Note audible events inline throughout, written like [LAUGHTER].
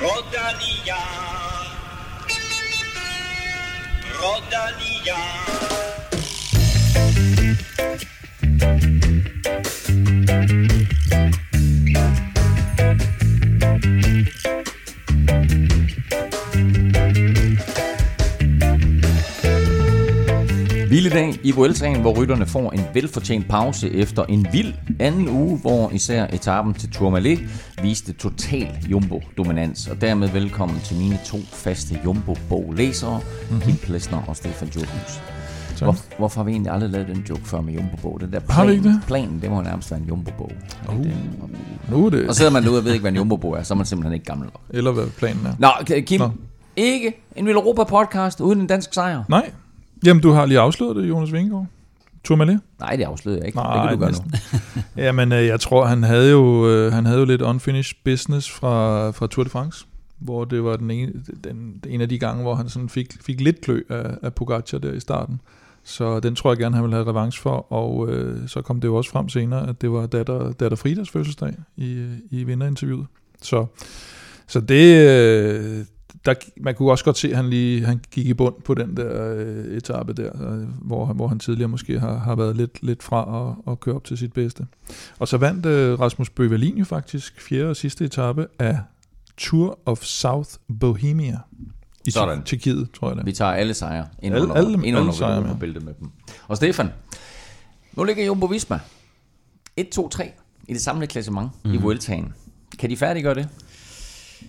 Rodalia. Rodalia. Lille dag i Vueltaen, hvor rytterne får en velfortjent pause efter en vild anden uge, hvor især etappen til Tourmalet viste total jumbo-dominans. Og dermed velkommen til mine to faste jumbo-bog-læsere, mm-hmm. Kim Plesner og Stefan Johus. Hvor, hvorfor har vi egentlig aldrig lavet den joke før med jumbo-bog? Den der plan, Har vi ikke det? planen, det må nærmest være en jumbo-bog. Uh, nu er det... Og sidder man derude og ved ikke, hvad en jumbo-bog er, så er man simpelthen ikke gammel nok. Eller hvad planen er. Nå, Kim, Nå. ikke en Vild Europa-podcast uden en dansk sejr. Nej. Jamen, du har lige afsløret det, Jonas Vingegaard. Tourmalet? Nej, det afslører jeg ikke. Nej, det kan du gøre nu. [LAUGHS] Jamen, øh, jeg tror, han havde jo, øh, han havde jo lidt unfinished business fra, fra Tour de France, hvor det var den ene, den, en af de gange, hvor han sådan fik, fik lidt klø af, af Pogacar der i starten. Så den tror jeg gerne, han ville have revanche for, og øh, så kom det jo også frem senere, at det var datter, datter Fridas fødselsdag i, i vinderinterviewet. Så, så det, øh, der, man kunne også godt se, at han, lige, han gik i bund på den der øh, etape der, øh, hvor, han- hvor han tidligere måske har, har været lidt, lidt fra at, at køre op til sit bedste. Og så vandt øh, Rasmus Bøvalin jo faktisk fjerde og sidste etape af Tour of South Bohemia i Sådan. Tjekkiet, tror jeg det. Vi tager alle sejre ind Alle- under, alle- ind alle under sejre på med. bæltet med dem. Og Stefan, nu ligger Jumbo Visma 1, 2, 3 i det samlede klassement mm-hmm. i Mhm. Vueltaen. Kan de færdiggøre det?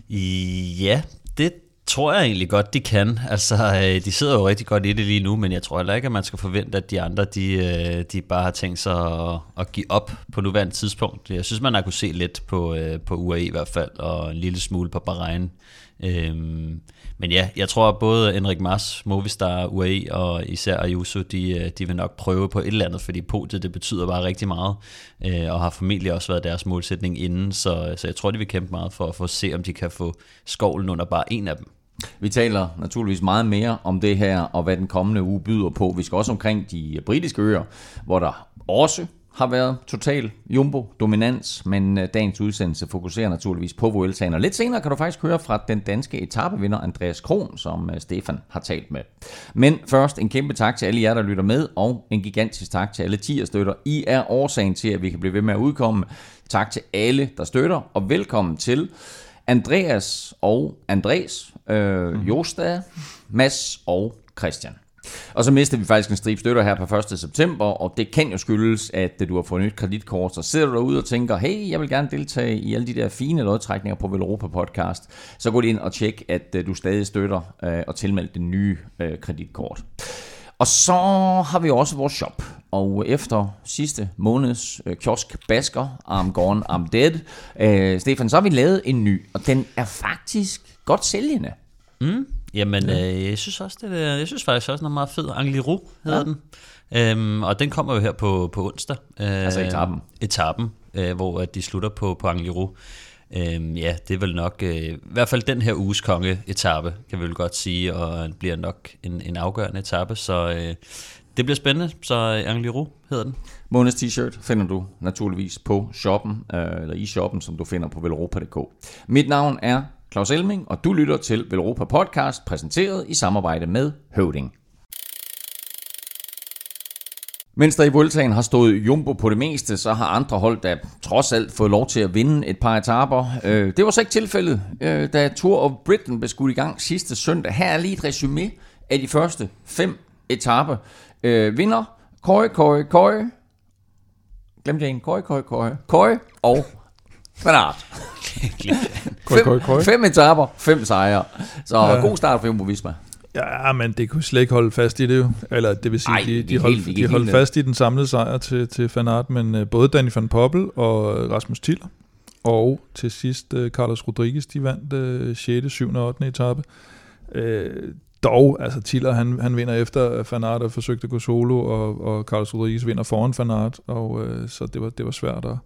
I, ja, det tror jeg egentlig godt, de kan. Altså, øh, de sidder jo rigtig godt i det lige nu, men jeg tror heller ikke, at man skal forvente, at de andre, de, øh, de bare har tænkt sig at, at give op på nuværende tidspunkt. Jeg synes, man har kunne se lidt på, øh, på UAE i hvert fald, og en lille smule på Bahrain. Øhm, men ja, jeg tror, at både Henrik Mars, Movistar, UAE og især Ayuso, de, øh, de vil nok prøve på et eller andet, fordi podiet, det betyder bare rigtig meget, øh, og har formentlig også været deres målsætning inden, så, så jeg tror, de vil kæmpe meget for at få at se, om de kan få skovlen under bare en af dem. Vi taler naturligvis meget mere om det her, og hvad den kommende uge byder på. Vi skal også omkring de britiske øer, hvor der også har været total jumbo-dominans, men øh, dagens udsendelse fokuserer naturligvis på Vueltaen. Og lidt senere kan du faktisk høre fra den danske etapevinder Andreas Kron, som øh, Stefan har talt med. Men først en kæmpe tak til alle jer, der lytter med, og en gigantisk tak til alle 10 støtter. I er årsagen til, at vi kan blive ved med at udkomme. Tak til alle, der støtter, og velkommen til Andreas og Andres, øh, Josta, Mads og Christian. Og så mister vi faktisk en strip støtter her på 1. september, og det kan jo skyldes, at du har fået nyt kreditkort. Så sidder du derude og tænker, hey, jeg vil gerne deltage i alle de der fine lodtrækninger på Velropa podcast. Så gå ind og tjek, at øh, du stadig støtter øh, og tilmeld det nye øh, kreditkort. Og så har vi også vores shop. Og efter sidste måneds øh, kiosk basker, I'm gone, I'm dead, øh, Stefan, så har vi lavet en ny, og den er faktisk godt sælgende. Mm. Jamen, øh, jeg synes også, det er, jeg synes faktisk også, den er meget fed. Angliru hedder ja. den. Øhm, og den kommer jo her på, på onsdag. Øh, Altså etappen. Etappen, øh, hvor at de slutter på, på Angliru. Øhm, ja, det er vel nok, øh, i hvert fald den her uges konge-etappe, kan vi vel godt sige, og det bliver nok en, en afgørende etape, så øh, det bliver spændende. Så øh, Angliru hedder den. Måneds t-shirt finder du naturligvis på shoppen, øh, eller i shoppen, som du finder på velropa.dk. Mit navn er Claus Elming, og du lytter til Velropa Podcast, præsenteret i samarbejde med Høvding. Mens der i Vueltaen har stået Jumbo på det meste, så har andre hold da trods alt fået lov til at vinde et par etaper. Øh, det var så ikke tilfældet, øh, da Tour of Britain blev skudt i gang sidste søndag. Her er lige et resume af de første fem etaper. Øh, vinder Køje, Køje, Køje. Glemte jeg en. Køje, Køje, Køje. Køje og Bernard. Køj, køj, køj. Fem etaper, fem sejre. Så Ja. god start for Jumbo Visma. Ja, men det kunne slet ikke holde fast i det jo. Eller det vil sige, Ej, de, de, holdt, helt- de holdt fast i den samlede sejr til, til Van Aert, men uh, både Danny van Poppel og Rasmus Tiller, og til sidst uh, Carlos Rodriguez, de vandt uh, 6., 7. og 8. etape. Uh, dog, altså Tiller, han, han vinder efter at Van Aert har forsøgt at gå solo, og, og Carlos Rodriguez vinder foran Van Aert, og uh, så det var, det var svært at,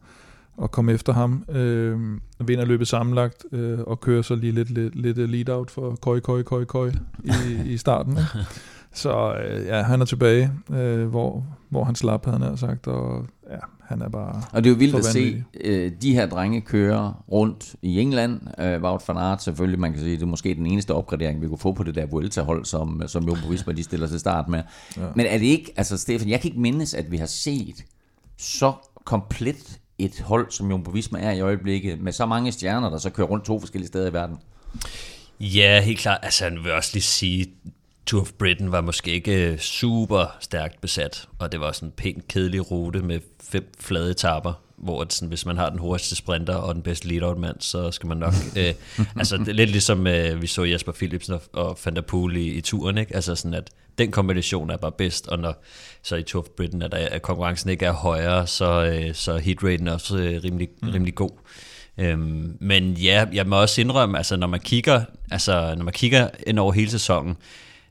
at komme efter ham. Øh, vinder løbet sammenlagt, øh, og kører så lige lidt, lidt, lidt lead-out for Køj, Køj, Køj, Køj i, i starten. [LAUGHS] Så øh, ja, han er tilbage, øh, hvor, hvor han slap, havde han sagt, og ja, han er bare Og det er jo vildt at se øh, de her drenge køre rundt i England. Øh, Wout van Aert selvfølgelig, man kan sige, det er måske den eneste opgradering, vi kunne få på det der Vuelta-hold, som, som Jumbo Visma de stiller til start med. Ja. Men er det ikke, altså Stefan, jeg kan ikke mindes, at vi har set så komplet et hold, som Jumbo Visma er i øjeblikket, med så mange stjerner, der så kører rundt to forskellige steder i verden. Ja, helt klart. Altså, han vil også lige sige, Tour of Britain var måske ikke øh, super stærkt besat, og det var sådan en pænt kedelig rute med fem flade etapper, hvor det sådan, hvis man har den hurtigste sprinter og den bedste lead-out-mand, så skal man nok... øh, [LAUGHS] altså, det er lidt ligesom øh, vi så Jesper Philipsen og, og Van der Poel i, i turen, ikke? Altså sådan, at den kombination er bare bedst, og når så i Tour of Britain, at, at konkurrencen ikke er højere, så, øh, så hitraten er også øh, rimelig, mm. rimelig god. Øhm, men ja, jeg må også indrømme, altså når man kigger, altså når man kigger ind over hele sæsonen,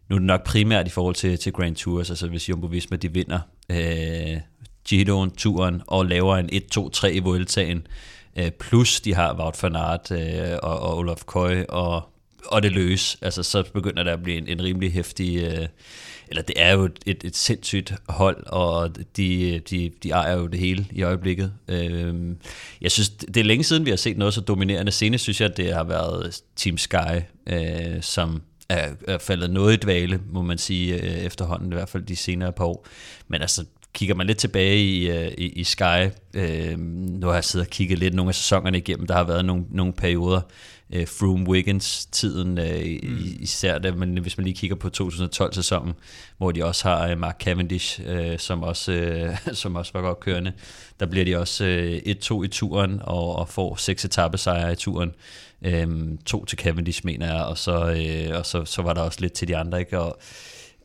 nu er det nok primært i forhold til, til Grand Tours, altså hvis Jumbo Visma de vinder øh, Giroen, turen, og laver en 1-2-3 i Vueltaen, øh, plus de har Wout van Aert øh, og, og Olaf Køj og, og det løs, altså så begynder der at blive en, en rimelig hæftig, øh, eller det er jo et, et, et sindssygt hold, og de, de, de ejer jo det hele i øjeblikket. Øh, jeg synes, det er længe siden, vi har set noget så dominerende. Senest synes jeg, det har været Team Sky, øh, som er, er faldet noget i dvale, må man sige, øh, efterhånden, i hvert fald de senere par år. Men altså, kigger man lidt tilbage i, øh, i, i Sky, øh, nu har jeg siddet og kigget lidt nogle af sæsonerne igennem, der har været nogle, nogle perioder, øh, Froome Wiggins tiden øh, mm. især det, men hvis man lige kigger på 2012-sæsonen, hvor de også har øh, Mark Cavendish, øh, som, også, øh, [LAUGHS] som også var godt kørende, der bliver de også øh, 1-2 i turen og, og får seks etappesejre i turen. Øhm, to til Cavendish, mener jeg, og så, øh, og så, så var der også lidt til de andre, ikke? Og,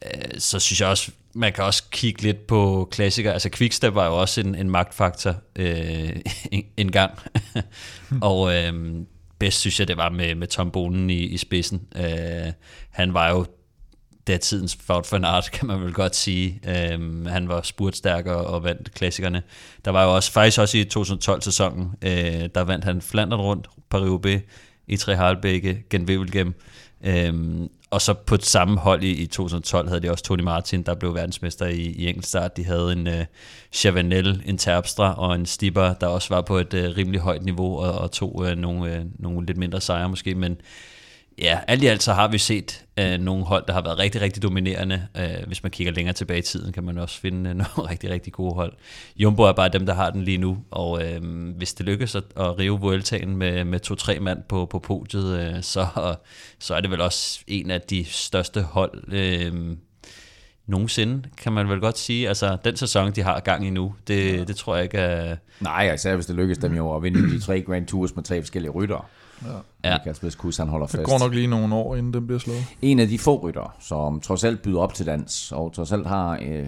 øh, så synes jeg også, man kan også kigge lidt på klassikere. Altså Quickstep var jo også en, en magtfaktor øh, en, en gang. [LAUGHS] og øh, bedst synes jeg, det var med, med Tom Bonen i, i spidsen. Øh, han var jo tidens Wout van Aert, kan man vel godt sige. Øhm, han var spurtstærk og, og vandt klassikerne. Der var jo også, faktisk også i 2012-sæsonen, øh, der vandt han Flandern rundt, Paris-Roubaix, i tre Harlbække, Gen Wevelgem. Øhm, og så på et samme hold i, i 2012 havde de også Tony Martin, der blev verdensmester i, i enkeltstart. De havde en øh, Chavanel, en Terpstra og en Stipper, der også var på et øh, rimelig højt niveau og, og tog øh, nogle, øh, nogle lidt mindre sejre måske. Men ja, alt i alt så har vi set uh, nogle hold, der har været rigtig, rigtig dominerende. Uh, hvis man kigger længere tilbage i tiden, kan man også finde uh, [LAUGHS] nogle rigtig, rigtig gode hold. Jumbo er bare dem, der har den lige nu, og uh, hvis det lykkes at, at rive Vueltaen med, med to-tre mand på, på podiet, uh, så, så er det vel også en af de største hold, uh, nogensinde, kan man vel godt sige. Altså, den sæson, de har gang i nu, det, ja. det tror jeg ikke er... Nej, især hvis det lykkes dem jo at vinde de tre Grand Tours med tre forskellige ryttere. Ja. Michael Spidskus, han holder fast. Det går nok lige nogle år, inden den bliver slået. En af de få rytter, som trods alt byder op til dans, og trods alt har, øh,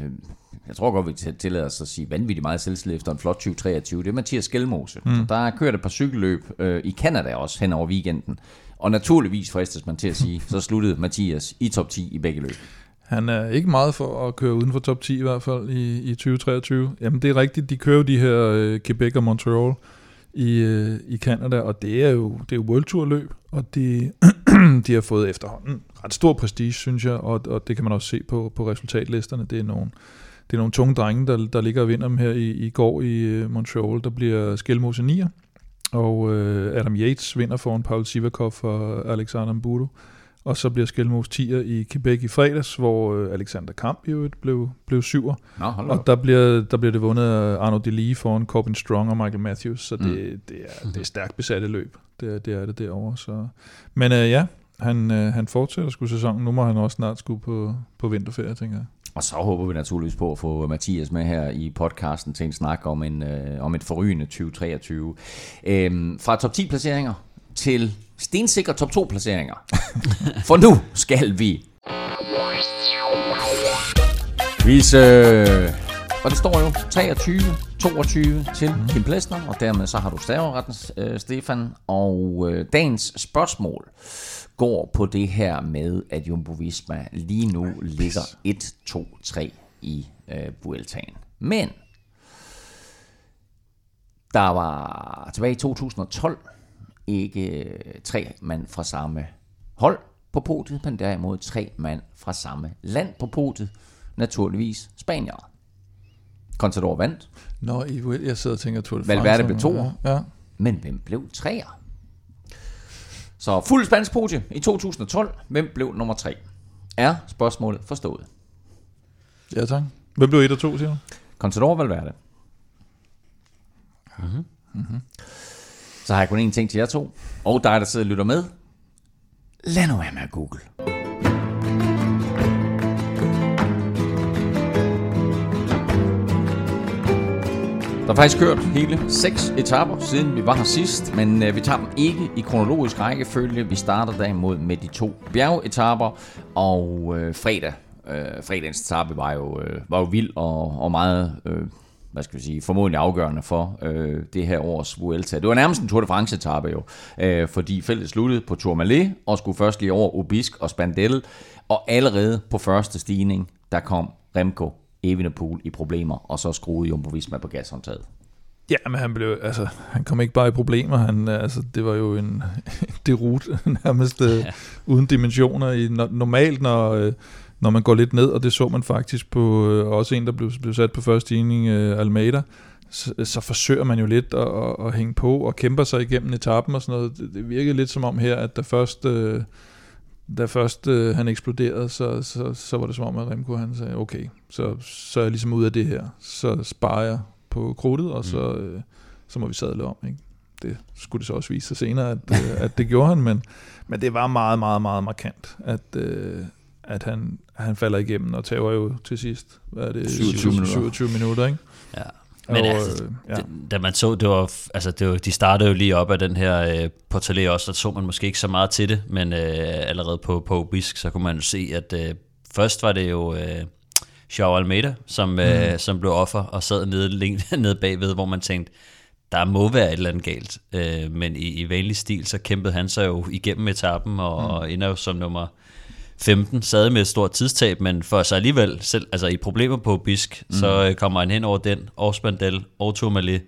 jeg tror godt, vi tillader os at sige vanvittigt meget selvslid efter en flot 2023, det er Mathias Skelmose. Mm. Der er kørt et par cykelløb øh, i Kanada også hen over weekenden. Og naturligvis fristes man til at sige, så sluttede Mathias i top 10 i begge løb. Han er ikke meget for at køre uden for top 10 i hvert fald i, i 2023. Jamen det er rigtigt, de kører jo de her øh, Quebec og Montreal i, øh, i Canada, og det er jo, det er jo World Tour løb, og de, [CLEARS THROAT] de har fået efterhånden ret stor prestige, synes jeg, og, og det kan man også se på, på resultatlisterne. Det er nogle, det er nogle tunge drenge, der, der ligger og vinder dem her i, i går i øh, Montreal. Der bliver Skelmose 9, og øh, Adam Yates vinder foran Paul Sivakov og Alexander Mbudo. Og så bliver Skelmos 10'er i Quebec i fredags, hvor øh, Alexander Kamp jo blev, blev syver. Nå, og der bliver, der bliver det vundet af Arno Delige foran Corbin Strong og Michael Matthews, så det, mm. det, er, det er stærkt besatte løb. Det er det, er det derovre. Så. Men øh, ja, han, øh, han fortsætter sgu sæsonen. Nu må han også snart skulle på, på vinterferie, tænker jeg. Og så håber vi naturligvis på at få Mathias med her i podcasten til en snak om, en, øh, om et forrygende 2023. Øhm, fra top 10 placeringer til stensikre top 2 placeringer. [LAUGHS] For nu skal vi vise... Og det står jo 23-22 til mm. Kim Plesner, og dermed så har du staveretten, øh, Stefan. Og øh, dagens spørgsmål går på det her med, at Jumbo Visma lige nu ligger 1-2-3 i øh, Vueltaen. Men der var tilbage i 2012 ikke øh, tre mand fra samme hold, på podiet, men derimod tre mand fra samme land på podiet. Naturligvis Spanier. Contador vandt, Nå, I, jeg sidder og tænker Tour de Valverde France, blev toer. Ja. ja. men hvem blev treer? Så fuld spansk podie i 2012. Hvem blev nummer tre? Er spørgsmålet forstået? Ja, tak. Hvem blev 1 og 2, siger du? Contador Valverde. Mm-hmm. Så har jeg kun én ting til jer to. Og dig, der sidder og lytter med. Lad nu være med at google. Der er faktisk kørt hele seks etaper, siden vi var her sidst, men øh, vi tager dem ikke i kronologisk rækkefølge. Vi starter derimod med de to bjergetapper, og øh, fredag, øh, fredagens etape var jo, øh, var jo vild og, og meget, øh, hvad skal vi sige, formodentlig afgørende for øh, det her års Vuelta. Det var nærmest en Tour de France etape jo, øh, fordi feltet sluttede på Tourmalet og skulle først lige over Obisk og Spandel, og allerede på første stigning, der kom Remco Evenepoel i problemer, og så skruede Jumbo Visma på gashåndtaget. Ja, men han blev, altså, han kom ikke bare i problemer, han, altså, det var jo en [LAUGHS] derute nærmest ja. uden dimensioner. I, no, normalt, når, øh, når man går lidt ned, og det så man faktisk på, øh, også en, der blev, blev sat på første stigning, øh, Almeida, så, så forsøger man jo lidt at, at, at hænge på og kæmper sig igennem etappen og sådan noget. Det, det virkede lidt som om her, at der først... Øh, da først øh, han eksploderede, så, så, så var det som om, at Remco han sagde, okay, så, så er jeg ligesom ud af det her. Så sparer jeg på krudtet, og så, øh, så må vi sadle om. Ikke? Det skulle det så også vise sig senere, at, øh, at det gjorde han, men, men det var meget, meget, meget markant, at, øh, at han, han falder igennem og tager jo til sidst, hvad er det, 27 minutter. 27 minutter ikke? Ja. Men Og, altså, øh, ja. da man så, det var, altså det var, de startede jo lige op af den her øh, portalé også, der så man måske ikke så meget til det, men øh, allerede på, på Obisk, så kunne man jo se, at øh, først var det jo øh, Joao Almeida, som, øh, som blev offer og sad nede, [LAUGHS] nede bagved, hvor man tænkte, der må være et eller andet galt. Øh, men i, i vanlig stil, så kæmpede han sig jo igennem etappen, og, mm. og ender jo som nummer 15, sad med et stort tidstab, men for sig alligevel, selv, altså i problemer på Bisk, mm. så øh, kommer han hen over den, og Spandel, og Tourmalet,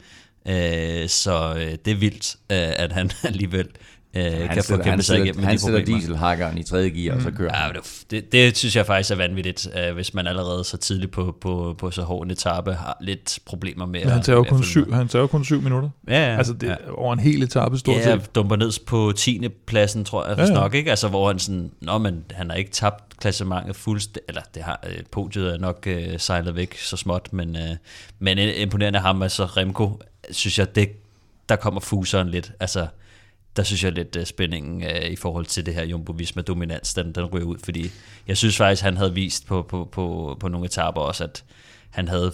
øh, så øh, det er vildt, øh, at han [LAUGHS] alligevel øh, Han kan få sætter, han kæmpet sig sætter, igennem han sætter dieselhakkeren i tredje gear, og så kører Ja, det, det, det synes jeg faktisk er vanvittigt, øh, hvis man allerede så tidligt på, på, på så hård en etape har lidt problemer med Men han tager jo kun syv, han tager jo kun syv minutter. Ja, ja. Altså det, ja. over en hel etape stort Ja, set. dumper ned på 10. pladsen, tror jeg Ja, ja, ja. nok, ikke? Altså, hvor han sådan, nå, men han har ikke tabt klassementet fuldstændig, eller det har, øh, podiet er nok øh, sejlet væk så småt, men, øh, men imponerende af ham, altså Remco, synes jeg, det, der kommer fuseren lidt, altså, der synes jeg lidt uh, spændingen uh, i forhold til det her Jumbo Visma dominans, den, den ryger ud, fordi jeg synes faktisk, han havde vist på, på, på, på nogle etaper også, at han havde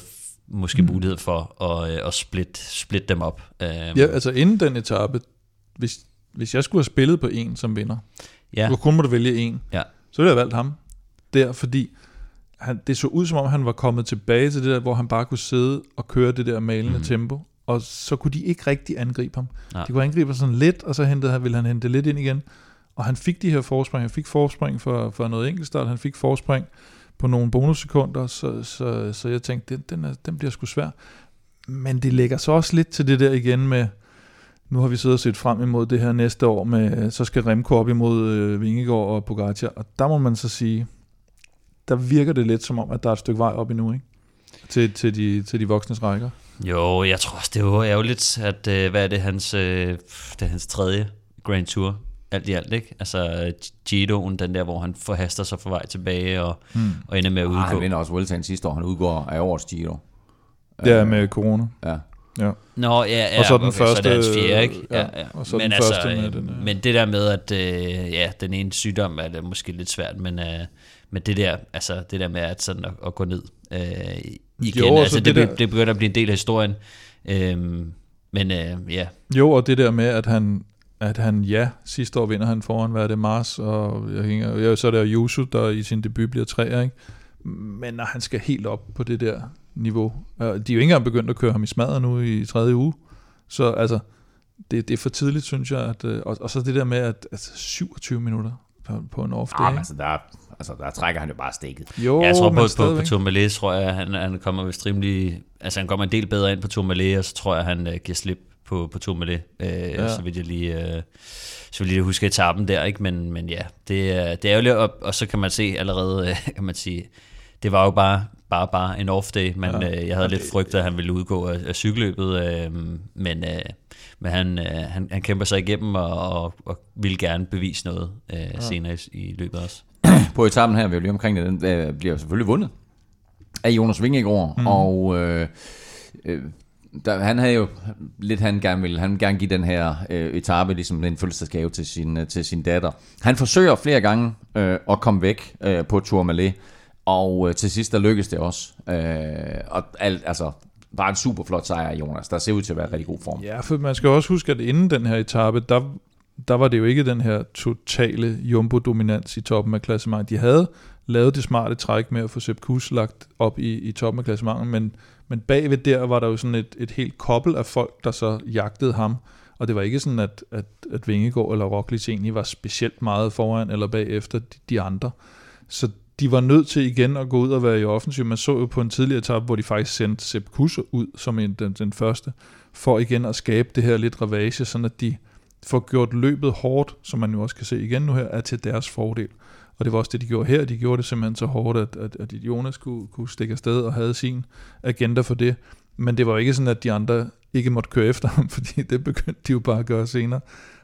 måske mm. mulighed for at, uh, at splitte split dem op. Uh, Ja, altså inden den etape, hvis, hvis jeg skulle have spillet på en som vinder, ja. du kun må du vælge en, ja. så ville jeg have valgt ham. Der, fordi han, det så ud som om, han var kommet tilbage til det der, hvor han bare kunne sidde og køre det der malende mm. tempo, og så kunne de ikke rigtig angribe ham. Nej. De kunne angribe ham sådan lidt, og så hentede, han- ville han hente lidt ind igen. Og han fik de her forspring. Han fik forspring for, for noget enkeltstart, han fik forspring på nogle bonussekunder, så, så, så jeg tænkte, den, den, er, den bliver sgu svær. Men det lægger så også lidt til det der igen med, nu har vi siddet og set frem imod det her næste år, med, så skal Remco op imod øh, Vingegaard og Pogacar, og der må man så sige, der virker det lidt som om, at der er et stykke vej op endnu, ikke? Til, til, de, til de voksnes rækker. Jo, jeg tror også, det var ærgerligt, at øh, hvad er det, hans, øh, det er hans tredje Grand Tour, alt i alt, ikke? Altså Gidoen, den der, hvor han forhaster sig for vej tilbage og, mm. og ender med at Ah, han udgå. vinder også Vueltaen sidste år. Han udgår af årets Giro. Det er med corona. Ja. Ja. Nå, ja, ja Og så den okay, så er det første, hans fjerde, ikke? ja, Ja, ja. og så men den altså, første med øh, den, øh, Men det der med, at øh, ja, den ene sygdom er det måske lidt svært, men, øh, men det der, altså det der med at, sådan at, at gå ned øh, igen, Jo, altså det det, der- det, begynder at blive en del af historien. Øhm, men øh, ja, Jo, og det der med, at han, at han ja, sidste år vinder han foran, hvad er det, Mars, og jeg hænger, ja, så er det Yusu, der i sin debut bliver træer, ikke? Men når han skal helt op på det der niveau, øh, de er jo ikke engang begyndt at køre ham i smadret nu i tredje uge, så altså, det, det er for tidligt, synes jeg, at, øh, og, og så det der med, at, at 27 minutter på, på en off day, Ah, men ikke? altså, der, altså, der trækker han jo bare stikket. Jo, Ja, jeg tror på, på, på. Tourmalet, tror jeg, han, han kommer vist rimelig... Altså, han kommer en del bedre ind på Tourmalet, og så tror jeg, han uh, giver slip på, på Tourmalet, uh, ja. så vidt jeg lige uh, så vil jeg huske etappen der, ikke? Men, men ja, det, er, det er ærgerligt, og, og så kan man se allerede, [LAUGHS] kan man sige, det var jo bare bare bare en off day, men ja, øh, jeg havde lidt det, frygtet, at han ville udgå af, af cykelløbet, øh, men, øh, men han, øh, han, han kæmper sig igennem og, og, og vil gerne bevise noget øh, ja. senere i, i løbet også. [CLEARS THROAT] På etappen her, vi er lige omkring det, den øh, bliver selvfølgelig vundet af Jonas Vingegaard, mm. og øh, øh, der, han havde jo lidt, han gerne ville, han vil gerne give den her øh, etape ligesom en fødselsdagsgave til sin, øh, til sin datter. Han forsøger flere gange øh, at komme væk øh, på Tourmalet, og øh, til sidst der lykkedes det også. Øh, og alt, altså, var en super flot sejr, Jonas. Der ser ud til at være i rigtig god form. Ja, for man skal også huske, at inden den her etape, der, der var det jo ikke den her totale jumbo-dominans i toppen af klassementet. De havde lavet det smarte træk med at få Sepp Kuss lagt op i, i toppen af klassementet, men, men bagved der var der jo sådan et, et helt kobbel af folk, der så jagtede ham. Og det var ikke sådan, at, at, at Vingegaard eller Roglic egentlig var specielt meget foran eller bagefter de, de andre. Så de var nødt til igen at gå ud og være i offensiv. Man så jo på en tidligere etape, hvor de faktisk sendte Sepp Kuss ud som en, den, den første, for igen at skabe det her lidt ravage, sådan at de får gjort løbet hårdt, som man jo også kan se igen nu her, er til deres fordel. Og det var også det, de gjorde her. De gjorde det simpelthen så hårdt, at, at, at Jonas kunne, kunne stikke afsted og havde sin agenda for det. Men det var ikke sådan, at de andre ikke måtte køre efter ham, [LAUGHS] fordi det begyndte de jo bare at gøre senere.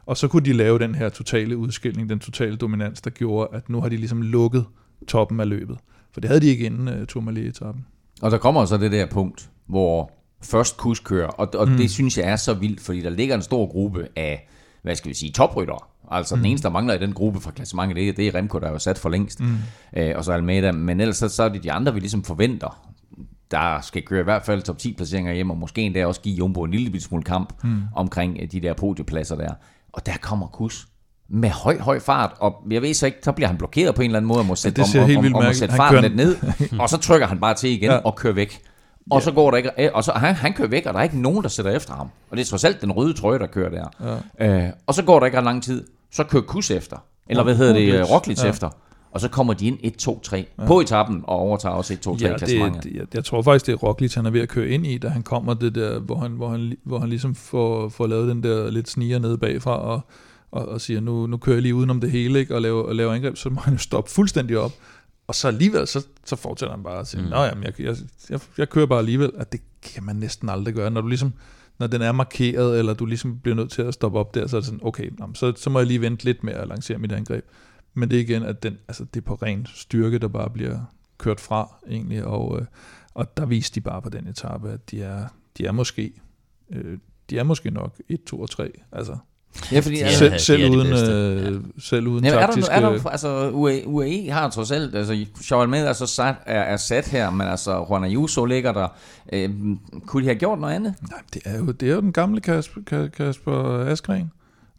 Og så kunne de lave den her totale udskilling, den totale dominans, der gjorde, at nu har de ligesom lukket toppen af løbet. For det havde de ikke inden uh, Tourmalet-etappen. Og der kommer så det der punkt, hvor først kus kører, og, og mm. det synes jeg er så vildt, fordi der ligger en stor gruppe af, hvad skal vi sige, topryttere. Altså mm. den eneste, der mangler i den gruppe fra klassementet, det, er, det er Remco, der er jo sat for længst, mm. øh, og så Almeida. Men ellers så, så er det de andre, vi ligesom forventer, der skal køre i hvert fald top 10 placeringer hjem, og måske endda også give Jumbo en lille smule kamp mm. omkring øh, de der podiepladser der. Og der kommer kus med høj, høj fart, og jeg ved så ikke, så bliver han blokeret på en eller anden måde, og må sætte, ja, om, om, om, om, at sætte farten lidt ned, og så trykker han bare til igen ja. og kører væk. Og ja. så går der ikke, øh, og så han, han kører væk, og der er ikke nogen, der sætter efter ham. Og det er trods alt den røde trøje, der kører der. Ja. Øh, og så går der ikke ret lang tid, så kører Kus efter, eller hvad hedder det, Roglic ja. efter. Og så kommer de ind 1-2-3 ja. på etappen og overtager også 1-2-3 ja, det, jeg, jeg tror faktisk, det er Roglic, han er ved at køre ind i, da han kommer det der, hvor han, hvor han, hvor han ligesom får, får lavet den der lidt sniger nede bagfra, og og, og siger, nu, nu kører jeg lige udenom det hele, ikke, og, laver, og laver angreb, så må han jo stoppe fuldstændig op. Og så alligevel, så, så fortsætter han bare at sige, mm. jamen, jeg, jeg, jeg, jeg kører bare alligevel. At det kan man næsten aldrig gøre. Når du ligesom, når den er markeret, eller du ligesom bliver nødt til at stoppe op der, så er det sådan, okay, jamen, så, så må jeg lige vente lidt med at lancere mit angreb. Men det er igen, at den, altså, det er på ren styrke, der bare bliver kørt fra, egentlig, og, øh, og der viste de bare på den etape, at de er, de er måske, øh, de er måske nok 1, 2 og 3, altså Ja, fordi, ja, selv, selv, uden, øh, ja. selv uden ja, taktiske... Er der, er der, altså, UAE, UAE har trods alt, altså, Charles med altså, sat, er, er sat her, men altså, Juan Ayuso ligger der. Øh, kunne de have gjort noget andet? Nej, det er jo, det er jo den gamle Kasper, Kasper Askren.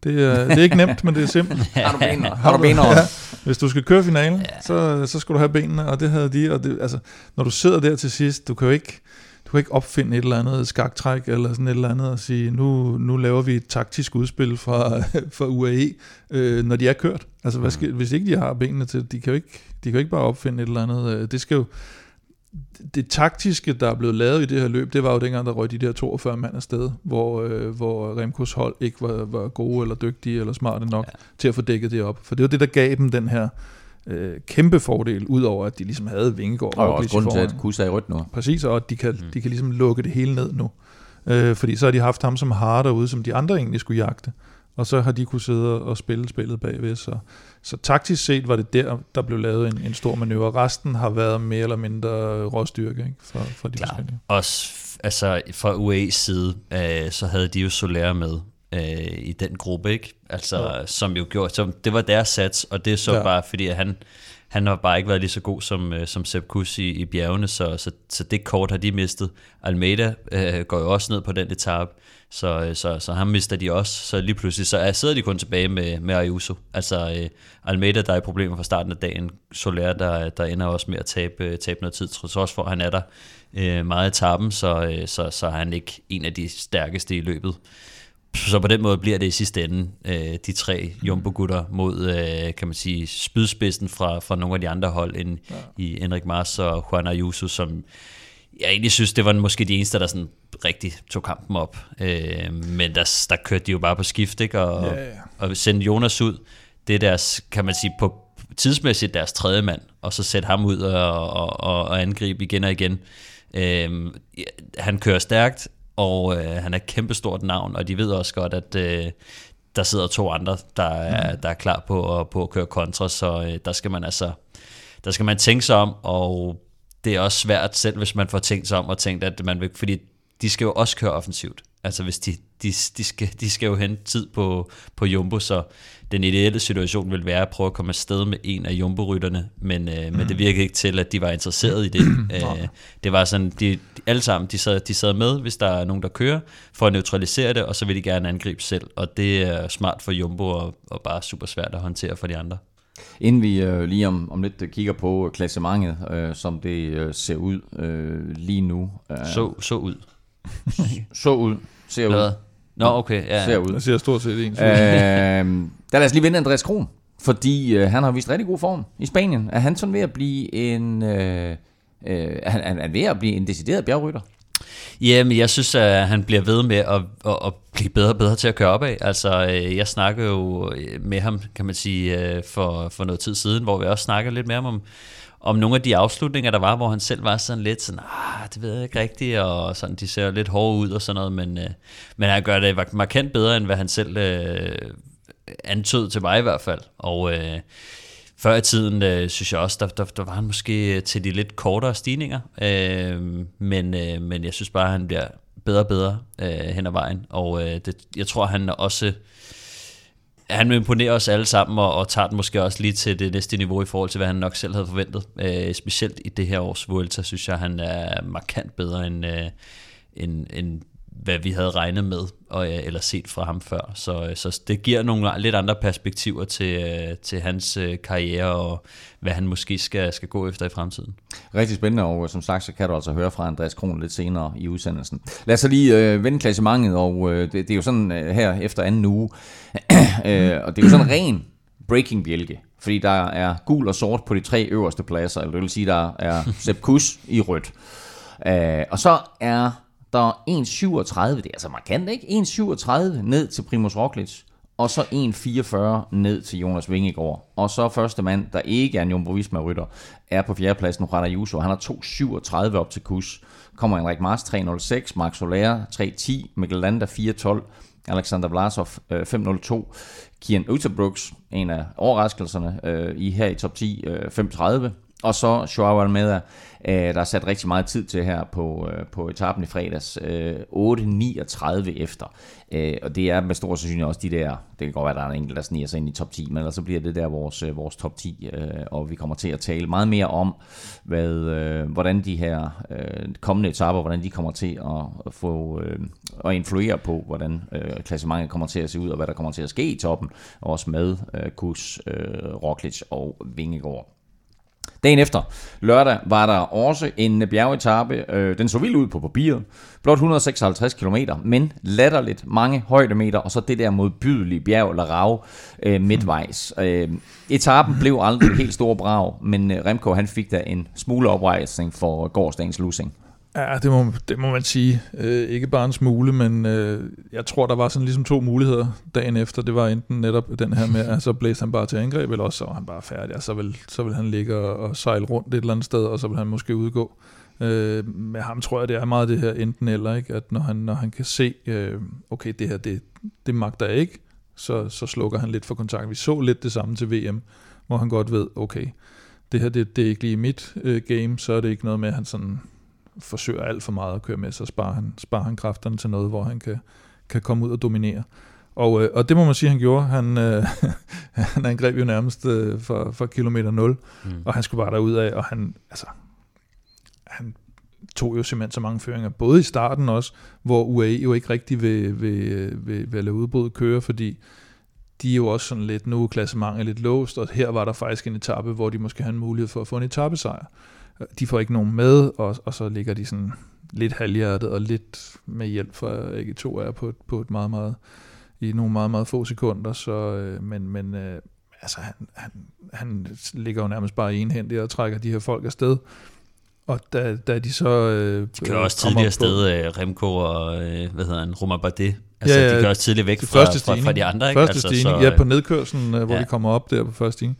Det er, det er ikke nemt, men det er simpelt. [LAUGHS] har du benene? Har du benene ja. Hvis du skal køre finalen, ja. så, så skal du have benene, og det havde de. Og det, altså, når du sidder der til sidst, du kan jo ikke du kan ikke opfinde et eller andet skaktræk eller sådan et eller andet og sige, nu, nu laver vi et taktisk udspil fra, [LAUGHS] fra UAE, øh, når de er kørt. Altså, hvad skal, hvis ikke de har benene til, de kan jo ikke, de kan jo ikke bare opfinde et eller andet. Øh, det skal jo, det taktiske, der er blevet lavet i det her løb, det var jo dengang, der røg de der 42 mand afsted, hvor, øh, hvor Remkos hold ikke var, var gode eller dygtige eller smarte nok ja. til at få dækket det op. For det var det, der gav dem den her øh, kæmpe fordel, udover at de ligesom havde Vingegaard og, og også grunden til, at Kusa er i rødt nu. Præcis, og at de kan, mm. de kan ligesom lukke det hele ned nu. Øh, fordi så har de haft ham som har derude, som de andre egentlig skulle jagte. Og så har de kunne sidde og spille spillet bagved. Så, så taktisk set var det der, der blev lavet en, en stor manøvre. Resten har været mere eller mindre råstyrke ikke? For, for de Klar. forskellige. Også altså, fra UAE's side, øh, så havde de jo Soler med øh, i den gruppe, ikke? Altså, ja. som jo gjorde, som, det var deres sats, og det er så ja. bare, fordi han, han har bare ikke været lige så god som, øh, som Sepp Kuss i, i bjergene, så, så, så det kort har de mistet. Almeida øh, går jo også ned på den etape, så, øh, så, så ham mister de også. Så lige pludselig så er, sidder de kun tilbage med, med Ayuso. Altså øh, Almeida, der er problemer fra starten af dagen. Soler, der, der ender også med at tabe, øh, tabe noget tid, trods også for, at han er der øh, meget i tappen, så, øh, så, så er han ikke en af de stærkeste i løbet. Så på den måde bliver det i sidste ende øh, de tre jumbo-gutter mod, øh, kan man sige, spydspidsen fra, fra nogle af de andre hold end ja. i Enrik Mars og Juan Ayuso, som jeg egentlig synes, det var måske de eneste, der sådan rigtig tog kampen op. Øh, men der, der kørte de jo bare på skift, ikke? Og, ja, ja. og sendte Jonas ud. Det er deres, kan man sige, på tidsmæssigt deres tredje mand, og så sætte ham ud og, og, og, og angribe igen og igen. Øh, han kører stærkt, og øh, han er et kæmpestort navn, og de ved også godt, at øh, der sidder to andre, der er, mm. der er klar på at, på at køre kontra, så øh, der skal man altså der skal man tænke sig om, og det er også svært selv, hvis man får tænkt sig om og tænkt, at man vil, fordi de skal jo også køre offensivt. Altså hvis de, de, de, skal, de skal jo hente tid på, på Jumbo, så den ideelle situation vil være at prøve at komme afsted med en af Jumbo-rytterne, men, øh, men det mm. virkede ikke til, at de var interesseret i det. [CLEARS THROAT] øh, det var sådan, de, de, alle sammen, de sad, de sad med, hvis der er nogen, der kører, for at neutralisere det, og så vil de gerne angribe selv, og det er smart for Jumbo, og, og bare super svært at håndtere for de andre. Inden vi øh, lige om, om lidt kigger på klassementet, øh, som det øh, ser ud øh, lige nu. Øh, så, så ud. [LAUGHS] så ud. Ser ud. Nå, okay. Ja, ser ud. Det ser stort set en. Øh, [LAUGHS] der lad os lige vinde Andreas Kron, fordi øh, han har vist rigtig god form i Spanien. Er han sådan ved at blive en... Øh, øh, han, han er ved at blive en decideret bjergrytter? Jamen, jeg synes, at han bliver ved med at, at, at blive bedre og bedre til at køre op af. Altså, øh, jeg snakkede jo med ham, kan man sige, øh, for, for noget tid siden, hvor vi også snakkede lidt mere om, om nogle af de afslutninger, der var, hvor han selv var sådan lidt sådan, ah, det ved jeg ikke rigtigt, og sådan, de ser lidt hårde ud og sådan noget, men, øh, men han gør det markant bedre, end hvad han selv øh, antød til mig i hvert fald. Og øh, før i tiden øh, synes jeg også, der, der, der var han måske til de lidt kortere stigninger, øh, men, øh, men jeg synes bare, at han bliver bedre og bedre øh, hen ad vejen, og øh, det, jeg tror, han også han vil imponere os alle sammen, og, og tager den måske også lige til det næste niveau i forhold til, hvad han nok selv havde forventet. Øh, specielt i det her års Vuelta, synes jeg, han er markant bedre end, øh, end, end hvad vi havde regnet med, og, øh, eller set fra ham før. Så, øh, så det giver nogle lidt andre perspektiver til, øh, til hans karriere, og hvad han måske skal, skal gå efter i fremtiden. Rigtig spændende, og som sagt, så kan du altså høre fra Andreas Kron lidt senere i udsendelsen. Lad os så lige øh, vende klassementet, og øh, det, det er jo sådan øh, her efter anden uge, [CLEARS THROAT] øh, og det er jo sådan ren breaking bjælke, fordi der er gul og sort på de tre øverste pladser, eller det vil sige, der er Sepp Kuss i rødt. Øh, og så er der 1,37, det er altså markant, ikke? 1,37 ned til Primus Roglic, og så 1,44 ned til Jonas Vingegaard. Og så første mand, der ikke er en Jumbo Visma-rytter, er på fjerdepladsen Rada Juso. Han har 2,37 op til kus. Kommer Henrik Mars 3,06, Mark Soler 3,10, Mikkel Landa 4,12, Alexander Vlasov øh, 5.02, Kian Uterbrooks, en af overraskelserne øh, i her i top 10, øh, 5.30, og så Joao Almeida, øh, der er sat rigtig meget tid til her på, øh, på etappen i fredags. Øh, 8.39 efter. Øh, og det er med stor sandsynlighed også de der, det kan godt være, at der er en enkelt, der sniger sig ind i top 10, men ellers så bliver det der vores, øh, vores top 10, øh, og vi kommer til at tale meget mere om, hvad, øh, hvordan de her øh, kommende etapper, hvordan de kommer til at, få øh, at influere på, hvordan øh, klassementet kommer til at se ud, og hvad der kommer til at ske i toppen, også med øh, Kus, øh, Roglic og Vingegaard. Dagen efter, lørdag, var der også en bjergetappe. Øh, den så vild ud på papiret. Blot 156 km, men latterligt mange højdemeter, og så det der modbydelige bjerg eller rav øh, midtvejs. Øh, etappen blev aldrig helt stor brag, men øh, Remco han fik da en smule oprejsning for gårdsdagens losing. Ja, det må, det må man sige. Øh, ikke bare en smule, men øh, jeg tror, der var sådan ligesom to muligheder dagen efter. Det var enten netop den her med, at så blæste han bare til angreb, eller også så var han bare færdig, og så vil, så vil han ligge og, og sejle rundt et eller andet sted, og så vil han måske udgå. Øh, med ham tror jeg, det er meget det her enten eller, ikke? at når han, når han kan se, øh, okay, det her, det, det magter jeg ikke, så, så slukker han lidt for kontakt. Vi så lidt det samme til VM, hvor han godt ved, okay, det her, det, det er ikke lige mit øh, game, så er det ikke noget med, at han sådan forsøger alt for meget at køre med, så sparer han, sparer han kræfterne til noget, hvor han kan, kan komme ud og dominere. Og, øh, og det må man sige, han gjorde. Han, øh, [LAUGHS] han angreb jo nærmest øh, for, for kilometer 0, mm. og han skulle bare derud af, og han, altså, han tog jo simpelthen så mange føringer, både i starten også, hvor UAE jo ikke rigtig vil, vil, vil, vil lade udbruddet køre, fordi de er jo også sådan lidt, nu klassementet lidt låst, og her var der faktisk en etape, hvor de måske har en mulighed for at få en etappesejr de får ikke nogen med, og, og så ligger de sådan lidt halvhjertet og lidt med hjælp fra ikke to er på, på et meget, meget, i nogle meget, meget få sekunder, så, øh, men, men øh, altså, han, han, han ligger jo nærmest bare enhændig og trækker de her folk afsted, Og da, da de så... Øh, de kører også kommer tidligere på- sted, øh, Remco og, øh, hvad hedder han, Romain Bardet. Altså, Ja, ja, de kører også tidligt væk fra, første fra, stigning, fra de andre, ikke? Første altså, stigning, så, ja, på nedkørslen, øh, hvor ja. de kommer op der på første stigning.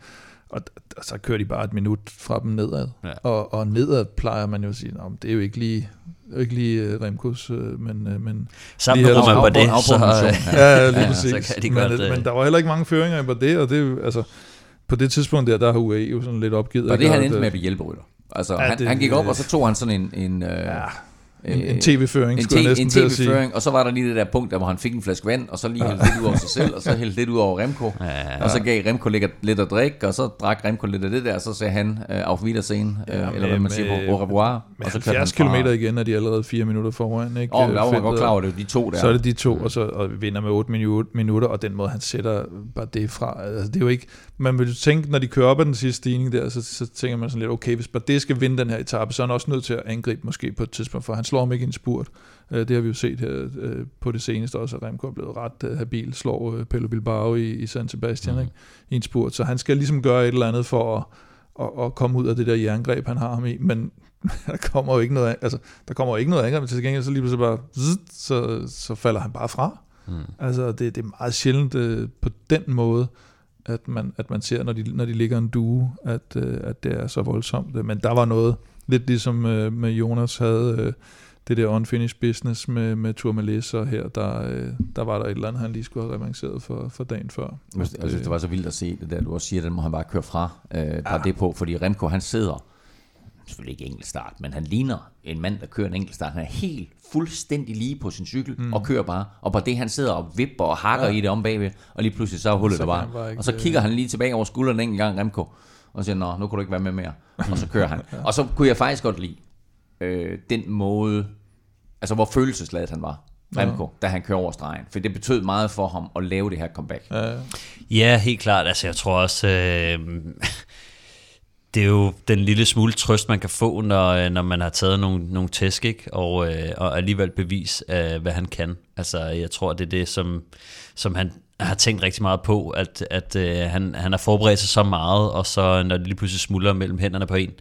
Og, og så kører de bare et minut fra dem nedad. Ja. Og, og nedad plejer man jo at sige, "Nå, men det er jo ikke lige, det jo ikke lige uh, Remkos, uh, men, uh, men Sammen med Af- Bardet, af- så... øh, ja, ja, lige Ja, præcis. så kan de men, godt, øh, men der var heller ikke mange føringer på det, og det er altså, på det tidspunkt der, der har UAE jo sådan lidt opgivet. Og at det han endte med at blive hjælperytter. Altså, Ja, han, det- han gik op, og så tog han sådan en... en øh, Ja, øh, en, en tv-føring, en, skulle jeg te- næsten en at sige. tv-føring, og så var der lige det der punkt, der hvor han fik en flaske vand, og så lige hældte lidt ud over sig selv, og så [LAUGHS] hældte lidt ud over Remco. Ja. Og så gav Remco lidt, lidt at drikke, og så drak Remco lidt af det der, og så sagde han øh, auf Wiedersehen, øh, Ja, eller hvad man siger på med- au revoir. Med og så kørte 70 han fra- km igen er de allerede fire minutter foran. Ikke? Åh, oh, der var godt klar over, det de to der. Så er det de to, og så og vinder med 8 minut, minutter, og den måde, han sætter bare det fra. Altså, det er jo ikke, man vil jo tænke, når de kører op ad den sidste stigning der, så, så tænker man sådan lidt, okay, hvis bare det skal vinde den her etape, så er han også nødt til at angribe måske på et tidspunkt, for han slår ham ikke en spurt. Øh, Det har vi jo set her øh, på det seneste også, at Remco er blevet ret øh, habil, slår Pello Bilbao i, i San Sebastian Mhm. ikke? i en spurt. Så han skal ligesom gøre et eller andet for at, at, at komme ud af det der jerngreb, han har ham i, men [LAUGHS] der kommer jo ikke noget, altså, der kommer jo ikke noget angreb, men til gengæld så lige pludselig bare, så, så falder han bare fra. Mm. Altså, det, det er meget sjældent øh, på den måde, at man, at man ser, når de, når de ligger en due, at, øh, at det er så voldsomt. Men der var noget, lidt ligesom øh, med Jonas havde øh, det der unfinished business med, med Tourmalis, og her, der, øh, der var der et eller andet, han lige skulle have revanceret for, for dagen før. Jeg synes, jeg synes, det var så vildt at se det der, du også siger, den må han bare køre fra. Øh, bare det på, fordi Remco, han sidder, selvfølgelig ikke enkeltstart, men han ligner en mand, der kører en enkeltstart. Han er helt fuldstændig lige på sin cykel mm. og kører bare. Og på det, han sidder og vipper og hakker ja. i det om bagved, og lige pludselig så er hullet Så der bare. bare ikke, og så kigger han lige tilbage over skulderen en gang, Remco, og siger, nå, nu kan du ikke være med mere. Og så kører han. [LAUGHS] Og så kunne jeg faktisk godt lide øh, den måde, altså hvor følelsesladet han var. Remco, ja. da han kører over stregen. For det betød meget for ham at lave det her comeback. Ja, Ja, helt klart. Altså, jeg tror også, øh, det er jo den lille smule trøst, man kan få, når, øh, når man har taget nogle, nogle tæsk, ikke? Og, øh, og alligevel bevis af, hvad han kan. Altså, jeg tror, det er det, som, som han har tænkt rigtig meget på, at, at øh, han, han har forberedt sig så meget, og så når det lige pludselig smuldrer mellem hænderne på en,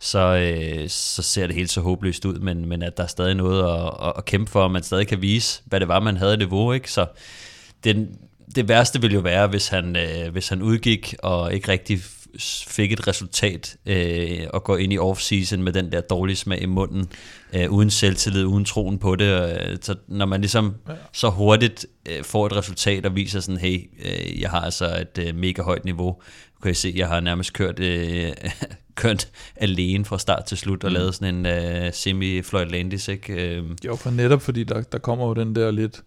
så, øh, så ser det helt så håbløst ud, men, men at der er stadig noget at, at, at kæmpe for, og man stadig kan vise, hvad det var, man havde i niveau, ikke? Så det, det værste ville jo være, hvis han, øh, hvis han udgik og ikke rigtig fik et resultat øh, og går ind i off-season med den der dårlige smag i munden, øh, uden selvtillid, uden troen på det. Øh, så når man ligesom så hurtigt øh, får et resultat og viser sådan, hey, øh, jeg har altså et øh, mega højt niveau, kan I se, jeg har nærmest kørt, øh, [LAUGHS] kørt alene fra start til slut og lavet sådan en øh, semi-Floyd Landis, ikke? Øh, Jo, for netop fordi der, der kommer jo den der lidt,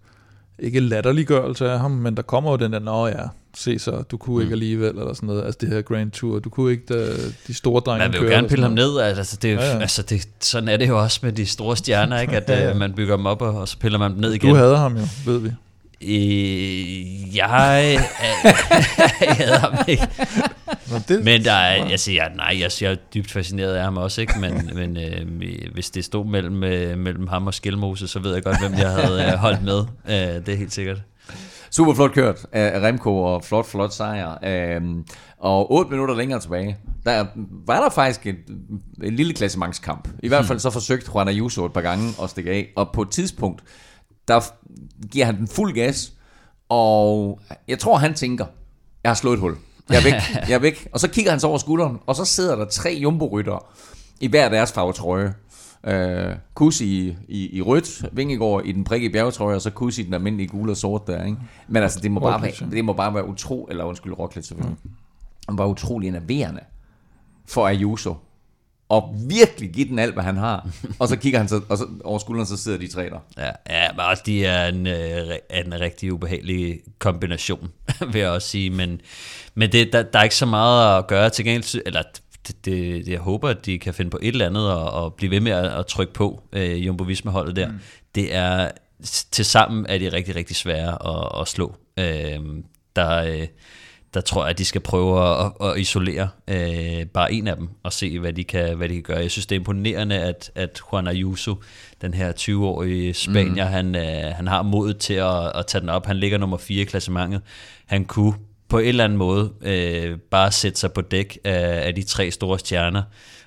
ikke latterliggørelse af ham, men der kommer jo den der, nå ja, se så, du kunne mm. ikke alligevel, eller sådan noget, altså det her Grand Tour, du kunne ikke, da de store drenge Man vil jo gerne pille ham ned, altså, det, er jo- Ja, ja. altså det, sådan er det jo også med de store stjerner, ikke? at [LAUGHS] Ja, ja. øh, man bygger dem op, og, og så piller man dem ned igen. Du havde ham jo, ved vi. Øh, jeg, [LAUGHS] jeg havde ham ikke. Det, Men der er, jeg siger, nej, jeg, jeg er dybt fascineret af ham også, ikke? men, [LAUGHS] men øh, hvis det stod mellem, øh, mellem ham og Skelmose, så ved jeg godt, hvem jeg havde øh, holdt med. Øh, det er helt sikkert. Super flot kørt af Remco, og flot, flot sejr. Øhm, og 8 minutter længere tilbage, der var der faktisk et, en lille klassementskamp. I hvert fald så forsøgte Juan Ayuso et par gange at stikke af, og på et tidspunkt, der giver han den fuld gas, og jeg tror, han tænker, jeg har slået et hul. Jeg er væk, [LAUGHS] jeg er væk. Og så kigger han så over skulderen, og så sidder der tre jumbo i hver deres farvetrøje. Uh, Kus i, i, i rødt, Vingegaard i den prikke bjergetrøje, og så Kus i den almindelige gule og sort der, ikke? Men altså, det må, bare være, det må bare være utro, eller undskyld, Roglic selvfølgelig. Han var utrolig enerverende for Ayuso. Og virkelig give den alt, hvad han har. og så kigger han så, og så over skulderen, så sidder de tre der. Ja, ja men også de er en, øh, er en rigtig ubehagelig kombination, [LAUGHS] vil jeg også sige. Men, men det, der, der er ikke så meget at gøre til gengæld, eller det, det, jeg håber, at de kan finde på et eller andet og, og blive ved med at, at trykke på øh, Jumbo Visma-holdet der. Mm. Det er, til sammen er de rigtig, rigtig svære at, at slå. Øh, der, øh, der tror jeg, at de skal prøve at, at isolere øh, bare en af dem og se, hvad de kan, hvad de kan gøre. Jeg synes, det er imponerende, at, at Juan Ayuso, den her 20-årige spanier, mm. han, øh, han har modet til at, at tage den op. Han ligger nummer 4 i klassementet. Han kunne på en eller anden måde øh, bare sætte sig på dæk af, af de tre store stjerner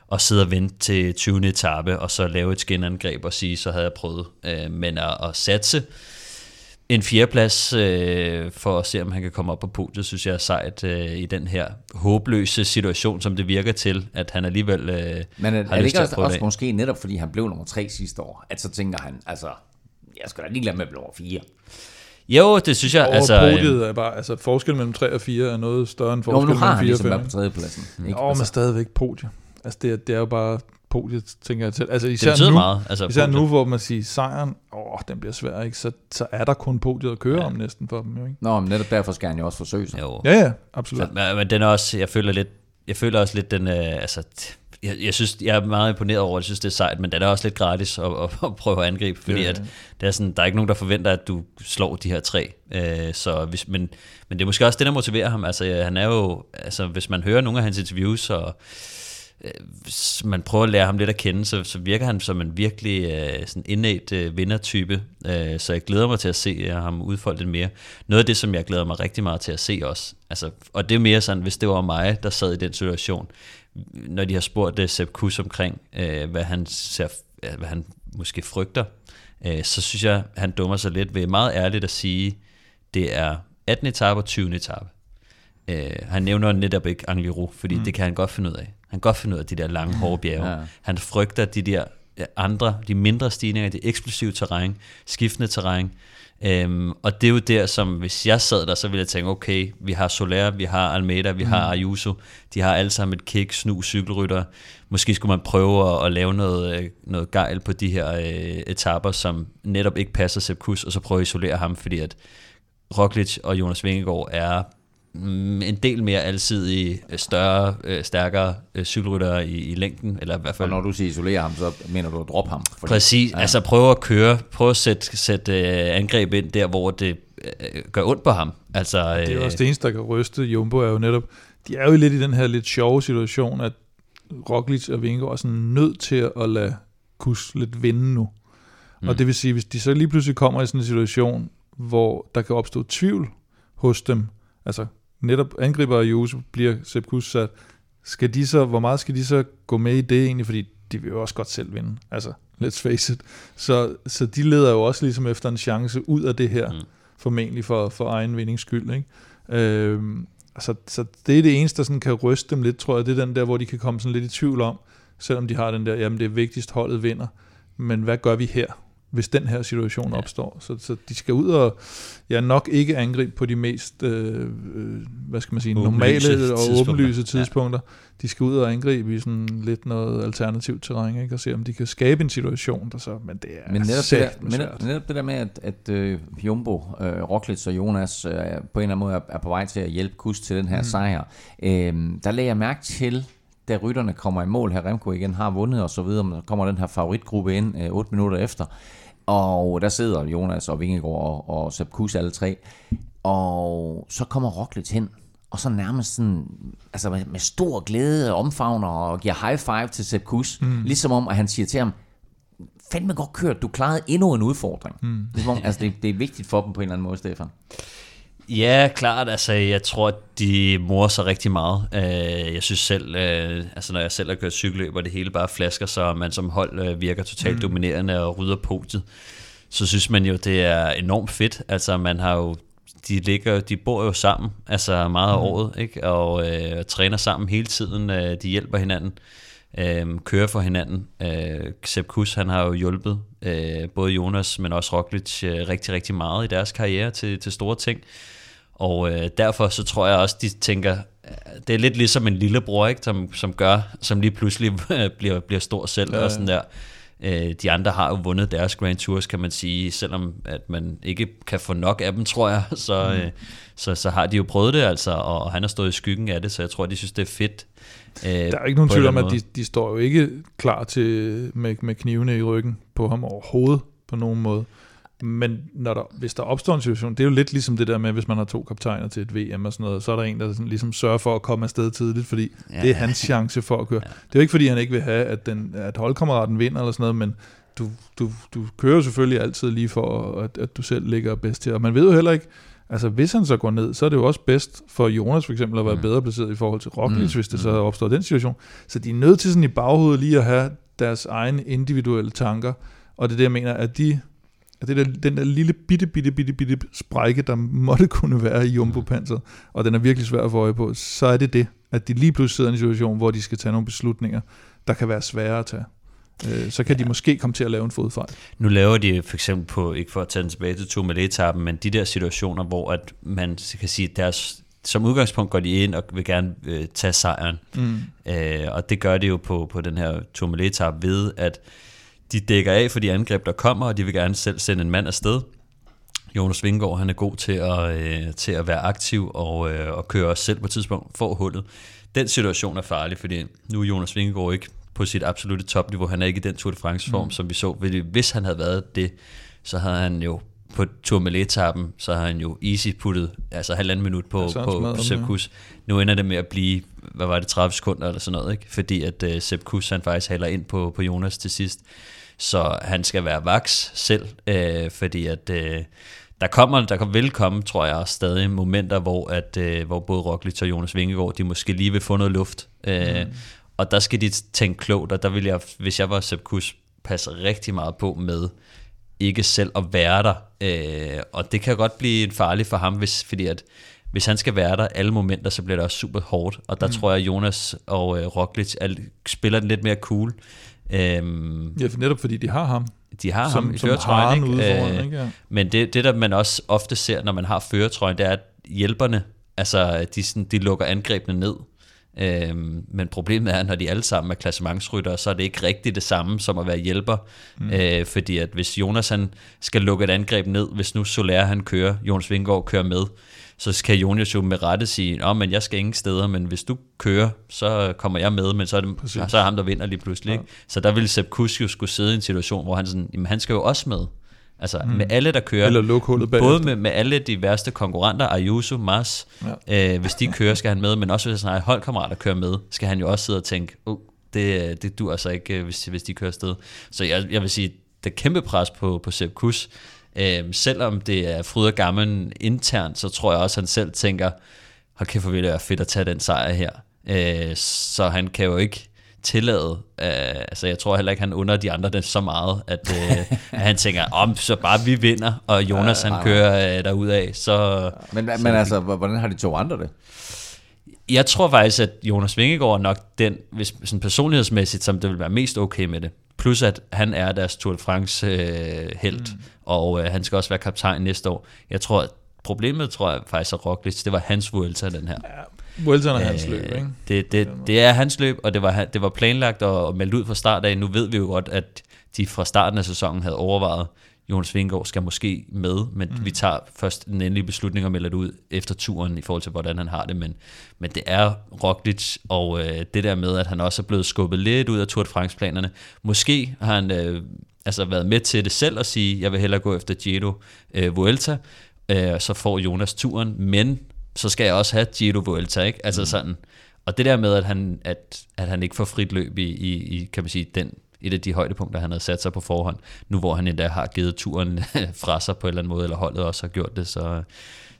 og sidde og vente til 20. etape, og så lave et skinangreb og sige, så havde jeg prøvet. Øh, men at, at satse en fjerdeplads øh, for at se, om han kan komme op på podiet, synes jeg er sejt øh, i den her håbløse situation, som det virker til, at han alligevel øh, Men er, har er det ikke til at også, prøve også måske netop, fordi han blev nummer tre sidste år, at så tænker han, altså, jeg skal da lige lade med at blive nummer fire. Jo, det synes jeg. Og altså, altså, øh, podiet er bare, altså forskel mellem 3 og 4 er noget større end Jo, forskel men nu har mellem han 4 og ligesom 5. været på tredjepladsen. Ikke? Åh, men stadigvæk podie. Altså det, det er jo bare podiet, tænker jeg til. Altså det især betyder nu, meget. Altså, især podiet. nu, hvor man siger, sejren, åh, den bliver svær, ikke? Så, så er der kun podiet at køre Ja. ja. om næsten for dem, jo, ikke? Nå, men netop derfor skal han jo også forsøge sig. Jo. Ja, ja, absolut. Så, men, den er også, jeg føler lidt, jeg føler også lidt den, øh, altså, jeg, jeg synes, jeg er meget imponeret over, det, jeg synes, det er sejt, men den er også lidt gratis at, at, at prøve at angribe, fordi Ja. at det er sådan, der er ikke nogen, der forventer, at du slår de her tre. Øh, så hvis, men, men det er måske også det, der motiverer ham. Altså, han er jo, altså, hvis man hører nogle af hans interviews, og man prøver at lære ham lidt at kende, så, så virker han som en virkelig øh, sådan innat øh, vindertype. Øh, så jeg glæder mig til at se øh, ham udfolde lidt mere. Noget af det, som jeg glæder mig rigtig meget til at se også, altså, og det er mere sådan, hvis det var mig, der sad i den situation, når de har spurgt uh, Sepp Kuss omkring, øh, hvad, han ser, hvad han måske frygter, øh, så synes jeg, han dummer sig lidt ved meget ærligt at sige, det er 18. etape og 20. etape. Øh, han nævner netop ikke Angliru, fordi mm. det kan han godt finde ud af. Han kan godt finde ud af de der lange, hårde bjerge. Ja. Han frygter de der andre, de mindre stigninger, det eksplosive terræn, skiftende terræn. Øhm, og det er jo der, som hvis jeg sad der, så ville jeg tænke, okay, vi har Soler, vi har Almeida, vi mm. har Ayuso, de har alle sammen et kick, snu, cykelrytter. Måske skulle man prøve at, at lave noget, øh, noget gejl på de her øh, etapper, som netop ikke passer Sepp Kuss, og så prøve at isolere ham, fordi at Roglic og Jonas Vingegaard er en del mere alsidige, øh, større, øh, stærkere øh, cykelryttere i, i længden, eller i hvert Og fald når du siger isolere ham, så mener du at droppe ham. Fordi, Præcis, ja. altså prøve at køre, prøve at sætte, sætte angreb ind der, hvor det gør ondt på ham. Altså, Det er jo også det eneste, der kan ryste Jumbo, er jo netop, de er jo lidt i den her lidt sjove situation, at Roglic og Vingegaard er sådan nødt til at lade Kus lidt vinde nu. Mm. Og det vil sige, hvis de så lige pludselig kommer i sådan en situation, hvor der kan opstå tvivl hos dem, altså netop angriber Ayuso bliver Sepp Kuss sat, skal de så, hvor meget skal de så gå med i det egentlig, fordi de vil jo også godt selv vinde, altså let's face it. Så, så de leder jo også ligesom efter en chance ud af det her, mm. formentlig for, for egen vindings skyld, ikke? Øhm, så, så det er det eneste, der sådan kan ryste dem lidt, tror jeg, det er den der, hvor de kan komme sådan lidt i tvivl om, selvom de har den der, jamen det er vigtigst, holdet vinder, men hvad gør vi her? Hvis den her situation Ja. opstår. Så, så de skal ud og ja, nok ikke angribe på de mest øh, øh, hvad skal man sige, Åbenlyse normale og tidspunkter. åbenlyse Ja. tidspunkter. De skal ud og angribe i sådan lidt noget alternativt terræn, ikke? og se om de kan skabe en situation, der så, men det er Men netop det, der, satme netop, det der med, at, at uh, Jumbo, uh, Roglic og Jonas uh, på en eller anden måde er, er på vej til at hjælpe Kus til den her mm. sejr, uh, der lagde jeg mærke til, da rytterne kommer i mål her, Remco igen har vundet og så videre, men kommer den her favoritgruppe ind uh, 8 minutter efter, og der sidder Jonas og Vingegaard og, og Sepp Kuss alle tre, og så kommer Roglic hen, og så nærmest sådan, altså med, med stor glæde omfavner og giver high five til Sepp Kuss, mm. ligesom om, at han siger til ham, fandme godt kørt, du klarede endnu en udfordring. Mm. Det, er, som om, altså, det, det er vigtigt for dem på en eller anden måde, Stefan. Ja, klart. Altså, jeg tror, at de morer sig rigtig meget. Øh, Jeg synes selv, øh, altså når jeg selv har kørt cykelløb, og det hele bare flasker, så man som hold øh, virker totalt mm. dominerende og rydder podiet, så synes man jo, det er enormt fedt. Altså, man har jo de, ligger, de bor jo sammen, altså meget af året, ikke? og øh, træner sammen hele tiden. Øh, de hjælper hinanden, øh, kører for hinanden. Øh, Sepp Kuss, han har jo hjulpet øh, både Jonas, men også Roglic øh, rigtig, rigtig meget i deres karriere til, til store ting. Og øh, derfor så tror jeg også, de tænker, øh, det er lidt ligesom en lillebror, ikke? Som, som gør, som lige pludselig [LAUGHS] bliver, bliver stor selv Ja, og sådan der. Øh, de andre har jo vundet deres Grand Tours, kan man sige, selvom at man ikke kan få nok af dem, tror jeg, [LAUGHS] så, mm. øh, så, så har de jo prøvet det altså, og han har stået i skyggen af det, så jeg tror, de synes, det er fedt. Øh, Der er ikke nogen tvivl om, at de, de står jo ikke klar til med, med knivene i ryggen på ham overhovedet på nogen måde. Men når der, hvis der opstår en situation, det er jo lidt ligesom det der med, hvis man har to kaptajner til et VM og sådan noget, så er der en, der sådan ligesom sørger for at komme afsted tidligt, fordi Ja. det er hans chance for at køre. Ja. Det er jo ikke, fordi han ikke vil have, at, den, at holdkammeraten vinder eller sådan noget, men du, du, du kører selvfølgelig altid lige for, at, at du selv ligger bedst til. Og man ved jo heller ikke, Altså, hvis han så går ned, så er det jo også bedst for Jonas for eksempel at være mm. bedre placeret i forhold til Roglic, mm. hvis det så mm. opstår den situation. Så de er nødt til sådan i baghovedet lige at have deres egne individuelle tanker, og det er det, jeg mener, at de at det der, den der lille bitte, bitte, bitte, bitte sprække, der måtte kunne være i jumbo panser og den er virkelig svær at få øje på, så er det det, at de lige pludselig sidder i en situation, hvor de skal tage nogle beslutninger, der kan være svære at tage. Øh, så kan ja. de måske komme til at lave en fodfejl. Nu laver de for eksempel på, ikke for at tage den tilbage til Tourmalet-etappen, men de der situationer, hvor at man kan sige, deres, som udgangspunkt går de ind og vil gerne øh, tage sejren. Mm. Øh, og det gør de jo på, på den her Tourmalet-etappe ved, at de dækker af for de angreb, der kommer, og de vil gerne selv sende en mand afsted. Jonas Vingegaard, han er god til at, øh, til at være aktiv og, øh, og køre os selv på et tidspunkt for hullet. Den situation er farlig, fordi nu er Jonas Vingegaard ikke på sit absolute topniveau. Han er ikke i den Tour de France-form, mm. som vi så. Hvis han havde været det, så havde han jo på Tourmalet-etappen, så har han jo easy puttet altså halvanden minut på, ja, på Sepp Kuss. Nu ender det med at blive, hvad var det, 30 sekunder eller sådan noget, ikke? fordi at uh, Sepp Kuss, han faktisk haler ind på, på Jonas til sidst. Så han skal være vaks selv, uh, fordi at uh, der kommer, der kan vel komme, tror jeg, stadig momenter, hvor, at, uh, hvor både Roglic og Jonas Vingegaard, de måske lige vil få noget luft. Uh, mm. Og der skal de tænke klogt, og der vil jeg, hvis jeg var Sepp Kuss, passe rigtig meget på med ikke selv at være der. Øh, og det kan godt blive farligt for ham, hvis, fordi at hvis han skal være der alle momenter, så bliver det også super hårdt. Og der mm. tror jeg, at Jonas og øh, Roglic spiller den lidt mere cool. Øhm, ja, for netop fordi de har ham. De har som, ham i føretrøjen, ikke? Øh, ikke? Ja. Men det, det, der man også ofte ser, når man har føretrøjen, det er, at hjælperne, altså de, sådan, de lukker angrebene ned. Øhm, men problemet er, når de alle sammen er klassementsryttere, så er det ikke rigtigt det samme som at være hjælper. Mm. Øh, fordi at hvis Jonas han skal lukke et angreb ned, hvis nu Soler han kører, Jonas Vingård kører med, så skal Jonas jo med rette sige, at men jeg skal ingen steder, men hvis du kører, så kommer jeg med, men så er det så er ham, der vinder lige pludselig. Ja. Ikke? Så der ville Sepp Kuss jo skulle sidde i en situation, hvor han sådan, jamen, han skal jo også med. Altså mm. med alle, der kører. Eller lukhullet Både med, med alle de værste konkurrenter, Ayuso, Mars, ja. øh, hvis de kører, skal han med, men også hvis han har holdkammerater kører med, skal han jo også sidde og tænke, oh, det, det dur altså ikke, hvis, hvis de kører afsted. Så jeg, jeg vil sige, det kæmpe pres på, på Sepp Kuss. Øh, selvom det er fryd og gammel internt, så tror jeg også, at han selv tænker, hold kæft, hvor ville det være fedt at tage den sejr her. Øh, så han kan jo ikke tillade. Uh, altså jeg tror heller ikke, han under de andre det så meget, at, uh, [LAUGHS] at han tænker, om så bare vi vinder, og Jonas han kører uh, derud af. Så, men, så, men altså, hvordan har de to andre det? Jeg tror faktisk, at Jonas Vingegaard er nok den, hvis sådan personlighedsmæssigt, som det vil være mest okay med det. Plus at han er deres Tour de France øh, held, mm. Og øh, han skal også være kaptajn næste år. Jeg tror, at problemet tror jeg faktisk er Roglic, det var hans Vuelta, den her. Ja, Vueltaen er hans løb, ikke? Det, det, det er hans løb, og det var, det var planlagt og meldt ud fra start af. Nu ved vi jo godt, at de fra starten af sæsonen havde overvejet, Jonas Vingegaard skal måske med, men mm. vi tager først den endelige beslutning og melder det ud efter turen i forhold til, hvordan han har det. Men, men det er Roglic, og øh, det der med, at han også er blevet skubbet lidt ud af Tour de France-planerne. Måske har han øh, altså været med til det selv at sige, jeg vil hellere gå efter Giro øh, Vuelta, øh, så får Jonas turen, men så skal jeg også have Giro Vuelta, ikke? Altså mm. sådan. Og det der med, at han, at, at han ikke får frit løb i, i, i, kan man sige, den, et af de højdepunkter, han havde sat sig på forhånd, nu hvor han endda har givet turen [LAUGHS] fra sig på en eller anden måde, eller holdet også har gjort det, så,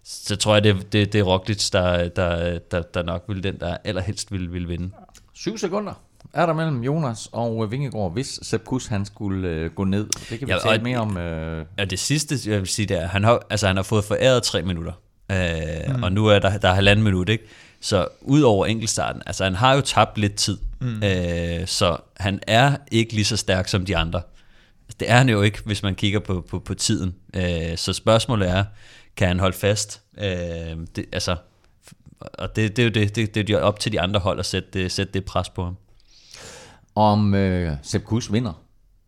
så tror jeg, det, det, det er Roglic, der, der, der, der nok vil den, der allerhelst vil, vil vinde. Syv sekunder er der mellem Jonas og Vingegaard, hvis Sepp Kuss han skulle øh, gå ned. Det kan vi ja, tale mere om. Øh... Ja, det sidste, jeg vil sige, det er, han har, altså, han har fået foræret tre minutter. Øh, mm. Og nu er der, der er halvanden minut, ikke? Så ud over enkeltstarten, altså han har jo tabt lidt tid, mm. øh, så han er ikke lige så stærk som de andre. Det er han jo ikke, hvis man kigger på, på, på tiden. Øh, så spørgsmålet er, kan han holde fast? Øh, det, altså, og det, det er jo det, det, det er op til de andre hold at sætte det, sætte det pres på ham. Om øh, Sepp Kuss vinder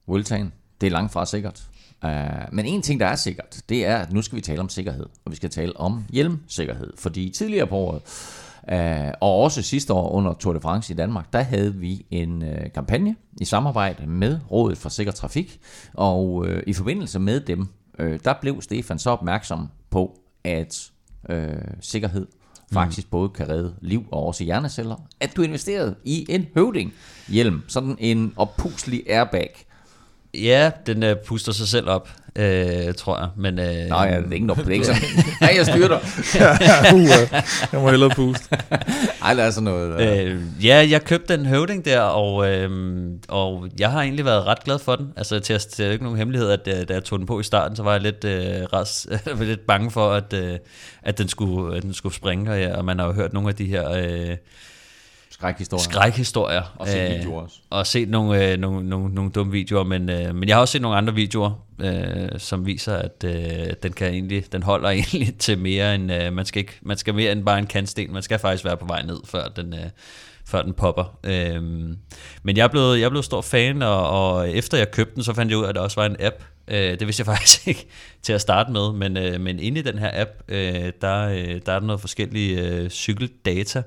Vueltaen, det er langt fra sikkert. Uh, men en ting, der er sikkert, det er, at nu skal vi tale om sikkerhed, og vi skal tale om hjelmsikkerhed. Fordi tidligere på året, uh, og også sidste år under Tour de France i Danmark, der havde vi en uh, kampagne i samarbejde med Rådet for Sikker Trafik, og uh, i forbindelse med dem, uh, der blev Stefan så opmærksom på, at uh, sikkerhed faktisk mm. både kan redde liv og også hjerneceller, at du investerede i en høvding hjelm, sådan en oppuslig airbag, Ja, den øh, puster sig selv op, øh, tror jeg. Men, øh, Nej, ja, det er ikke noget. Det er ikke [LAUGHS] så. Nej, jeg styrer dig. [LAUGHS] uh, jeg må hellere puste. Ej, det er sådan noget. Øh. Øh, ja, jeg købte den høvding der, og, øh, og jeg har egentlig været ret glad for den. Altså, til at det er ikke nogen hemmelighed, at øh, da jeg tog den på i starten, så var jeg lidt, øh, ras, [LAUGHS] lidt bange for, at, øh, at, den skulle, at den skulle springe. Og, ja, og man har jo hørt nogle af de her... Øh, Skrækhistorier. skrækhistorier. Og set øh, videoer også. Og set nogle, øh, nogle, nogle, nogle dumme videoer, men, øh, men jeg har også set nogle andre videoer, øh, som viser, at øh, den, kan egentlig, den holder [LAUGHS] egentlig til mere end, øh, man, skal ikke, man skal mere end bare en kantsten, man skal faktisk være på vej ned, før den, øh, før den popper. Øh, men jeg blevet, jeg blevet stor fan, og, og efter jeg købte den, så fandt jeg ud af, at der også var en app, Øh, det vidste jeg [LAUGHS] faktisk ikke til at starte med, men, øh, men inde i den her app, øh, der, øh, der er der noget forskellige øh, cykeldata.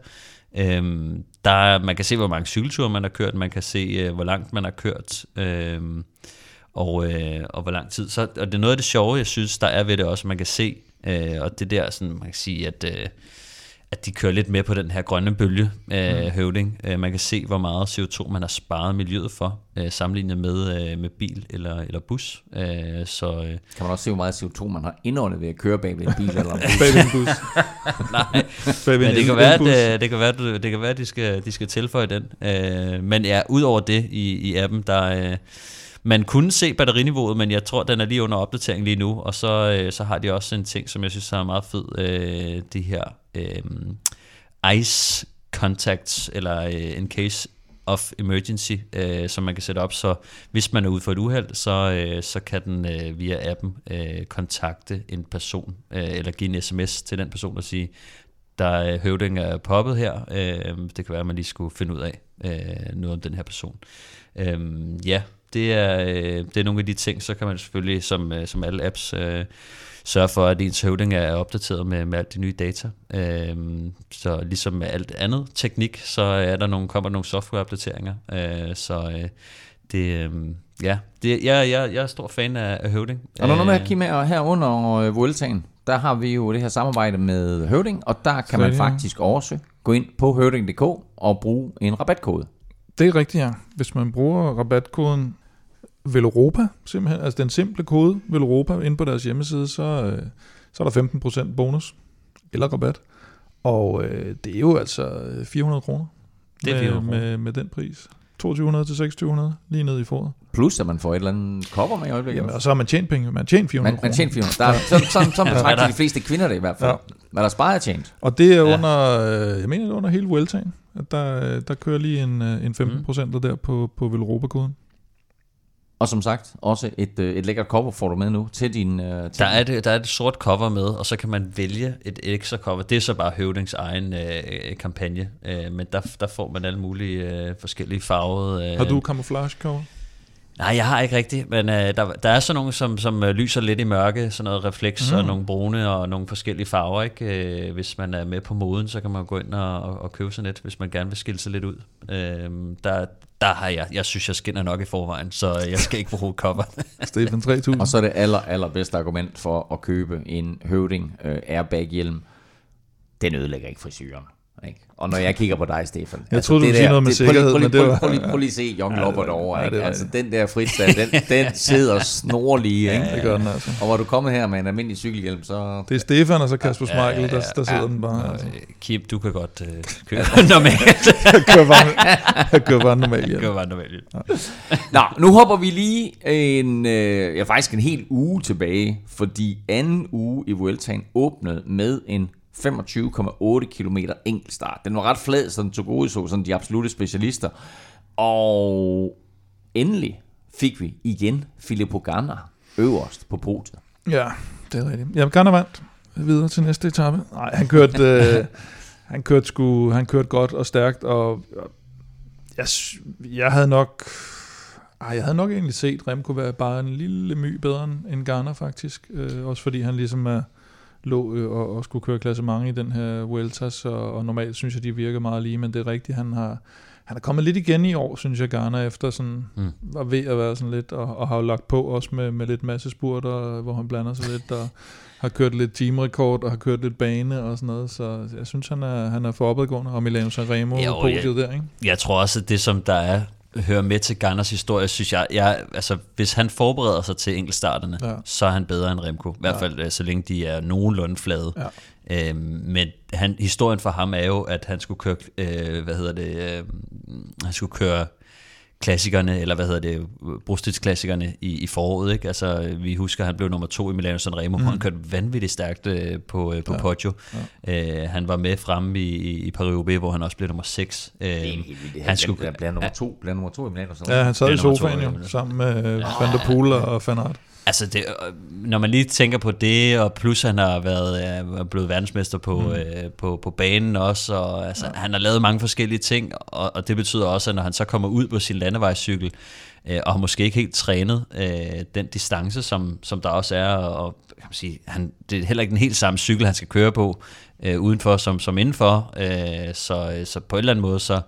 Øhm, der er, man kan se, hvor mange cykelture man har kørt, man kan se, øh, hvor langt man har kørt, øhm, og, øh, og hvor lang tid. Så, og det er noget af det sjove, jeg synes, der er ved det også, man kan se, øh, og det der, sådan, man kan sige, at... Øh, at de kører lidt med på den her grønne bølge øh, mm. høvding. Øh, man kan se, hvor meget CO2 man har sparet miljøet for, øh, sammenlignet med, øh, med bil eller, eller bus. Øh, så, øh, Kan man også se, hvor meget CO2 man har indåndet ved at køre bag ved en bil eller en bus? [LAUGHS] Bag en bus. [LAUGHS] nej, Bag men en det kan være, at, øh, det kan være, at, det kan være, at de skal, de skal tilføje den. Øh, men ja, udover det i, i appen, der... Øh, man kunne se batteriniveauet, men jeg tror, den er lige under opdatering lige nu. Og så, øh, så har de også en ting, som jeg synes er meget fed. Øh, de her øh, ice contacts, eller øh, en case of emergency, øh, som man kan sætte op, så hvis man er ude for et uheld, så, øh, så kan den øh, via appen øh, kontakte en person, øh, eller give en sms til den person og sige, der er høvding er poppet her, øh, det kan være, at man lige skulle finde ud af øh, noget om den her person. Øh, ja, det er, øh, det er nogle af de ting, så kan man selvfølgelig, som, øh, som alle apps, øh, sørge for, at ens høvding er opdateret med, med alt de nye data. Øhm, så ligesom med alt andet teknik, så er der nogle, kommer der nogle softwareopdateringer. Øh, så øh, det, øh, ja, det, jeg, jeg, jeg er stor fan af, af høvding. Og når nu med Øh, at kigge med, og her under øh, Vueltaen, der har vi jo det her samarbejde med Høvding, og der kan man Selvfølgelig. faktisk også gå ind på høvding.dk og bruge en rabatkode. Det er rigtigt, ja. Hvis man bruger rabatkoden Veloropa, simpelthen, altså den simple kode Veloropa inde på deres hjemmeside, så, øh, så er der 15% bonus eller rabat. Og øh, det er jo altså øh, 400 kroner Det er 400 med, med, med den pris. 2200 til 2600 lige ned i foret. Plus at man får et eller andet cover med i øjeblikket. Jamen, og så har man tjent penge. Man tjent 400 Man, man tjener 400. Der er, sådan, sådan, sådan betragter de fleste kvinder det i hvert fald. Ja. Ja. Hvad der sparer er tjent. Og det er Ja. under, øh, jeg mener det er under hele Vueltaen, at der, øh, der kører lige en, øh, en 15 procent der på, på Veloropa-koden. Og som sagt, også et, øh, et lækkert cover får du med nu til din... Øh, til Der er, det, der er et sort cover med, og så kan man vælge et ekstra cover. Det er så bare Høvdings egen øh, kampagne, øh, men der, der får man alle mulige øh, forskellige farvede... Øh, Har du camouflage cover? Nej, jeg har ikke rigtigt, men øh, der, der er sådan nogle, som, som øh, lyser lidt i mørke, sådan noget refleks mm. og nogle brune og nogle forskellige farver. Ikke? Øh, hvis man er med på moden, så kan man gå ind og, og, og købe sådan et, hvis man gerne vil skille sig lidt ud. Øh, der, der har jeg, jeg synes, jeg skinner nok i forvejen, så jeg skal ikke bruge cover. [LAUGHS] Stefan 3000. Og så er det aller, aller bedste argument for at købe en Høvding øh, airbag hjelm. Den ødelægger ikke frisyren. Ikke? Og når jeg kigger på dig, Stefan. Jeg troede, du ville sige noget med sikkerhed, prøv, det prøv, var- prøv, lige- prøv lige at se Young [LAUGHS] Ja, Lopper det var- derovre. ja, ikke? det var altså, det. den der fritstand, den, [LAUGHS] den sidder snorlige. Ikke? det gør den altså. Og hvor du kommer her med en almindelig cykelhjelm, så... Det er Stefan og så Kasper Schmeichel, der, der sidder den bare. Altså. Øh, Kim, du kan godt øh, [LAUGHS] køre normalt. Jeg kører bare, jeg kører bare normalt hjem. Kør bare normalt. Nå, nu hopper vi lige en, øh, ja, faktisk en hel uge tilbage, fordi anden uge i Vueltaen åbnede med en 25,8 km enkeltstart. Den var ret flad, så den tog gode så sådan de absolute specialister. Og endelig fik vi igen Filippo Ganna øverst på podiet. Ja, det er rigtigt. Jeg vil gerne vandt videre til næste etape. Nej, han kørte, [LAUGHS] øh, han kørte, sgu, han kørte godt og stærkt, og jeg, jeg havde nok... Ej, jeg havde nok egentlig set Remco være bare en lille my bedre end- Garner faktisk. Øh, også fordi han ligesom er, lå øh, og, og skulle køre klassement i den her Vueltas, og, og normalt synes jeg, de virker meget lige, men det er rigtigt, han har, han er kommet lidt igen i år, synes jeg, Garner, efter sådan, Mm. var ved at være sådan lidt, og, og har jo lagt på også med, med lidt masse spurter, hvor han blander sig lidt, og har kørt lidt teamrekord, og har kørt lidt bane og sådan noget, så jeg synes, han er, han er for opadgående, og Milano Sanremo Jo, på podiet der, ikke? Jeg tror også, at det som der er hører med til Ganners historie, synes jeg, jeg altså, hvis han forbereder sig til enkeltstarterne, ja. så er han bedre end Remco. I hvert fald, ja. så længe de er nogenlunde flade. Ja. Øhm, men han, historien for ham er jo, at han skulle køre, øh, hvad hedder det, øh, han skulle køre klassikerne, eller hvad hedder det, brostidsklassikerne i, i foråret. Ikke? Altså, vi husker, at han blev nummer to i Milano Sanremo, mm. hvor han kørte vanvittigt stærkt øh, på, øh, på ja. Poggio. Ja. Øh, han var med fremme i, i Paris-Roubaix, hvor han også blev nummer 6. Øh, det er helt vildt. Han skulle blive nummer to, blev nummer to i Milano Sanremo. Ja, han sad i sofaen jo, sammen med ja. Van der Poel og Van Aert. Altså, det, øh, når man lige tænker på det, og plus han har været er blevet verdensmester på, mm. øh, på, på banen også, og altså, ja. han har lavet mange forskellige ting, og, og det betyder også, at når han så kommer ud på sin landevejscykel, øh, og har måske ikke helt trænet øh, den distance, som, som der også er, og kan man sige, han, det er heller ikke den helt samme cykel, han skal køre på, øh, udenfor som, som indenfor, øh, så, så på en eller anden måde, så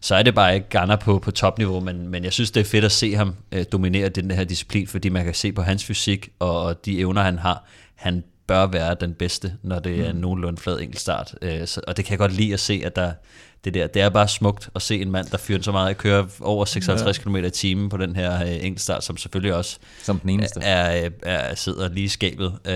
så er det bare ikke Garner på, på topniveau, men, men jeg synes, det er fedt at se ham øh, dominere den her disciplin, fordi man kan se på hans fysik og de evner, han har. Han bør være den bedste, når det er mm. nogenlunde flad enkeltstart. Øh, så, og det kan jeg godt lide at se, at der, det der, det er bare smukt at se en mand, der fyrer så meget at køre over 56 ja. km i timen på den her øh, enkeltstart, som selvfølgelig også som den eneste. Er, er, er, sidder lige i skabet, øh,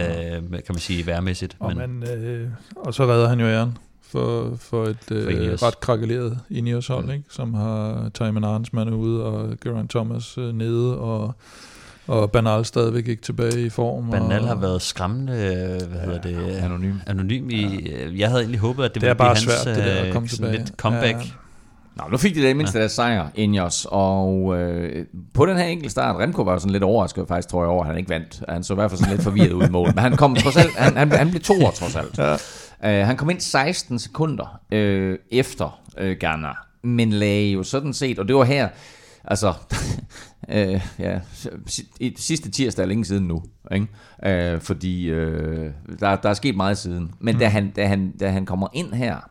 kan man sige, værmæssigt. Og, men, man, øh, og så redder han jo æren for, for et for øh, ret krakeleret Ineos hold, mm. ikke? som har Tymon Arnsman ude og Geraint Thomas øh, nede, og, og Banal stadigvæk ikke tilbage i form. Banal og, har været skræmmende, hvad ja, hedder det? Anonym. Anonym i, ja. Jeg havde egentlig håbet, at det, det ville blive hans svært, det der at komme tilbage. lidt comeback. Ja. Nå, nu fik de da i mindste ja. deres sejr, Ineos, og øh, på den her enkelte start, Remco var sådan lidt overrasket faktisk, tror jeg, over, at han ikke vandt. Han så i hvert fald sådan lidt forvirret ud i mål, men han kom trods alt, han, han, han blev to år trods alt. Ja. Uh, han kom ind 16 sekunder uh, efter uh, Ghana, men lagde jo sådan set, og det var her, altså, uh, [LAUGHS] ja, sidste tirsdag er længe siden nu, ikke? Uh, fordi uh, der, der er sket meget siden. Men mm. da, han, da, han, da han kommer ind her,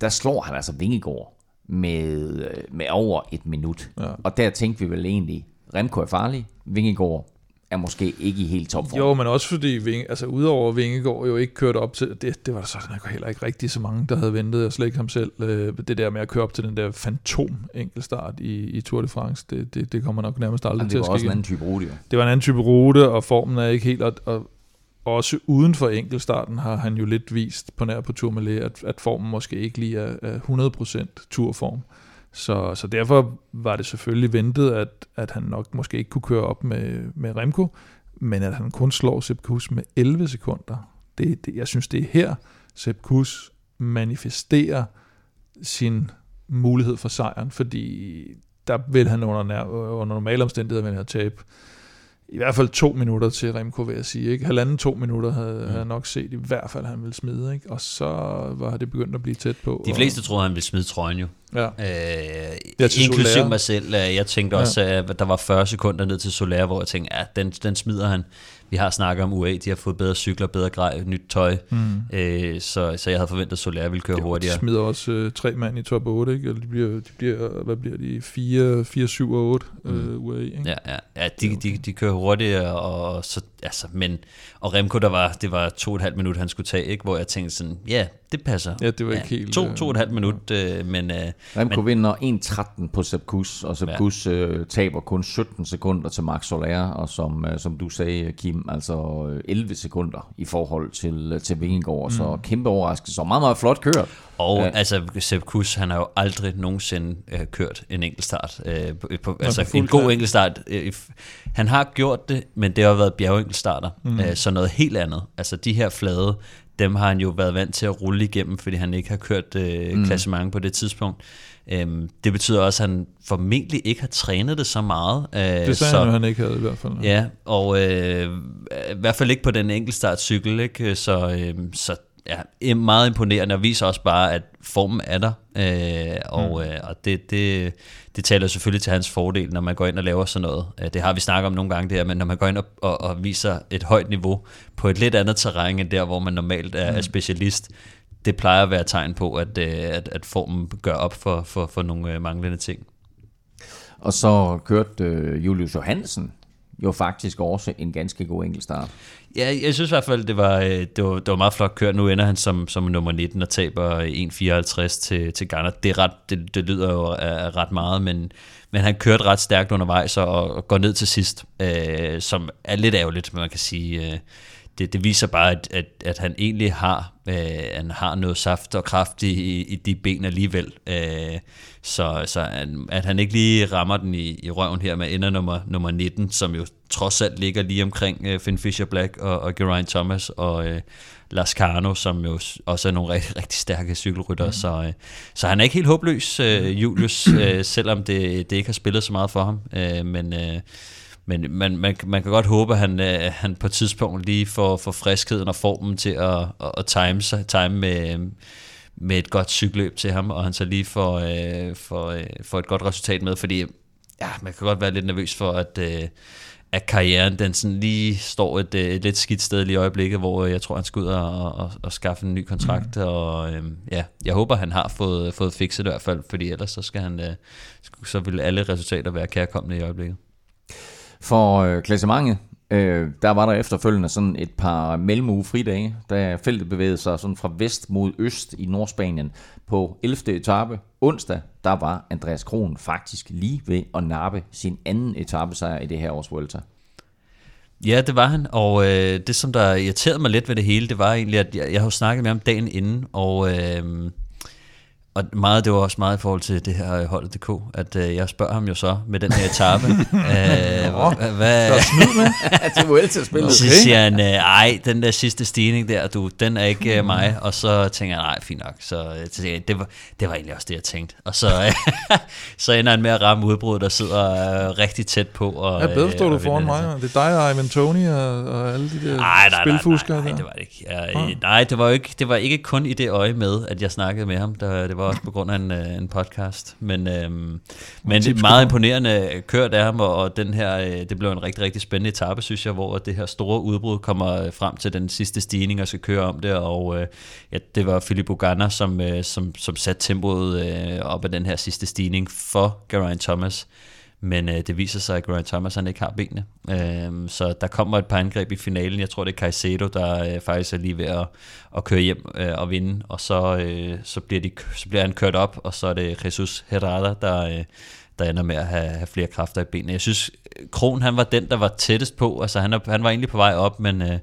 der slår han altså Vingegård med, med over et minut. Ja. Og der tænkte vi vel egentlig, Remco er farlig, Vingegård er måske ikke i helt topform. Jo, men også fordi, Vinge, altså udover Vingegaard jo ikke kørt op til, det, det var der så heller ikke rigtig så mange, der havde ventet, og slet ikke ham selv, øh, det der med at køre op til den der fantom enkeltstart i, i Tour de France, det, det, det kommer nok nærmest aldrig til at ske. Det var også en anden type rute, jo. Det var en anden type rute, og formen er ikke helt, og, og også uden for enkeltstarten har han jo lidt vist på nær på Tourmalet, at, at formen måske ikke lige er, er 100% turform. Så, så derfor var det selvfølgelig ventet, at, at han nok måske ikke kunne køre op med, med Remco, men at han kun slår Sepp Kuss med 11 sekunder. Det, det, jeg synes, det er her, Sepp Kuss manifesterer sin mulighed for sejren, fordi der vil han under, under normale omstændigheder vil han tabe i hvert fald to minutter til Remco, vil jeg sige. Ikke? Halvanden to minutter havde, mm. havde jeg nok set i hvert fald, han ville smide. Ikke? Og så var det begyndt at blive tæt på. De fleste og... troede, han ville smide trøjen jo. Ja. Øh, inklusiv mig selv. Jeg tænkte også, ja. at der var 40 sekunder ned til Soler, hvor jeg tænkte, ja, den, den smider han. Vi har snakket om UA, de har fået bedre cykler, bedre grej, nyt tøj, mm. øh, så, så jeg havde forventet, at Soler ville køre jo, hurtigere. De smider også øh, tre mand i top 8, ikke? Eller de bliver, de bliver, hvad bliver de, 4, 4 7 og 8 mm. øh, UA, ikke? Ja, ja, ja de, de, de kører hurtigere, og så, altså, men, og Remco, der var, det var to og et halvt minut, han skulle tage, ikke? hvor jeg tænkte sådan, ja, det passer. Ja, det var ja, ikke helt... To, to og et halvt minut, øh, men... Øh, Remco men, vinder 1.13 på Sepp Kuss, og Sepp ja. Kuss øh, taber kun 17 sekunder til Max Soler, og som, øh, som du sagde, Kim, altså 11 sekunder i forhold til, til Vingegaard, mm. så kæmpe overraskelse, så meget, meget flot kørt. Og ja. altså, Sepp Kuss, han har jo aldrig nogensinde øh, kørt en enkeltstart. Øh, på, på, altså en god enkeltstart. Øh, han har gjort det, men det har været bjergenkeltstarter. Mm. Øh, så noget helt andet. Altså de her flade, dem har han jo været vant til at rulle igennem, fordi han ikke har kørt øh, mm. klassement på det tidspunkt. Øhm, det betyder også, at han formentlig ikke har trænet det så meget. Øh, det sagde så, han, han ikke havde i hvert fald. Ja, og øh, i hvert fald ikke på den enkeltstartcykel, ikke? Så, øh, så ja, meget imponerende, og viser også bare, at formen er der, øh, og, mm. øh, og det, det, det taler selvfølgelig til hans fordel, når man går ind og laver sådan noget. Øh, det har vi snakket om nogle gange der, men når man går ind og, og, og viser et højt niveau på et lidt andet terræn, end der, hvor man normalt er, mm. er specialist, det plejer at være tegn på, at, øh, at, at formen gør op for, for, for nogle øh, manglende ting. Og så kørte Julius Johansen jo faktisk også en ganske god enkeltstart. Ja, jeg synes i hvert fald, det var, øh, det var, det var meget flot kørt. Nu ender han som, som nummer 19 og taber 1,54 til, til Garner. Det, er ret, det, det lyder jo er ret meget, men, men han kørte ret stærkt undervejs og, og går ned til sidst, øh, som er lidt ærgerligt, man kan sige. Øh, det, det viser bare, at, at, at han egentlig har, øh, han har noget saft og kraft i, i de ben alligevel. Øh, så så at, at han ikke lige rammer den i, i røven her med ender nummer, nummer 19, som jo trods alt ligger lige omkring øh, Finn Fisher Black og, og Geraint Thomas og øh, Lars Carno, som jo også er nogle rigtig, rigtig stærke cykelrytter. Mm. Så, øh, så han er ikke helt håbløs, øh, Julius, [CLEARS THROAT] øh, selvom det, det ikke har spillet så meget for ham. Øh, men øh, men man, man, man kan godt håbe, at han, øh, han på et tidspunkt lige får, får friskheden og formen til at, at, at time, sig, time med, med et godt cykelløb til ham, og han så lige får, øh, får, øh, får et godt resultat med, fordi ja, man kan godt være lidt nervøs for, at, øh, at karrieren den sådan lige står et, øh, et lidt skidt sted lige i øjeblikket, hvor jeg tror, han skal ud og, og, og skaffe en ny kontrakt, mm. og øh, ja, jeg håber, han har fået, fået fikset det i hvert fald, fordi ellers så skal han, øh, så vil alle resultater være kærkommende i øjeblikket. For øh, klassementet, øh, der var der efterfølgende sådan et par mellemuge fridage, da feltet bevægede sig sådan fra vest mod øst i Nordspanien. På 11. etape, onsdag, der var Andreas Kron faktisk lige ved at nappe sin anden etappesejr i det her års Vuelta. Ja, det var han, og øh, det som der irriterede mig lidt ved det hele, det var egentlig, at jeg, jeg har snakket med ham dagen inden, og øh, og meget, det var også meget i forhold til det her holdet.dk, at øh, jeg spørger ham jo så med den her etape. [LAUGHS] øh, hvad, er snyd med. [LAUGHS] til Vuelta-spillet. Okay. Så siger han, øh, ej, den der sidste stigning der, du, den er ikke øh, mig. Og så tænker jeg, nej, fint nok. Så, øh, så jeg, det, var, det var egentlig også det, jeg tænkte. Og så, øh, [LAUGHS] så ender han med at ramme udbruddet, der sidder øh, rigtig tæt på. Og, ja, bedre står du foran mig. Det er dig og Ivan Tony og, og alle de der ej, nej, spilfuskere. Nej, nej, nej, det var det ikke. Jeg, ah. Nej, det var, ikke, det var ikke kun i det øje med, at jeg snakkede med ham. Der, det var også på grund af en, øh, en podcast. Men, øhm, men det er meget imponerende kørt af ham, og, og den her, øh, det blev en rigtig, rigtig spændende etape, synes jeg, hvor det her store udbrud kommer øh, frem til den sidste stigning og skal køre om det, og øh, ja, det var Philip Ugana, som, øh, som, som satte tempoet øh, op af den her sidste stigning for Geraint Thomas. Men øh, det viser sig, at Grant Thomas han ikke har benene. Øh, så der kommer et par angreb i finalen. Jeg tror, det er Caicedo, der øh, faktisk er lige ved at, at køre hjem øh, og vinde. Og så, øh, så, bliver de, så bliver han kørt op, og så er det Jesus Herrera, der, øh, der ender med at have, have flere kræfter i benene. Jeg synes, Kron han var den, der var tættest på. Altså han, er, han var egentlig på vej op, men, øh,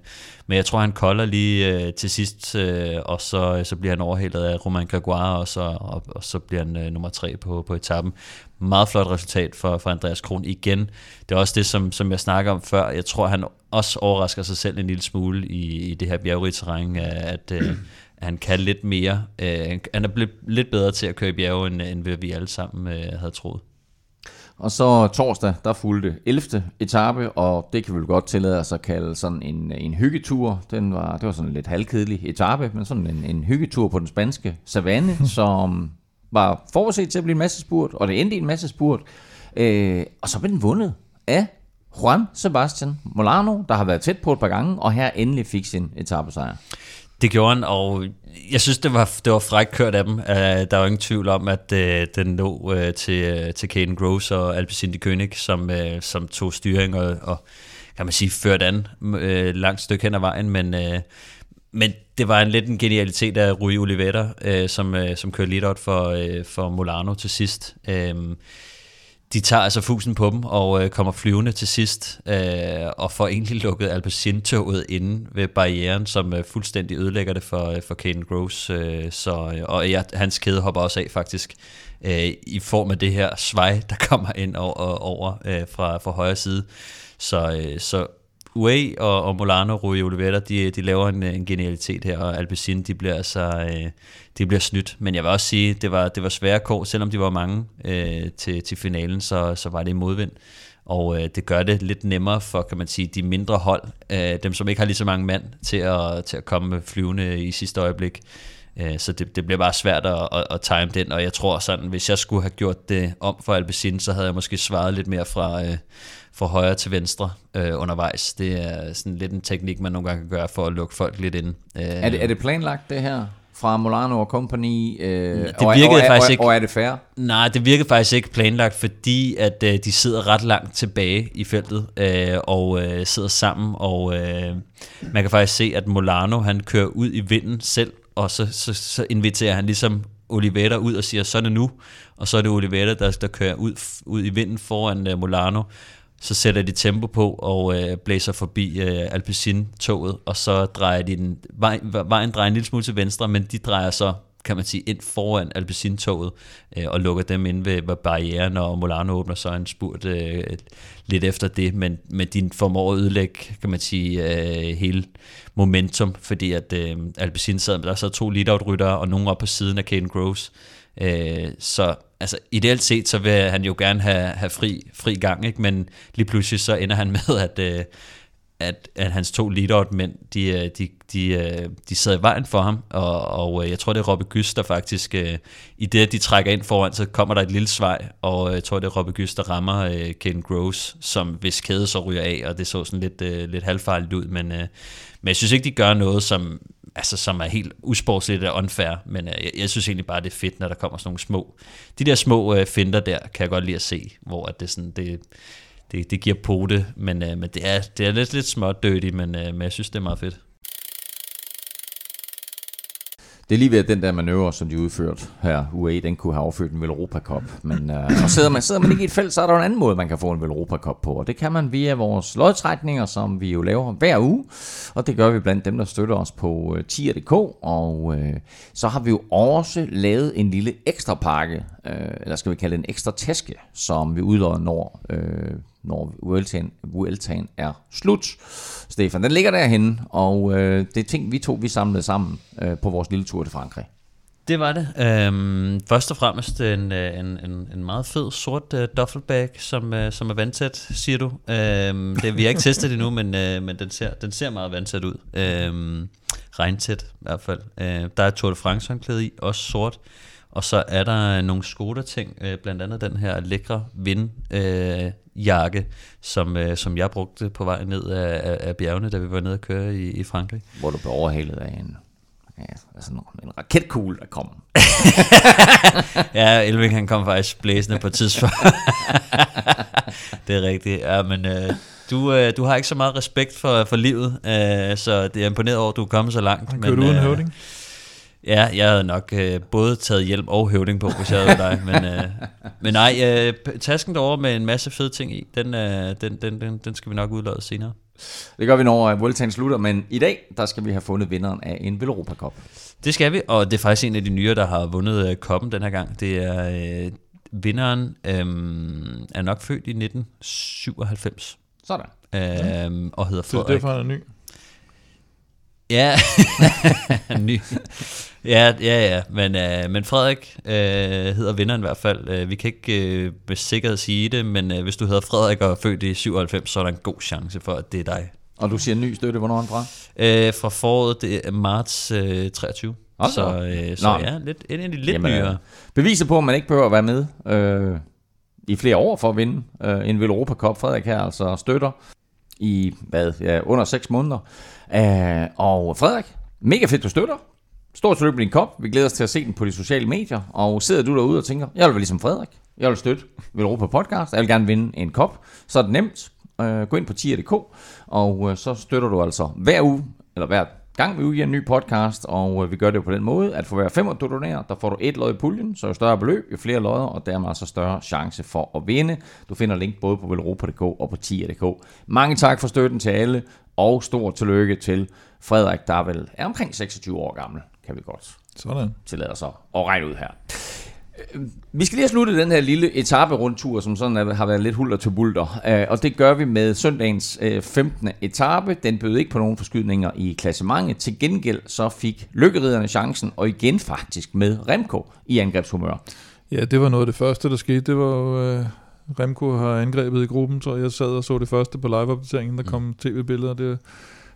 men jeg tror, han kolder lige øh, til sidst, øh, og så, så bliver han overhældet af Roman Grégoire, og så, og, og så bliver han øh, nummer tre på, på etappen. Meget flot resultat for, for Andreas Kron igen. Det er også det, som, som jeg snakker om før. Jeg tror, han også overrasker sig selv en lille smule i, i det her bjergrige terræn, at, øh, han kan lidt mere. Øh, han er blevet lidt bedre til at køre i bjerge, end, end vi alle sammen øh, havde troet. Og så torsdag, der fulgte 11. etape, og det kan vi godt tillade os at kalde sådan en, en hyggetur. Den var, det var sådan en lidt halvkedelig etape, men sådan en, en hyggetur på den spanske savanne, [LAUGHS] som var forudset til at blive en masse spurt, og det endte i en masse spurt. Øh, og så blev den vundet af Juan Sebastian Molano, der har været tæt på et par gange, og her endelig fik sin etappesejr. Det gjorde han, og jeg synes, det var, det var frækt kørt af dem. Uh, der er ingen tvivl om, at uh, den lå uh, til, uh, til Caden Gross og Alpecin de König, som, uh, som tog styring og, og kan man sige, førte an uh, langt stykke hen ad vejen, men, uh, men det var en lidt en genialitet af Rui Oliveira, uh, som, uh, som kørte lead for, uh, for Molano til sidst. Uh, de tager altså fusen på dem og øh, kommer flyvende til sidst øh, og får egentlig lukket Alpecin-toget inde ved barrieren, som øh, fuldstændig ødelægger det for, øh, for Caden Groves. Øh, så, øh, og ja, hans kæde hopper også af faktisk øh, i form af det her svej, der kommer ind over, øh, over øh, fra, fra højre side. Så, øh, så Uwe og, og Molano og Rui Oliveira, de, de laver en, en genialitet her, og Alpecin, de bliver altså, øh, de bliver snydt. Men jeg vil også sige, det var, det var svære kår, selvom de var mange øh, til, til finalen, så, så var det i modvind. Og øh, det gør det lidt nemmere for, kan man sige, de mindre hold, øh, dem som ikke har lige så mange mand til at, til at komme flyvende i sidste øjeblik. Øh, så det, det bliver bare svært at, at, at time den, og jeg tror sådan, hvis jeg skulle have gjort det om for Alpecin, så havde jeg måske svaret lidt mere fra, øh, fra højre til venstre øh, undervejs. Det er sådan lidt en teknik, man nogle gange kan gøre for at lukke folk lidt ind. Øh, er, det, er det planlagt det her? fra Molano og Company? Øh, det virkede og, faktisk og, ikke. Og er det fair? Nej, det virker faktisk ikke planlagt, fordi at øh, de sidder ret langt tilbage i feltet øh, og øh, sidder sammen, og øh, man kan faktisk se, at Molano han kører ud i vinden selv, og så, så, så inviterer han ligesom Oliveira ud og siger, så er det nu, og så er det Oliveira, der, der kører ud, ud i vinden foran øh, Molano, så sætter de tempo på og øh, blæser forbi øh, Alpecin-toget, og så drejer de den, vej, vejen drejer en lille smule til venstre, men de drejer så kan man sige, ind foran Alpecin-toget øh, og lukker dem ind ved, ved barrieren, og Molano åbner så en spurt øh, lidt efter det, men, men de formår at ødelægge, kan man sige, øh, hele momentum, fordi at øh, Alpecin sad, der så to lead-out-ryttere, og nogen op på siden af Caden Groves, øh, så altså ideelt set, så vil han jo gerne have, have fri, fri gang, ikke? men lige pludselig så ender han [LAUGHS] med, at, øh, at, at hans to lead mænd de, øh, de, de, øh, de sad i vejen for ham, og, og øh, jeg tror, det er Robbe Gys, der faktisk, i det, at de trækker ind foran, så kommer der et lille svej, og jeg tror, det er Robbe Gys, der rammer Ken Groves, som hvis kæde så ryger af, og det så sådan lidt, uh, lidt halvfarligt ud, men, men jeg synes ikke, de gør noget, som, altså, som er helt usportsligt og unfair, men øh, jeg, jeg synes egentlig bare, det er fedt, når der kommer sådan nogle små, de der små øh, finder der, kan jeg godt lide at se, hvor at det sådan, det, det, det giver pote, men, øh, men det, er, det er lidt, lidt småt dirty, men, øh, men jeg synes, det er meget fedt. Det er lige ved, at den der manøvre, som de udførte her, UA, den kunne have affødt en Europa Cup. Men øh, og sidder, man, sidder man ikke i et felt, så er der en anden måde, man kan få en Europa Cup på. Og det kan man via vores lodtrækninger, som vi jo laver hver uge. Og det gør vi blandt dem, der støtter os på øh, tier.dk. Og øh, så har vi jo også lavet en lille ekstra pakke, øh, eller skal vi kalde det en ekstra taske, som vi udlodder, når øh, når Vueltaen er slut. Stefan, den ligger derhen, og øh, det er ting, vi to vi samlede sammen øh, på vores lille tur til Frankrig. Det var det. Øhm, først og fremmest en, øh, en, en, en meget fed sort uh, duffelbag, som, uh, som er vandtæt, siger du. Øhm, det, vi har ikke testet det endnu, men, uh, men den, ser, den ser meget vandtæt ud. Øhm, regntæt i hvert fald. Øh, der er Tour de France håndklæde i, også sort. Og så er der nogle Skoda-ting, uh, blandt andet den her lækre vind uh, jakke, som, øh, som jeg brugte på vej ned af, af, af bjergene, da vi var nede og køre i, i Frankrig. Hvor du blev overhalet af en, ja, altså en, en raketkugle, der kom. [LAUGHS] ja, Elving han kom faktisk blæsende på et tidspunkt. [LAUGHS] det er rigtigt. Ja, men øh, du, øh, du har ikke så meget respekt for, for livet, øh, så det er imponeret over, at du er kommet så langt. Han men, du uden øh, høvding? Ja, jeg havde nok øh, både taget hjelm og høvding på, hvis jeg havde dig. Men, øh, men nej, øh, tasken derovre med en masse fede ting i, den, øh, den, den, den, den skal vi nok udlade senere. Det gør vi, når Vueltaen slutter, men i dag, der skal vi have fundet vinderen af en Velropa Cup. Det skal vi, og det er faktisk en af de nye, der har vundet øh, koppen den her gang. Det er øh, vinderen, øh, er nok født i 1997. Sådan. Øh, og hedder Frederik. Det er derfor, han er ny. Ja, [LAUGHS] ny. Ja, ja, ja. Men, øh, men Frederik øh, hedder vinderen i hvert fald. Øh, vi kan ikke øh, med sikkerhed sige det, men øh, hvis du hedder Frederik og er født i 97, så er der en god chance for, at det er dig. Og du siger ny støtte, hvornår er han fra? Øh, fra foråret, det er marts øh, 23. Okay. Så, øh, så ja, lidt, en af de lidt Jamen, nyere. Beviser på, at man ikke behøver at være med øh, i flere år for at vinde øh, en Europa Cup. Frederik her altså støtter i hvad, ja, under 6 måneder. Uh, og Frederik, mega fedt, du støtter. Stort tillykke med din kop. Vi glæder os til at se den på de sociale medier. Og sidder du derude og tænker, jeg vil være ligesom Frederik. Jeg vil støtte Velropa Podcast. Jeg vil gerne vinde en kop. Så er det nemt. Øh, gå ind på tier.dk, og øh, så støtter du altså hver uge, eller hver gang vi udgiver en ny podcast, og øh, vi gør det på den måde, at for hver fem du donerer, der får du et lod i puljen, så jo større beløb, jo flere lodder, og dermed altså større chance for at vinde. Du finder link både på velropa.dk og på tier.dk. Mange tak for støtten til alle, og stor tillykke til Frederik, der vel er omkring 26 år gammel, kan vi godt Sådan. tillade os at regne ud her. Øh, vi skal lige have sluttet den her lille etape-rundtur, som sådan har været lidt hulter til bulter. Øh, og det gør vi med søndagens 15. Øh, etape. Den bød ikke på nogen forskydninger i klassementet. Til gengæld så fik lykkeriderne chancen, og igen faktisk med Remco i angrebshumør. Ja, det var noget af det første, der skete. Det var jo, uh, Remco har angrebet i gruppen, så jeg sad og så det første på live-opdateringen, der mm. kom tv-billeder. Det,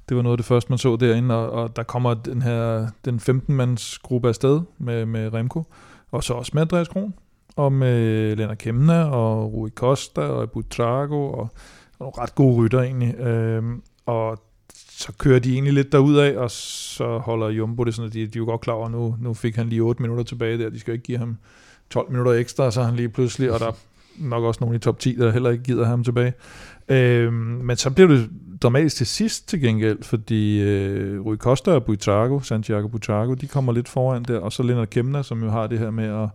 det var noget af det første, man så derinde, og, og der kommer den her den 15-mands gruppe afsted med, med Remco. Og så også med Andreas Kron, og med Lennart Kemna, og Rui Costa, og Butrago, og, og nogle ret gode rytter egentlig. Øhm, og så kører de egentlig lidt derud af, og så holder Jumbo det sådan, at de, de er jo godt klar over, nu, nu fik han lige 8 minutter tilbage der, de skal ikke give ham 12 minutter ekstra, så er han lige pludselig, og der er nok også nogen i top 10, der heller ikke gider ham tilbage. Øhm, men så blev det dramatisk til sidst til gengæld, fordi øh, Rui Costa og Buitrago, Santiago Buitrago, de kommer lidt foran der, og så Lennart Kemner, som jo har det her med at,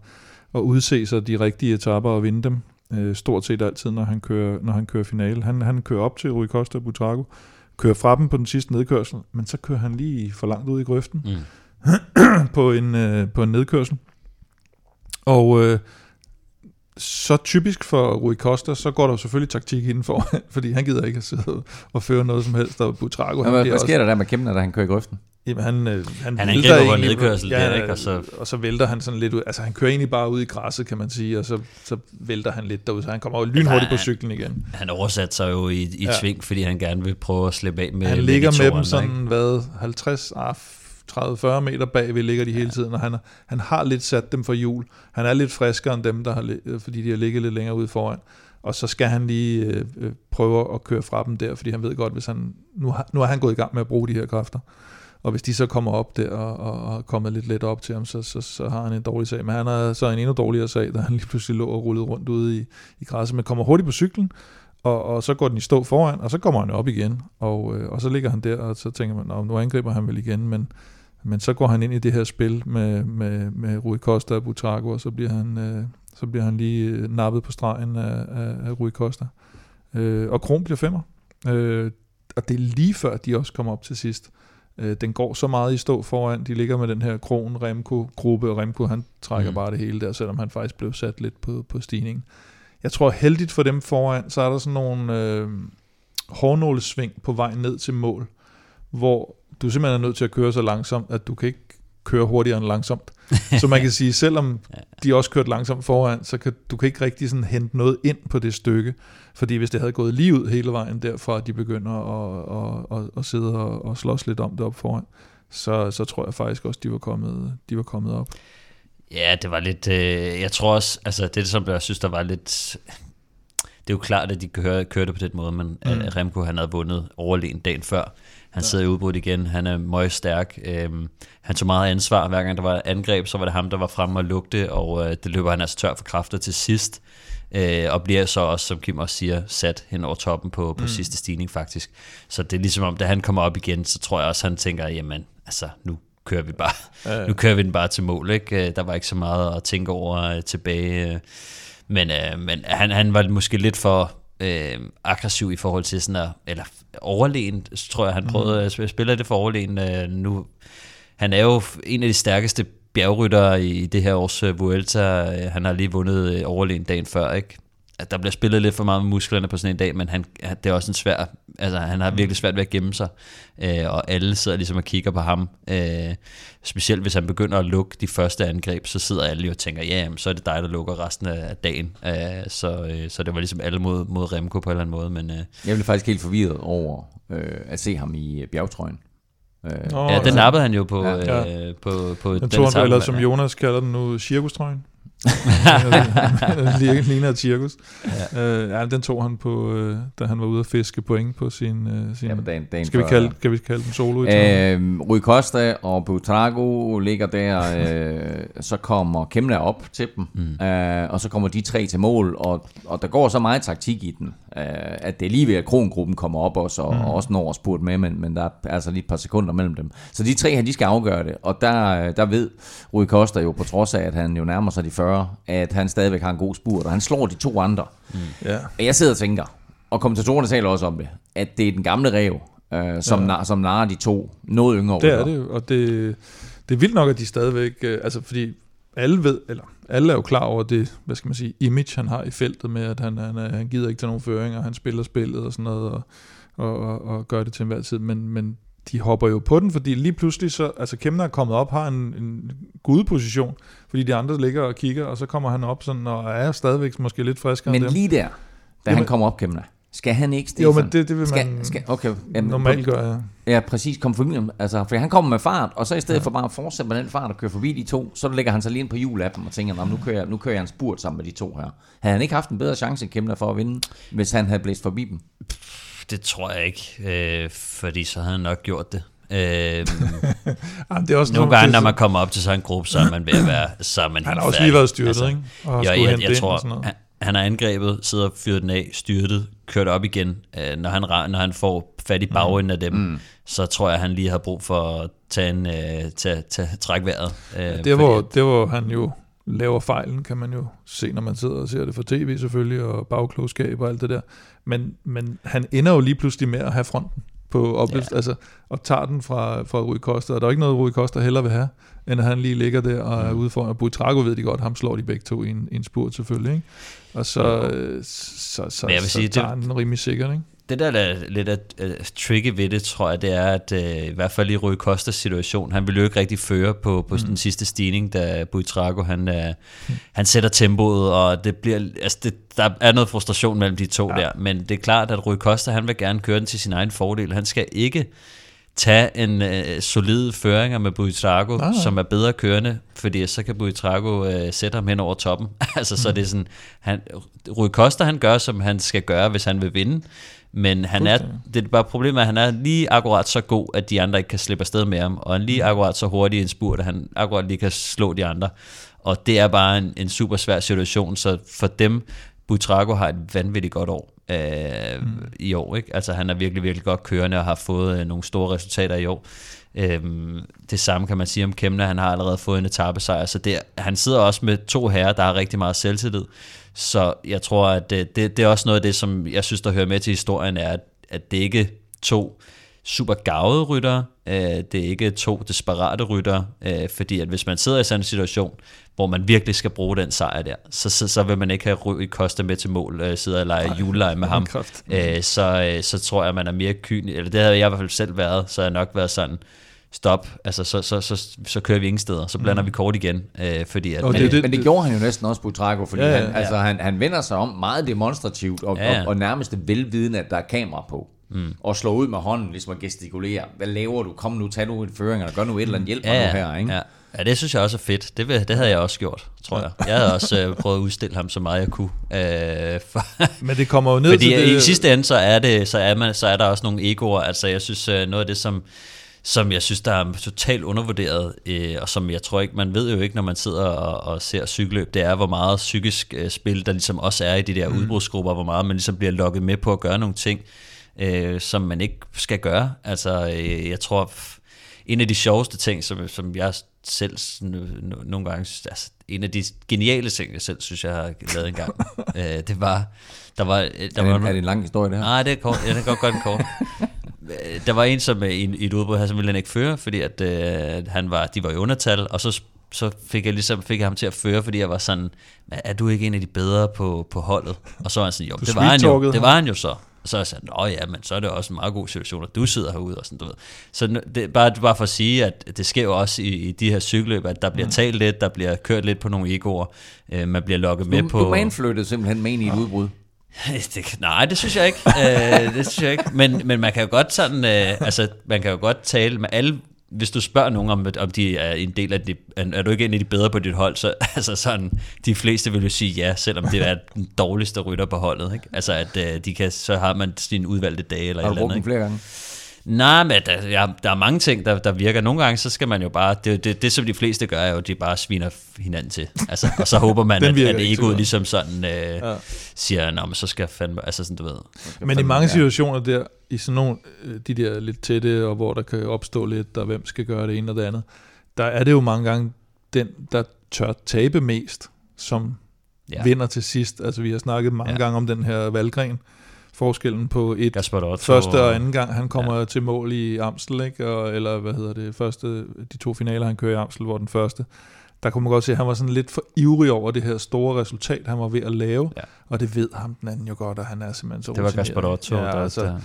at udse sig de rigtige etapper og vinde dem, øh, stort set altid, når han kører, når han kører finale. Han, han kører op til Rui Costa og Buitrago, kører fra dem på den sidste nedkørsel, men så kører han lige for langt ud i grøften mm. [CLEARS THROAT] på, en, øh, på en nedkørsel. Og øh, så typisk for Rui Costa, så går der jo selvfølgelig taktik inden for, [LAUGHS] fordi han gider ikke at sidde og føre noget som helst, og Butrago... Ja, hvad, hvad sker også, der der med Kemner, da han kører i grøften? Jamen, han, øh, han, han vælter egentlig, nedkørsel ja, der, ikke? Og så... og så vælter han sådan lidt ud. Altså, han kører egentlig bare ud i græsset, kan man sige, og så, så vælter han lidt derud, så han kommer jo lynhurtigt på cyklen igen. Han oversat sig jo i, i ja. fordi han gerne vil prøve at slippe af med Han ligger med, med dem sådan, ikke? hvad, 50, ah, 30-40 meter bag, vi ligger de hele tiden, og han, han har lidt sat dem for jul. Han er lidt friskere end dem, der har, fordi de har ligget lidt længere ude foran. Og så skal han lige øh, øh, prøve at køre fra dem der, fordi han ved godt, hvis han, nu, har, nu er han gået i gang med at bruge de her kræfter. Og hvis de så kommer op der og, og, og kommet lidt let op til ham, så, så, så har han en dårlig sag. Men han har så en endnu dårligere sag, da han lige pludselig lå og rullede rundt ude i, i græsset. Men kommer hurtigt på cyklen, og, og så går den i stå foran, og så kommer han op igen. Og, øh, og så ligger han der, og så tænker man, nu angriber han vel igen, men men så går han ind i det her spil med, med, med Rui Costa og Butrago, og så bliver han, øh, så bliver han lige øh, nappet på stregen af, af, af Rui Costa. Øh, og Kron bliver femmer. Øh, og det er lige før, de også kommer op til sidst. Øh, den går så meget i stå foran. De ligger med den her Kron Remco-gruppe, og Remco han trækker mm. bare det hele der, selvom han faktisk blev sat lidt på, på stigningen. Jeg tror heldigt for dem foran, så er der sådan nogle øh, hårnålesving på vej ned til mål, hvor du simpelthen er nødt til at køre så langsomt, at du kan ikke køre hurtigere end langsomt. Så man kan sige, selvom [LAUGHS] de også kørt langsomt foran, så kan du kan ikke rigtig sådan hente noget ind på det stykke. Fordi hvis det havde gået lige ud hele vejen derfra, at de begynder at, at, at, at sidde og, og slås lidt om det op foran, så, så tror jeg faktisk også, de var kommet, de var kommet op. Ja, det var lidt, øh, jeg tror også, altså det som jeg synes, der var lidt, det er jo klart, at de kører, kørte på den måde, men mm. Remco han havde vundet overlegen dagen før. Han sidder i udbrud igen, han er meget stærk. Øhm, han tog meget ansvar, hver gang der var angreb, så var det ham, der var fremme og lugte, og øh, det løber han altså tør for kræfter til sidst. Øh, og bliver så også, som Kim også siger, sat hen over toppen på, på mm. sidste stigning faktisk. Så det er ligesom om, da han kommer op igen, så tror jeg også, han tænker, jamen, altså, nu kører vi bare, ja, ja. nu kører vi den bare til mål, ikke? Øh, der var ikke så meget at tænke over øh, tilbage. Øh. Men, øh, men han, han var måske lidt for øh, aggressiv i forhold til sådan at, eller overlegen, tror jeg, han mhm. prøvede mm. at spille det for overlegen. Øh, nu, han er jo en af de stærkeste bjergryttere i det her års uh, Vuelta. Øh, han har lige vundet uh, overlegen dagen før, ikke? At der bliver spillet lidt for meget med musklerne på sådan en dag, men han, det er også en svær, altså han har virkelig svært ved at gemme sig, øh, og alle sidder ligesom og kigger på ham. Øh, specielt hvis han begynder at lukke de første angreb, så sidder alle jo og tænker, ja, jamen, så er det dig, der lukker resten af dagen. Øh, så, øh, så det var ligesom alle mod, mod Remco på en eller anden måde. Men, øh, Jeg blev faktisk helt forvirret over øh, at se ham i bjergtrøjen. Øh, ja, den nappede han jo på, ja. øh, på, på den, den tog eller som Jonas kalder den nu, cirkustrøjen. [LAUGHS] ligner et cirkus. Ja. Øh, ja, den tog han på, øh, da han var ude at fiske point på sin... Øh, sin ja, dagen, dagen skal, vi kalde, kan vi kalde den solo? Øh, Rui Costa og Butrago ligger der, øh, så kommer Kemna op til dem, mm. øh, og så kommer de tre til mål, og, og der går så meget taktik i den, øh, at det er lige ved, at Krongruppen kommer op også, og, mm. og også når spurt med, men, men der er altså lige et par sekunder mellem dem. Så de tre her, de skal afgøre det, og der, der ved Rui Costa jo, på trods af, at han jo nærmer sig de 40 40, at han stadigvæk har en god spurt, og han slår de to andre. Mm. Yeah. Og jeg sidder og tænker, og kommentatorerne taler også om det, at det er den gamle rev, øh, som, ja. nar, som narer de to noget yngre Det er det jo, og det, det er vildt nok, at de stadigvæk, øh, altså fordi alle ved, eller alle er jo klar over det, hvad skal man sige, image han har i feltet med, at han, han, han gider ikke til nogen føringer, han spiller spillet og sådan noget, og, og, og, og gør det til enhver tid, men, men de hopper jo på den, fordi lige pludselig så, altså Kemner er kommet op, har en, en gudeposition, fordi de andre ligger og kigger, og så kommer han op sådan, og er stadigvæk måske lidt friskere Men lige der, da Jamen, han kommer op, Kemner, skal han ikke, Stefan? Jo, men det, det vil man skal, okay, jamen, normalt gøre, ja. Ja, præcis, kom forbi Altså, for han kommer med fart, og så i stedet ja. for bare at fortsætte med den fart og køre forbi de to, så lægger han sig lige ind på hjul af dem og tænker, nu kører, jeg, nu kører jeg en spurt sammen med de to her. Havde han ikke haft en bedre chance end Kemner for at vinde, hvis han havde blæst forbi dem? Det tror jeg ikke, øh, fordi så havde han nok gjort det. Øh, [LAUGHS] Jamen, det er også nogle gange, når man kommer op til sådan en gruppe, så er man ved at være, så er man [LAUGHS] Han har også lige været styrtet, ikke? Og ja, jeg, jeg, ind tror, og sådan noget. han, han har angrebet, sidder og fyret den af, styrtet, kørt op igen. Øh, når, han, når han får fat i bagenden af dem, mm. så tror jeg, han lige har brug for at tage en, øh, tage, tage, trække vejret. Øh, Det fordi- hvor, det hvor han jo laver fejlen, kan man jo se, når man sidder og ser det på tv selvfølgelig, og bagklogskab og alt det der. Men, men han ender jo lige pludselig med at have fronten på oplevelse, ja. altså, og tager den fra, fra Rui Costa, og der er ikke noget, Rui Costa heller vil have, end at han lige ligger der og er ude foran, og Buitrago ved de godt, ham slår de begge to i en, en spurt selvfølgelig, ikke? Og så, øh, så, så, Men jeg vil så sige, tager det- han den rimelig sikkert, ikke? Det der, er lidt af, uh, tricky ved det, tror jeg, det er, at uh, i hvert fald i Rui Costas situation, han ville jo ikke rigtig føre på, på mm. den sidste stigning, da Buitrago, han, uh, mm. han sætter tempoet, og det bliver, altså det, der er noget frustration mellem de to ja. der, men det er klart, at Rui Costa, han vil gerne køre den til sin egen fordel. Han skal ikke tage en uh, solid føringer med Buitrago, nej. som er bedre kørende, fordi så kan Buitrago uh, sætte ham hen over toppen. [LAUGHS] altså, så det er sådan, han, Rui Costa, han gør, som han skal gøre, hvis han vil vinde, men han er, det er bare problemet, at han er lige akkurat så god, at de andre ikke kan slippe afsted med ham, og han er lige akkurat så hurtig en spurt, at han akkurat lige kan slå de andre. Og det er bare en, en super svær situation, så for dem, Buitrago har et vanvittigt godt år øh, mm. i år. Ikke? Altså han er virkelig, virkelig godt kørende og har fået øh, nogle store resultater i år. Øhm, det samme kan man sige om Kemna, han har allerede fået en etappesejr, så det, han sidder også med to herrer, der har rigtig meget selvtillid. Så jeg tror, at det, det, det er også noget af det, som jeg synes, der hører med til historien, er, at, at det ikke to super gavede ryttere, øh, det er ikke to desperate ryttere, øh, fordi at hvis man sidder i sådan en situation, hvor man virkelig skal bruge den sejr der, så, så, så vil man ikke have Rui Costa med til mål, øh, sidde og lege juleleje med ham. Øh, så, øh, så tror jeg, man er mere kynisk, eller det havde jeg i hvert fald selv været, så har jeg nok været sådan, stop, altså så, så, så, så kører vi ingen steder, så blander vi kort igen, øh, fordi at, Og Men det- det, det- men det gjorde han jo næsten også, Butrago, fordi Ja, ja, ja. han, altså, han, han vender sig om meget demonstrativt, og, Ja, ja, og, og nærmest velvidende, at der er kamera på. Mm. Og slår ud med hånden, ligesom at gestikulere. Hvad laver du? Kom nu, tag nu en føring, eller gør nu et eller andet. Hjælp mig ja, nu her, ikke? Ja. ja, det synes jeg også er fedt. Det, det havde jeg også gjort, tror jeg. Jeg havde også øh, prøvet at udstille ham så meget jeg kunne. Øh, for, [LAUGHS] Men det kommer jo ned Fordi til det... i sidste ende, så er, det, så, er man, så er der også nogle egoer. Altså jeg synes, øh, noget af det, som, som jeg synes, der er totalt undervurderet, øh, og som jeg tror ikke, man ved jo ikke, når man sidder og, og ser cykelløb, det er, hvor meget psykisk øh, spil, der ligesom også er i de der mm. udbrudsgrupper, hvor meget man ligesom bliver lokket med på at gøre nogle ting, øh, som man ikke skal gøre. Altså øh, jeg tror, en af de sjoveste ting, som, som jeg selv nogle gange, altså en af de geniale ting, jeg selv synes, jeg har lavet engang, [LAUGHS] øh, det var, der var, øh, der Er, var det, er det en lang historie, det her? Nej, det er kort. Jeg kan godt gøre den kort. [LAUGHS] Øh, Der var en, som øh, i, i et udbrud her, som ville han ikke føre, fordi at, øh, han var, de var i undertal, og så, så fik jeg ligesom fik jeg ham til at føre, fordi jeg var sådan, "Men er du ikke en af de bedre på, på holdet? Og så var han sådan, jo, Du det var han jo, det var han jo så. Og så er jeg sådan, nå ja, men så er det også en meget god situation, at du sidder herude og sådan, du ved. Så det er bare, bare for at sige, at det sker jo også i, i de her cykelløb, at der bliver mm. talt lidt, der bliver kørt lidt på nogle egoer, øh, man bliver lokket med Du, på... du manflyttede simpelthen med ind i et udbrud. [LAUGHS] Det, nej, det synes jeg ikke. øh, det synes jeg ikke. Men, men man kan jo godt sådan, øh, altså man kan jo godt tale med alle, hvis du spørger nogen om, om de er en del af de, er, du ikke en af de bedre på dit hold, så [LAUGHS] altså sådan, de fleste vil jo sige ja, selvom det er den dårligste rytter på holdet, ikke? Altså at øh, de kan, så har man sine udvalgte dage eller Har et eller andet, ikke? flere gange? Nej, men der, ja, der er mange ting, der, der virker. Nogle gange, så skal man jo bare... Det, det, det som de fleste gør, er jo, at de bare sviner hinanden til. Altså, og så håber man, [LAUGHS] at, at egoet ligesom sådan øh, ja. siger, Nå, men så skal jeg fandme... Altså sådan, du ved... Men i mange situationer der, i sådan nogle, øh, de der lidt tætte, og hvor der kan opstå lidt, og hvem skal gøre det ene og det andet, der er det jo mange gange den, der tør tabe mest, som Ja. vinder til sidst. Altså vi har snakket mange Ja. ja. gange om den her valgren, forskellen på et første og anden gang, han kommer ja. til mål i Amstel, ikke? Og, eller hvad hedder det, første, de to finaler, han kører i Amstel, hvor den første, der kunne man godt se, at han var sådan lidt for ivrig over det her store resultat, han var ved at lave, Ja. og det ved ham den anden jo godt, og han er simpelthen så Det var. Gaspar Otto, ja, der, altså, der,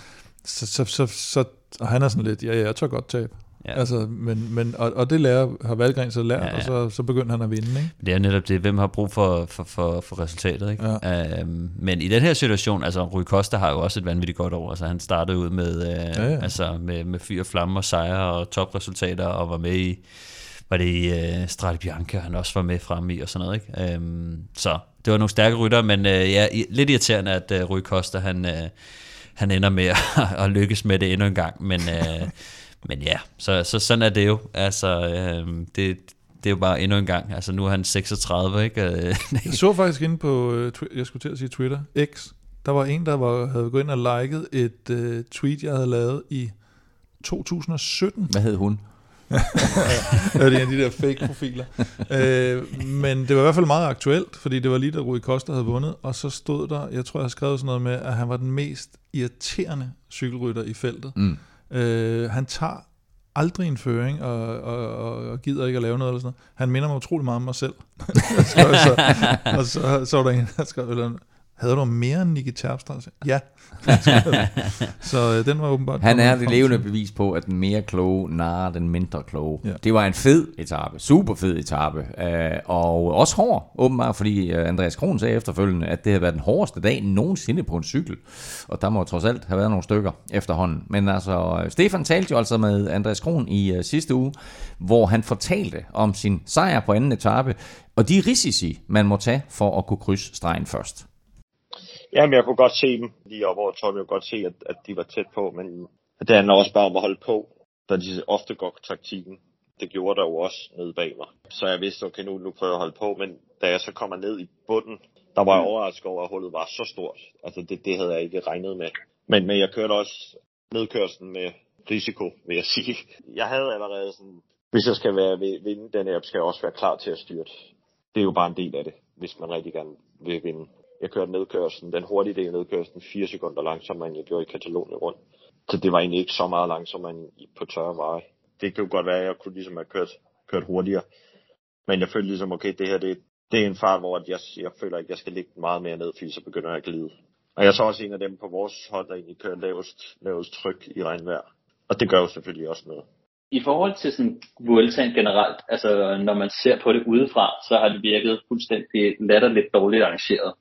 så, så, så, så, og han er sådan lidt, ja, ja, jeg tør godt tabe. Ja. Altså, men, men, og, og det lærer, har Valgren så lært, Ja, ja, og så, så begyndte han at vinde, ikke? det er netop det, hvem har brug for, for, for, for resultatet. Ikke? Ja. Øhm, men i den her situation, altså Rui Costa har jo også et vanvittigt godt år. Altså, han startede ud med, øh, ja, Ja. Altså, med, med fyr og flamme og sejre og topresultater, og var med i, var det i øh, Strade Bianca, han også var med fremme i og sådan noget. Ikke? Øhm, så det var nogle stærke rytter, men øh, ja, lidt irriterende, at øh, Rui Costa, han... Øh, han ender med at, [LAUGHS] at lykkes med det endnu en gang. Men, øh, men ja, så, så sådan er det jo. Altså, øh, det, det er jo bare endnu en gang. Altså nu er han 36, ikke? [LAUGHS] jeg så faktisk inde på, øh, jeg skulle til at sige Twitter, X, der var en, der var, havde gået ind og liket et uh, tweet, jeg havde lavet i 2017. Hvad hed hun? [LAUGHS] ja, det er en af de der fake-profiler. øh, men det var i hvert fald meget aktuelt, fordi det var lige da Rui Costa havde vundet, og så stod der, jeg tror jeg har skrevet sådan noget med, at han var den mest irriterende cykelrytter i feltet. Mm. Øh, han tager aldrig en føring, og, og, og, og gider ikke at lave noget eller sådan noget. Han minder mig utrolig meget om mig selv. [LAUGHS] så, så, og så, så var der en, der skrev, eller, havde du mere end Nicky Terpstra? Ja. [LAUGHS] så øh, den var åbenbart... Han er det levende bevis på, at den mere kloge narer den mindre kloge. Ja. Det var en fed etape, super fed etape, øh, og også hård, åbenbart, fordi øh, Andreas Kron sagde efterfølgende, at det havde været den hårdeste dag nogensinde på en cykel. Og der må trods alt have været nogle stykker efterhånden. Men altså, Stefan talte jo altså med Andreas Kron i uh, sidste uge, hvor han fortalte om sin sejr på anden etape, og de risici, man må tage for at kunne krydse stregen først. Jamen, jeg kunne godt se dem lige op over Tom. Jeg kunne godt se, at, at de var tæt på, men det handler også bare om at holde på, da de ofte går taktikken. Det gjorde der jo også nede bag mig. Så jeg vidste, okay, nu, nu prøver jeg at holde på, men da jeg så kommer ned i bunden, der var jeg overrasket over, at hullet var så stort. Altså, det, det havde jeg ikke regnet med. Men, men jeg kørte også nedkørslen med risiko, vil jeg sige. Jeg havde allerede sådan, hvis jeg skal være, vinde den her, skal jeg også være klar til at styrte. Det er jo bare en del af det, hvis man rigtig gerne vil vinde jeg kørte nedkørslen, den hurtige del af nedkørslen, 4 sekunder langsommere, end jeg gjorde i Katalonien rundt. Så det var egentlig ikke så meget langsommere end på tørre veje. Det kan jo godt være, at jeg kunne ligesom have kørt, kørt hurtigere. Men jeg følte ligesom, okay, det her det, det er en fart, hvor jeg, jeg føler ikke, jeg skal ligge meget mere ned, fordi så begynder jeg at glide. Og jeg så også en af dem på vores hold, der egentlig kører lavest, lavest tryk i regnvejr. Og det gør jo selvfølgelig også noget. I forhold til sådan Vueltaen generelt, altså når man ser på det udefra, så har det virket fuldstændig latterligt dårligt arrangeret.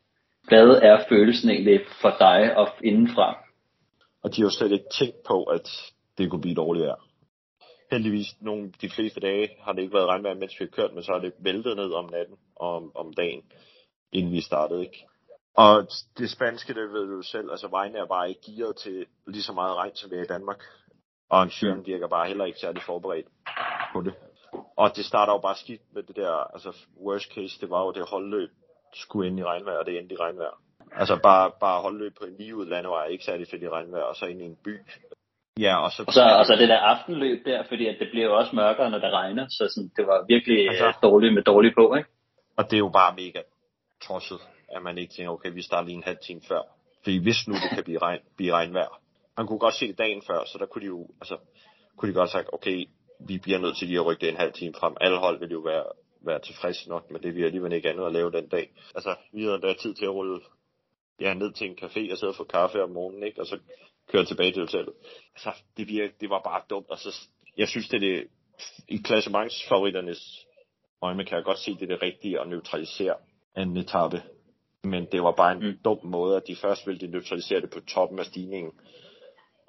Hvad er følelsen egentlig for dig og indenfra? Og de har jo slet ikke tænkt på, at det kunne blive dårligt vejr. Heldigvis, nogle, de fleste dage har det ikke været regnvejr, mens vi har kørt, men så er det væltet ned om natten og om, om dagen, inden vi startede. Ikke? Og det spanske, det ved du selv, altså vejene er bare ikke gearet til lige så meget regn, som vi er i Danmark. Og arrangøren mm. virker bare heller ikke særlig forberedt på det. Og det starter jo bare skidt med det der, altså worst case, det var jo det holdløb, skulle ind i regnvejr, og det endte i regnvejr. Altså bare, bare holde løb på en lige ud landevej, ikke særlig fedt i regnvejr, og så ind i en by. Ja, og så... Og så, og så det der aftenløb der, fordi at det bliver jo også mørkere, når det regner, så sådan, det var virkelig altså, dårligt med dårligt på, ikke? Og det er jo bare mega tosset, at man ikke tænker, okay, vi starter lige en halv time før. Fordi hvis nu det kan blive, regn, blive regnvejr. Man kunne godt se det dagen før, så der kunne de jo, altså, kunne de godt sagt, okay, vi bliver nødt til lige at rykke det en halv time frem. Alle hold vil jo være være tilfreds nok med det, vi alligevel ikke andet at lave den dag. Altså, vi havde der tid til at rulle ja, ned til en café og sidde og få kaffe om morgenen, ikke? og så køre tilbage til hotellet. Altså, det, virke, det var bare dumt. Altså, jeg synes, det er det, i klassementsfavoritternes øjne kan jeg godt se, det er det rigtige at neutralisere en etape. Men det var bare en mm. dum måde, at de først ville de neutralisere det på toppen af stigningen.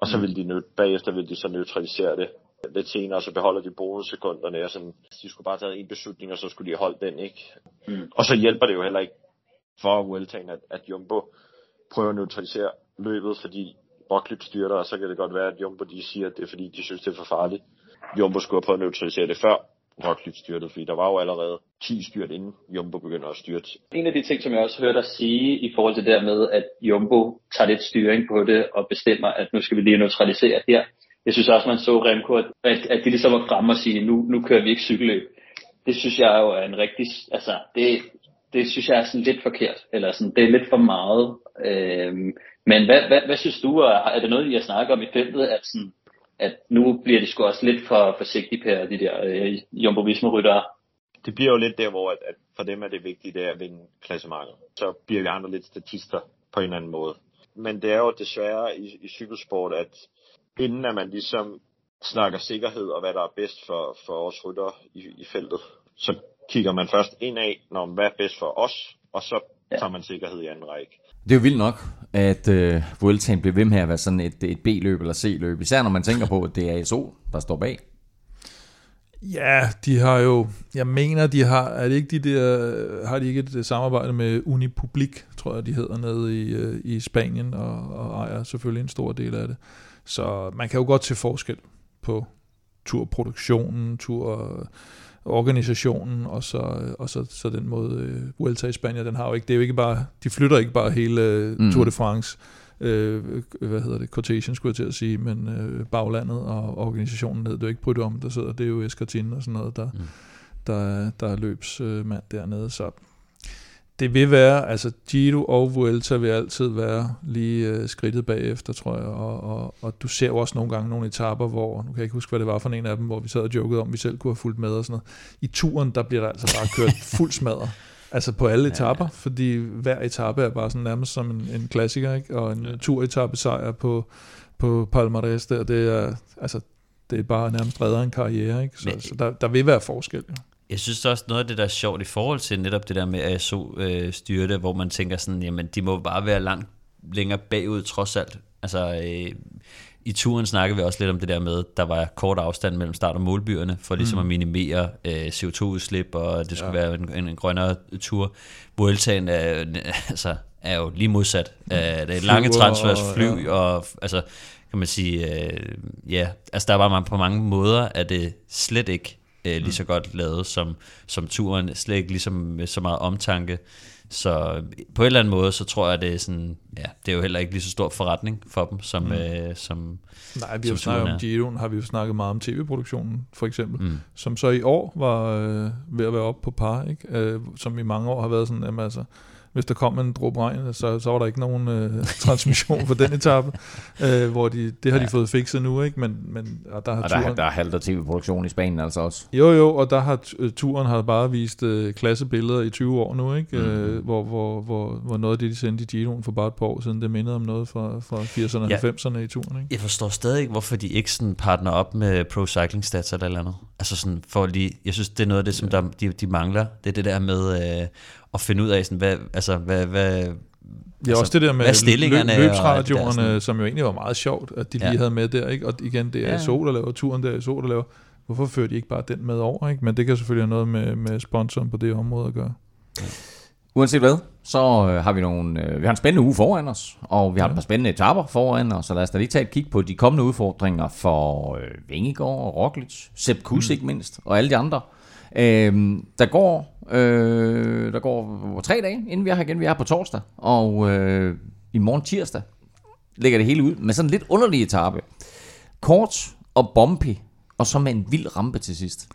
Og så mm. ville de bagefter ville de så neutralisere det lidt senere, så beholder de bonussekunderne, og sådan, de skulle bare tage en beslutning, og så skulle de holde den, ikke? Mm. Og så hjælper det jo heller ikke for Vueltaen, at, at Jumbo prøver at neutralisere løbet, fordi Roglic styrter, og så kan det godt være, at Jumbo de siger, at det er fordi, de synes, det er for farligt. Jumbo skulle have prøvet at neutralisere det før Roglic styrtede, fordi der var jo allerede 10 styrt, inden Jumbo begynder at styrte. En af de ting, som jeg også hørte dig sige i forhold til det med, at Jumbo tager lidt styring på det og bestemmer, at nu skal vi lige neutralisere her, jeg synes også, man så Remco, at, at de ligesom var fremme og sige, nu, nu kører vi ikke cykelløb. Det synes jeg jo er en rigtig, altså det, det synes jeg er sådan lidt forkert, eller sådan, det er lidt for meget. Øhm, men hvad, hvad, hvad synes du, er det noget, I har snakket om i feltet, at, sådan, at nu bliver de sgu også lidt for forsigtige på de der øh, Jumbo Visma-ryttere? Det bliver jo lidt der, hvor at, at for dem er det vigtigt det er at vinde klassemarkedet. Så bliver vi andre lidt statister på en eller anden måde. Men det er jo desværre i, i cykelsport, at inden at man ligesom snakker sikkerhed og hvad der er bedst for, for os rytter i, i feltet, så kigger man først ind af, når hvad er bedst for os, og så tager man sikkerhed i anden række. Det er jo vildt nok, at uh, Vueltaen bliver ved med at være sådan et, et B-løb eller C-løb, især når man tænker på, at det er ASO, der står bag. Ja, de har jo, jeg mener, de har, er det ikke de der, har de ikke et samarbejde med Unipublik, tror jeg, de hedder nede i, øh, i Spanien, og, og ejer selvfølgelig en stor del af det. Så man kan jo godt se forskel på turproduktionen, turorganisationen, og så, og så, så den måde, uh, Vuelta i Spanien, den har jo ikke, det er jo ikke bare, de flytter ikke bare hele mm. Tour de France, øh, hvad hedder det, quotation skulle jeg til at sige, men øh, baglandet og organisationen ned, det er jo ikke Brydt om, der sidder, det er jo Eskartin og sådan noget, der, mm. der, der er løbsmand dernede, så det vil være, altså Giro og Vuelta vil altid være lige øh, skridtet bagefter, tror jeg, og, og, og du ser jo også nogle gange nogle etaper, hvor, nu kan jeg ikke huske, hvad det var for en af dem, hvor vi sad og jokede om, vi selv kunne have fulgt med og sådan noget. I turen, der bliver der altså bare kørt [LAUGHS] fuld smadret. Altså på alle etaper, ja. fordi hver etape er bare sådan nærmest som en, en klassiker, ikke? og en turetappe sejr på, på Palmares der, det er, altså, det er bare nærmest redder en karriere, ikke? Så, Men, så der, der vil være forskel. Jeg synes også noget af det, der er sjovt i forhold til netop det der med ASO øh, hvor man tænker sådan, jamen de må bare være langt længere bagud trods alt. Altså øh, i turen snakkede vi også lidt om det der med, der var kort afstand mellem start og målbyerne, for ligesom mm. at minimere øh, CO2-udslip, og det skulle ja. være en, en, en grønnere tur. Vueltaen er, [LAUGHS] altså, er jo lige modsat. Mm. Øh, det er lange transfers, fly, ja. og altså, kan man sige, øh, ja, altså der var man på mange måder, at det slet ikke øh, lige mm. så godt lavet som, som turen, slet ikke ligesom med så meget omtanke. Så på en eller anden måde, så tror jeg, det er sådan, ja, det er jo heller ikke lige så stor forretning for dem, som, mm. øh, som Nej, vi har jo snakket om Giroen, har vi jo snakket meget om tv-produktionen, for eksempel, mm. som så i år var øh, ved at være op på par, ikke? Øh, som i mange år har været sådan, jamen altså, hvis der kom en dråbe regn, så, så var der ikke nogen øh, transmission for den etape, [LAUGHS] øh, hvor de, det har ja. de fået fikset nu, ikke? Men, men og der har og turen, der, der halter tv-produktion i Spanien altså også. Jo, jo, og der har turen har bare vist øh, klassebilleder i 20 år nu, ikke? Mm. Øh, hvor, hvor, hvor, hvor noget af det, de sendte i Giroen for bare et par år siden, det mindede om noget fra, fra 80'erne og ja. 90'erne i turen, ikke? Jeg forstår stadig ikke, hvorfor de ikke sådan partner op med Pro Cycling Stats eller eller andet. Altså sådan for lige, jeg synes, det er noget af det, som ja. der, de, de mangler. Det er det der med øh, at finde ud af, sådan, hvad, altså, hvad, hvad, Ja, altså, også det der med løb, løbsradioerne, som jo egentlig var meget sjovt, at de lige ja. havde med der, ikke? Og igen, det er ja. så, der laver turen, der er så, der laver. Hvorfor fører de ikke bare den med over, ikke? Men det kan selvfølgelig have noget med, med sponsoren på det område at gøre. Uanset hvad, så øh, har vi nogle, øh, vi har en spændende uge foran os, og vi har ja. et par spændende etaper foran os, så lad os da lige tage et kig på de kommende udfordringer for øh, Vingegaard og Roglic, Sepp Kuss mm. ikke mindst, og alle de andre. Øh, der går øh, der går tre dage, inden vi er her igen. Vi er på torsdag, og øh, i morgen tirsdag lægger det hele ud med sådan en lidt underlig etape. Kort og bumpy, og så med en vild rampe til sidst.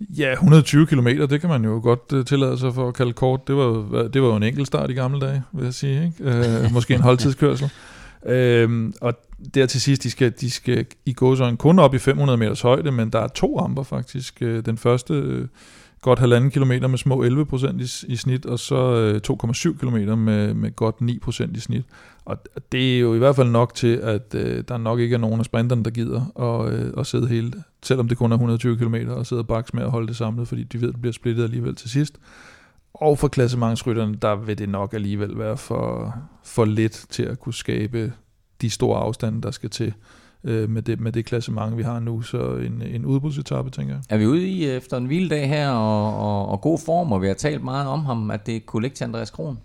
Ja, 120 km, det kan man jo godt uh, tillade sig for at kalde kort. Det var, det var jo en enkelt start i gamle dage, vil jeg sige. Ikke? Uh, måske en [LAUGHS] holdtidskørsel. Øhm, og der til sidst, de skal, de skal i gåsøjne kun op i 500 meters højde, men der er to ramper faktisk. Øh, den første øh, godt halvanden kilometer med små 11 procent i, i snit, og så øh, 2,7 kilometer med, med godt 9 procent i snit. Og det er jo i hvert fald nok til, at øh, der nok ikke er nogen af sprinterne, der gider at, øh, at sidde hele, selvom det kun er 120 km, og sidde og bakse med at holde det samlet, fordi de ved, at det bliver splittet alligevel til sidst. Og for klassementsrytterne, der vil det nok alligevel være for, for lidt til at kunne skabe de store afstande, der skal til øh, med, det, med det klassement, vi har nu. Så en, en udbudsetappe, tænker jeg. Er vi ude i efter en vild dag her og, og, og god form, og vi har talt meget om ham, at det kunne ligge til Andreas Kron?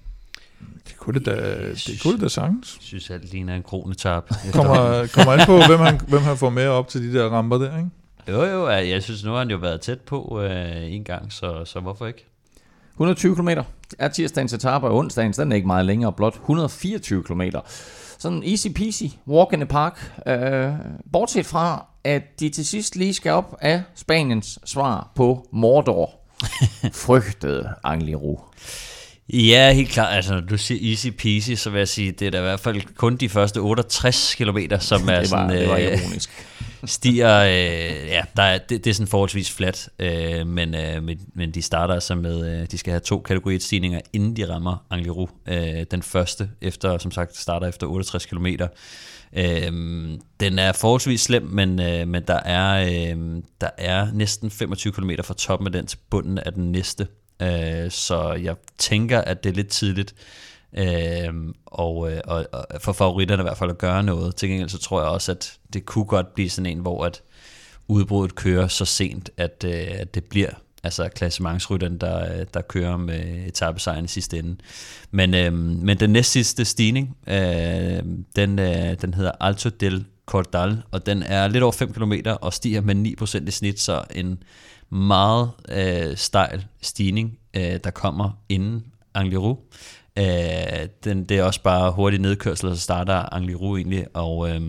Det kunne det da, det kunne det da sagtens. Jeg synes, at det ligner en kronetap. kommer, [LAUGHS] [LAUGHS] kommer an på, hvem han, hvem han får med op til de der ramper der, ikke? Jo, jo, jeg synes, nu har han jo været tæt på øh, en gang, så, så hvorfor ikke? 120 km er tirsdagens etape, og onsdagens, den er ikke meget længere, blot 124 km. Sådan easy peasy, walk in the park. Øh, bortset fra, at de til sidst lige skal op af Spaniens svar på Mordor. [LAUGHS] Frygtede Angliru. Ja, helt klart. Altså, når du siger easy peasy, så vil jeg sige, det er da i hvert fald kun de første 68 km, som [LAUGHS] er det var, sådan... Det var øh, ironisk stiger, øh, ja, der er, det, det er sådan forholdsvis flat, øh, men, øh, men, men de starter altså med, øh, de skal have to kategori stigninger, inden de rammer Angliru. Øh, den første, efter, som sagt, starter efter 68 km. Øh, den er forholdsvis slem, men, øh, men der, er, øh, der er næsten 25 km fra toppen af den til bunden af den næste. Øh, så jeg tænker, at det er lidt tidligt Øhm, øh, og, og, og for favoritterne i hvert fald at gøre noget. Til gengæld så tror jeg også, at det kunne godt blive sådan en, hvor at udbruddet kører så sent, at, øh, at det bliver altså klassementsrytteren, der, øh, der kører med øh, etappesejren i sidste ende. Men, øh, men den næst sidste stigning, øh, den, øh, den hedder Alto del Cordal, og den er lidt over 5 km og stiger med 9% i snit, så en meget øh, stejl stigning, øh, der kommer inden Angliru. Øh, den, det er også bare hurtig nedkørsel, så starter Angliru egentlig, og øh,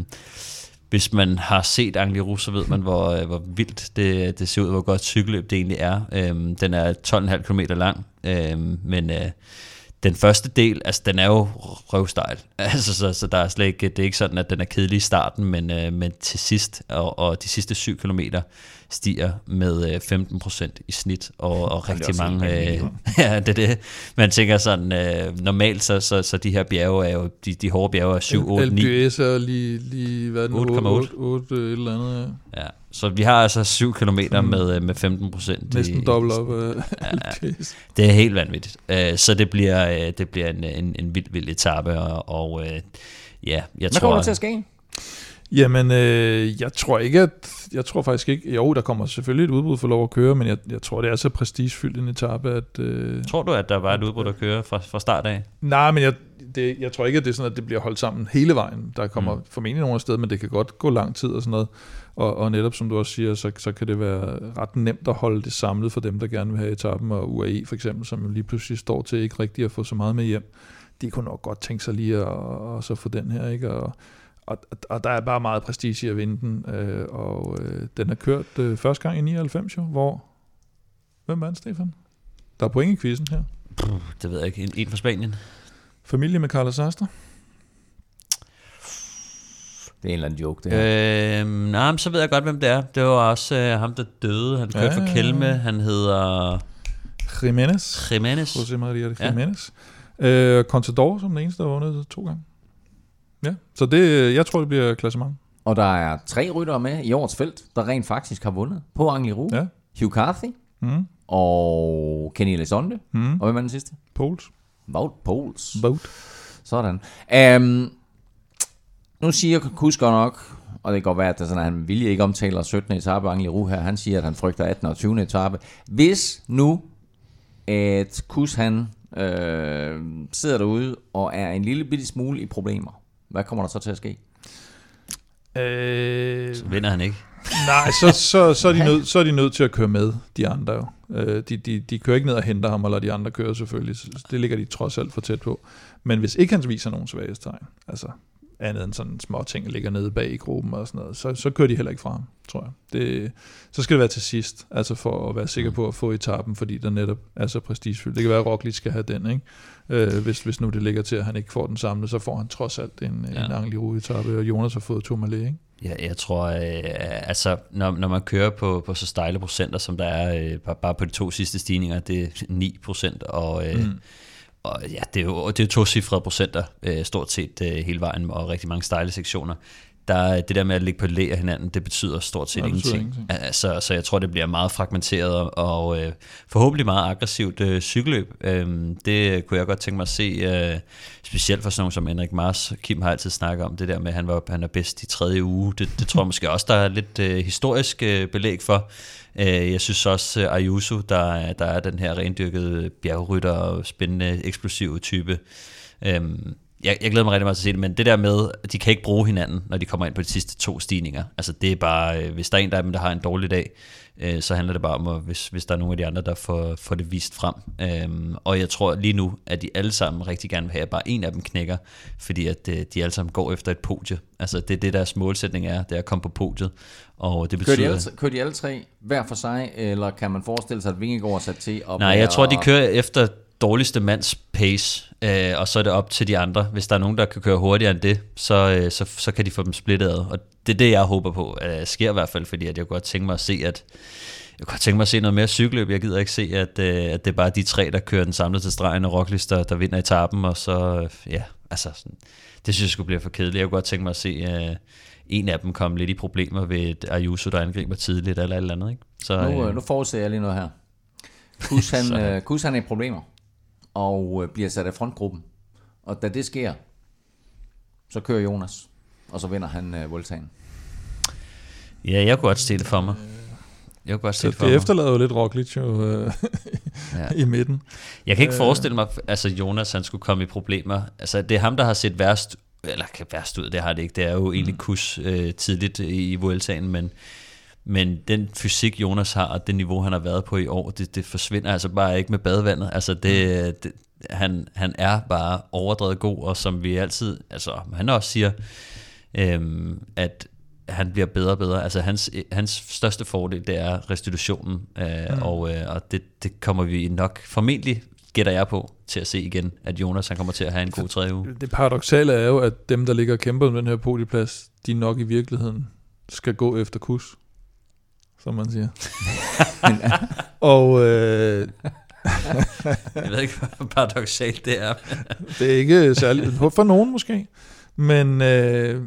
hvis man har set Angliru, så ved man, hvor, øh, hvor vildt det, det ser ud, hvor godt cykelløb det egentlig er. Øh, den er 12,5 km lang, øh, men... Øh, den første del, altså den er jo røvstejl, [LAUGHS] altså, så, så der er slet ikke, det er ikke sådan, at den er kedelig i starten, men, øh, men til sidst, og, og de sidste 7 km, stiger med øh, 15% i snit, og, og rigtig mange, øh, [LAUGHS] ja, det er det, man tænker sådan, øh, normalt, så, så, så de her bjerge er jo, de, de hårde bjerge er 7, 8, 9. LPS er lige, lige hvad er den, 8,8 8, 8, et eller andet, ja. ja. Så vi har altså 7 km med, øh, med 15 procent. Næsten dobbelt op af [LAUGHS] ja, Det er helt vanvittigt. Øh, så det bliver, det bliver en, en, en vild, vild etape, og, og ja, jeg Hvad tror... Hvad kommer der til at ske? Jamen, øh, jeg tror ikke, at... Jeg tror faktisk ikke... Jo, der kommer selvfølgelig et udbrud for lov at køre, men jeg, jeg tror, det er så prestigefyldt en etape, at... Øh, tror du, at der var et udbrud, der kører fra, fra start af? Nej, men jeg, det, jeg tror ikke, at det er sådan, at det bliver holdt sammen hele vejen. Der kommer mm. formentlig nogle steder, men det kan godt gå lang tid og sådan noget. Og, og netop som du også siger, så, så kan det være ret nemt at holde det samlet for dem, der gerne vil have etappen, og UAE for eksempel, som jo lige pludselig står til ikke rigtig at få så meget med hjem. De kunne nok godt tænke sig lige at, at, at så få den her, ikke? Og, og, og der er bare meget prestige i at vinde den, øh, og øh, den er kørt øh, første gang i 99 jo, hvor, hvem vandt Stefan? Der er point i quizzen her. Puh, det ved jeg ikke, en, en fra Spanien. Familie med Carlos Astor? Det er en eller anden joke, det her. Øh, nej, men så ved jeg godt, hvem det er. Det var også øh, ham, der døde. Han kørte ja, for Kelme. Han hedder... Jimenez. Jimenez. José María Jimenez. Ja. Øh, Contador som den eneste, der har vundet to gange. Ja, så det, jeg tror, det bliver klassement. Og der er tre ryttere med i årets felt, der rent faktisk har vundet på Angliru. Ja. Hugh Carthy mm. og Kenny Elizonde. Mm. Og hvem er den sidste? Poles. Wout Poles. Wout. Sådan. Um, nu siger Kusker nok, og det kan godt være, at, det sådan, at han vil ikke omtale 17. etape Angliru her. Han siger, at han frygter 18. og 20. etape. Hvis nu, at Kus han øh, sidder derude og er en lille bitte smule i problemer, hvad kommer der så til at ske? Øh, så vinder han ikke. Nej, så, så, så, er de [LAUGHS] nødt, så er de nødt til at køre med, de andre jo. Øh, de, de, de kører ikke ned og henter ham, eller de andre kører selvfølgelig. Det ligger de trods alt for tæt på. Men hvis ikke han viser nogen svaghedstegn, altså andet end sådan små ting, der ligger nede bag i gruppen og sådan noget, så, så kører de heller ikke fra ham, tror jeg. Det, så skal det være til sidst, altså for at være sikker på at få etappen, fordi der netop er så prestigefyldt. Det kan være, at Roglic skal have den, ikke? Øh, hvis, hvis nu det ligger til, at han ikke får den samlet, så får han trods alt en, ja. en angelig etape og Jonas har fået to Malé, ikke? Ja, jeg tror, øh, altså, når, når man kører på, på så stejle procenter, som der er øh, bare, bare på de to sidste stigninger, det er 9 procent, og, øh, mm og ja, det er jo det er to cifrede procenter øh, stort set øh, hele vejen, og rigtig mange stejle sektioner der, det der med at ligge på læ af hinanden, det betyder stort set ja, ingenting. ingenting. Altså, så jeg tror, det bliver meget fragmenteret og, og øh, forhåbentlig meget aggressivt øh, cykelløb. Øh, det kunne jeg godt tænke mig at se, øh, specielt for sådan nogen som Henrik Mars. Kim har altid snakket om det der med, at han, var, han er bedst i tredje uge. Det, det tror jeg måske også, der er lidt øh, historisk øh, belæg for. Øh, jeg synes også, øh, Ayuso, der, der er den her rendyrkede bjergrytter og spændende, eksplosive type. Øh, jeg, jeg glæder mig rigtig meget til at se det, men det der med, at de kan ikke bruge hinanden, når de kommer ind på de sidste to stigninger. Altså det er bare, øh, hvis der er en af dem, der har en dårlig dag, øh, så handler det bare om, at hvis, hvis der er nogle af de andre, der får, får det vist frem. Øhm, og jeg tror lige nu, at de alle sammen rigtig gerne vil have, at bare en af dem knækker, fordi at øh, de alle sammen går efter et podie. Altså det er det, deres målsætning er, det er at komme på podiet. Og det betyder, kører, de alle, kører de alle tre hver for sig, eller kan man forestille sig, at Vingegaard er sat til at Nej, jeg tror, de kører efter dårligste mands pace, øh, og så er det op til de andre. Hvis der er nogen, der kan køre hurtigere end det, så, øh, så, så kan de få dem splittet ad. Og det er det, jeg håber på, at sker i hvert fald, fordi at jeg godt tænke mig at se, at jeg kunne tænke mig at se noget mere cykelløb. Jeg gider ikke se, at, øh, at det er bare de tre, der kører den samlede til stregen, og Roglic, der, der vinder etappen, og så, øh, ja, altså, sådan, det synes jeg skulle blive for kedeligt. Jeg kunne godt tænke mig at se øh, en af dem komme lidt i problemer ved et Ayuso, der angriber tidligt, eller eller andet, ikke? Så, nu, øh, nu forudser jeg lige noget her. Kus han, [LAUGHS] øh, Kus han er i problemer og øh, bliver sat af frontgruppen. Og da det sker, så kører Jonas, og så vinder han øh, Voltaen. Ja, jeg kunne godt se det for mig. Jeg kunne godt se Så det for det mig. efterlader jo lidt Roglic jo, øh, Ja. [LAUGHS] i midten. Jeg kan ikke forestille mig, altså Jonas han skulle komme i problemer. Altså det er ham, der har set værst, eller kan værst ud, det har det ikke. Det er jo egentlig kus øh, tidligt i, i Vueltaen, men, men den fysik Jonas har, og det niveau han har været på i år, det, det forsvinder altså bare ikke med badevandet. Altså det, det han, han er bare overdrevet god, og som vi altid, altså han også siger, øhm, at han bliver bedre og bedre. Altså hans, hans største fordel, det er restitutionen, øh, mm. og, øh, og det, det kommer vi nok formentlig, gætter jeg på, til at se igen, at Jonas han kommer til at have en god tredje uge. Det paradoxale er jo, at dem, der ligger og kæmper om den her podieplads, de nok i virkeligheden skal gå efter kus, som man siger. [LAUGHS] og øh, [LAUGHS] Jeg ved ikke, hvor paradoxalt det er. [LAUGHS] det er ikke særligt, for nogen måske, men øh,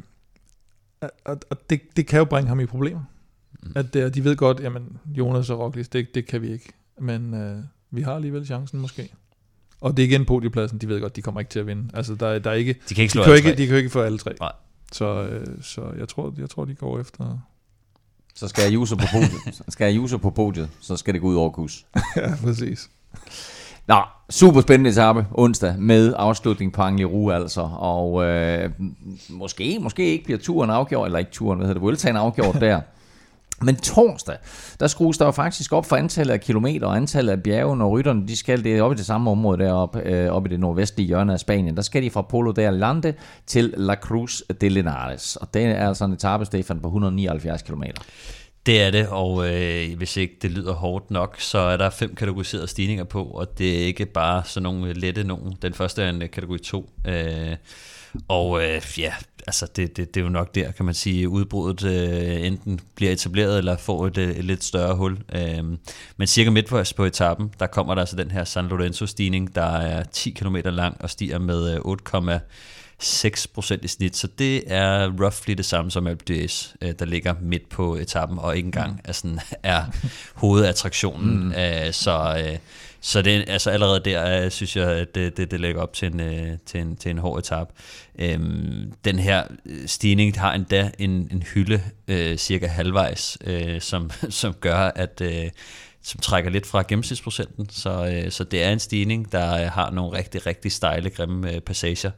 og, og det, det kan jo bringe ham i problemer. At det, er- de ved godt, jamen Jonas og Roglic, det, det kan vi ikke, men øh, vi har alligevel chancen måske. Og det er igen podiepladsen, de ved godt, de kommer ikke til at vinde. Altså der, er- der er ikke, De kan ikke de slå kan, jo alle ikke, tre. de kan ikke få alle tre. Nej. Så, øh, så jeg, tror, jeg tror, de går efter... Så skal jeg user på podiet. [LAUGHS] Så skal jeg user på podiet, så skal det gå ud over kus. [LAUGHS] ja, præcis. Nå, super spændende etape onsdag med afslutning på Angliru altså, og øh, måske, måske ikke bliver turen afgjort, eller ikke turen, hvad hedder det, Vueltaen afgjort der. [LAUGHS] Men torsdag, der skrues der jo faktisk op for antallet af kilometer og antallet af bjerge, når rytterne de skal det op i det samme område deroppe, øh, op i det nordvestlige hjørne af Spanien. Der skal de fra Polo de Lande til La Cruz de Linares, og det er altså en etape, Stefan, på 179 km. Det er det, og øh, hvis ikke det lyder hårdt nok, så er der fem kategoriserede stigninger på, og det er ikke bare sådan nogle lette nogen. Den første er en kategori 2, øh, og øh, ja, altså det, det, det er jo nok der, kan man sige, udbruddet øh, enten bliver etableret eller får et, øh, et lidt større hul. Øh, men cirka midtvejs på etappen, der kommer der altså den her San Lorenzo-stigning, der er 10 km lang og stiger med øh, 8,6% i snit, så det er roughly det samme som d'Huez, øh, der ligger midt på etappen, og ikke engang er, sådan, [LAUGHS] er hovedattraktionen. Mm. Øh, så, øh, så det, altså allerede der øh, synes jeg, at det, det, det lægger op til en, øh, til en, til en hård etap. Øhm, den her øh, stigning har endda en, en hylde øh, cirka halvvejs, øh, som, [LAUGHS] som gør, at øh, som trækker lidt fra gennemsnitsprocenten, så, øh, så det er en stigning, der øh, har nogle rigtig, rigtig stejle, grimme øh, passager.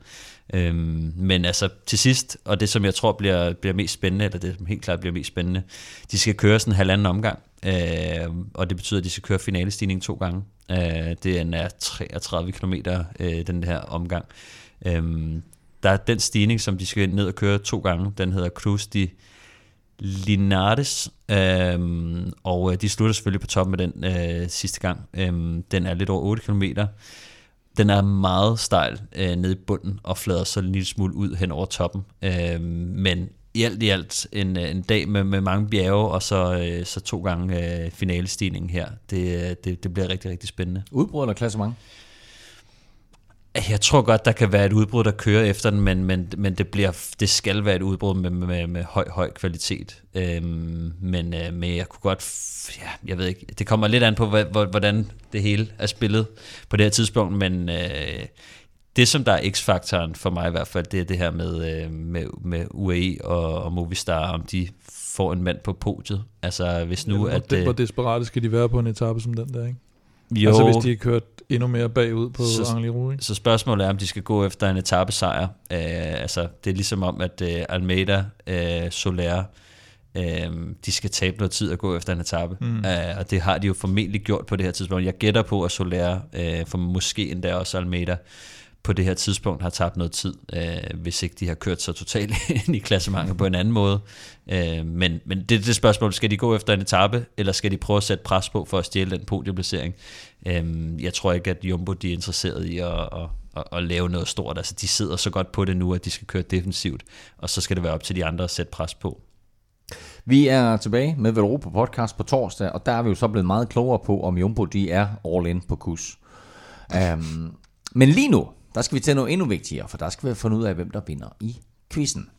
Øhm, men altså til sidst, og det som jeg tror bliver, bliver mest spændende, eller det som helt klart bliver mest spændende, de skal køre sådan en halvanden omgang, øh, og det betyder, at de skal køre finalestigning to gange. Øh, det er 33 km, øh, den her omgang. Øh, der er den stigning, som de skal ned og køre to gange, den hedder Cruz de Linares, øh, og øh, de slutter selvfølgelig på toppen med den øh, sidste gang. Øh, den er lidt over 8 km. Den er meget stejl øh, nede i bunden og flader så en lille smule ud hen over toppen. øh, men i alt i alt en, øh, en dag med, med mange bjerge, og så, øh, så to gange øh, finalestigningen her. Det, øh, det, det bliver rigtig, rigtig spændende. Udbrud eller klassement? Jeg tror godt, der kan være et udbrud, der kører efter den, men, men, men det, bliver, det skal være et udbrud med, med, med høj, høj kvalitet. Øhm, men, øh, men jeg kunne godt, ja, jeg ved ikke, det kommer lidt an på, hvordan det hele er spillet på det her tidspunkt, men øh, det, som der er x-faktoren for mig i hvert fald, det er det her med, øh, med, med UAE og, og Movistar, om de får en mand på podiet. Altså hvis nu, Nu, at... at, hvor øh, desperate skal de være på en etape som den der, ikke? jo, Altså hvis de har kørt endnu mere bagud på Så- Angliru? Så spørgsmålet er, om de skal gå efter en etappesejr. Øh, altså, det er ligesom om, at øh, Almeida, øh, Soler, øh, de skal tabe noget tid at gå efter en etape. Mm. Øh, og det har de jo formentlig gjort på det her tidspunkt. Jeg gætter på, at Soler, øh, for måske endda også Almeida, på det her tidspunkt har tabt noget tid, øh, hvis ikke de har kørt sig totalt [LAUGHS] ind i klassementet på en anden måde. Øh, men, men det er det spørgsmål, skal de gå efter en etape, eller skal de prøve at sætte pres på for at stjæle den podieplacering? Øh, jeg tror ikke, at Jumbo de er interesseret i at, at, at, at lave noget stort. Altså, de sidder så godt på det nu, at de skal køre defensivt, og så skal det være op til de andre at sætte pres på. Vi er tilbage med Velropa podcast på torsdag, og der er vi jo så blevet meget klogere på, om Jumbo de er all in på kus. Um, men lige nu, der skal vi til noget endnu vigtigere, for der skal vi have fundet ud af, hvem der vinder i quizzen.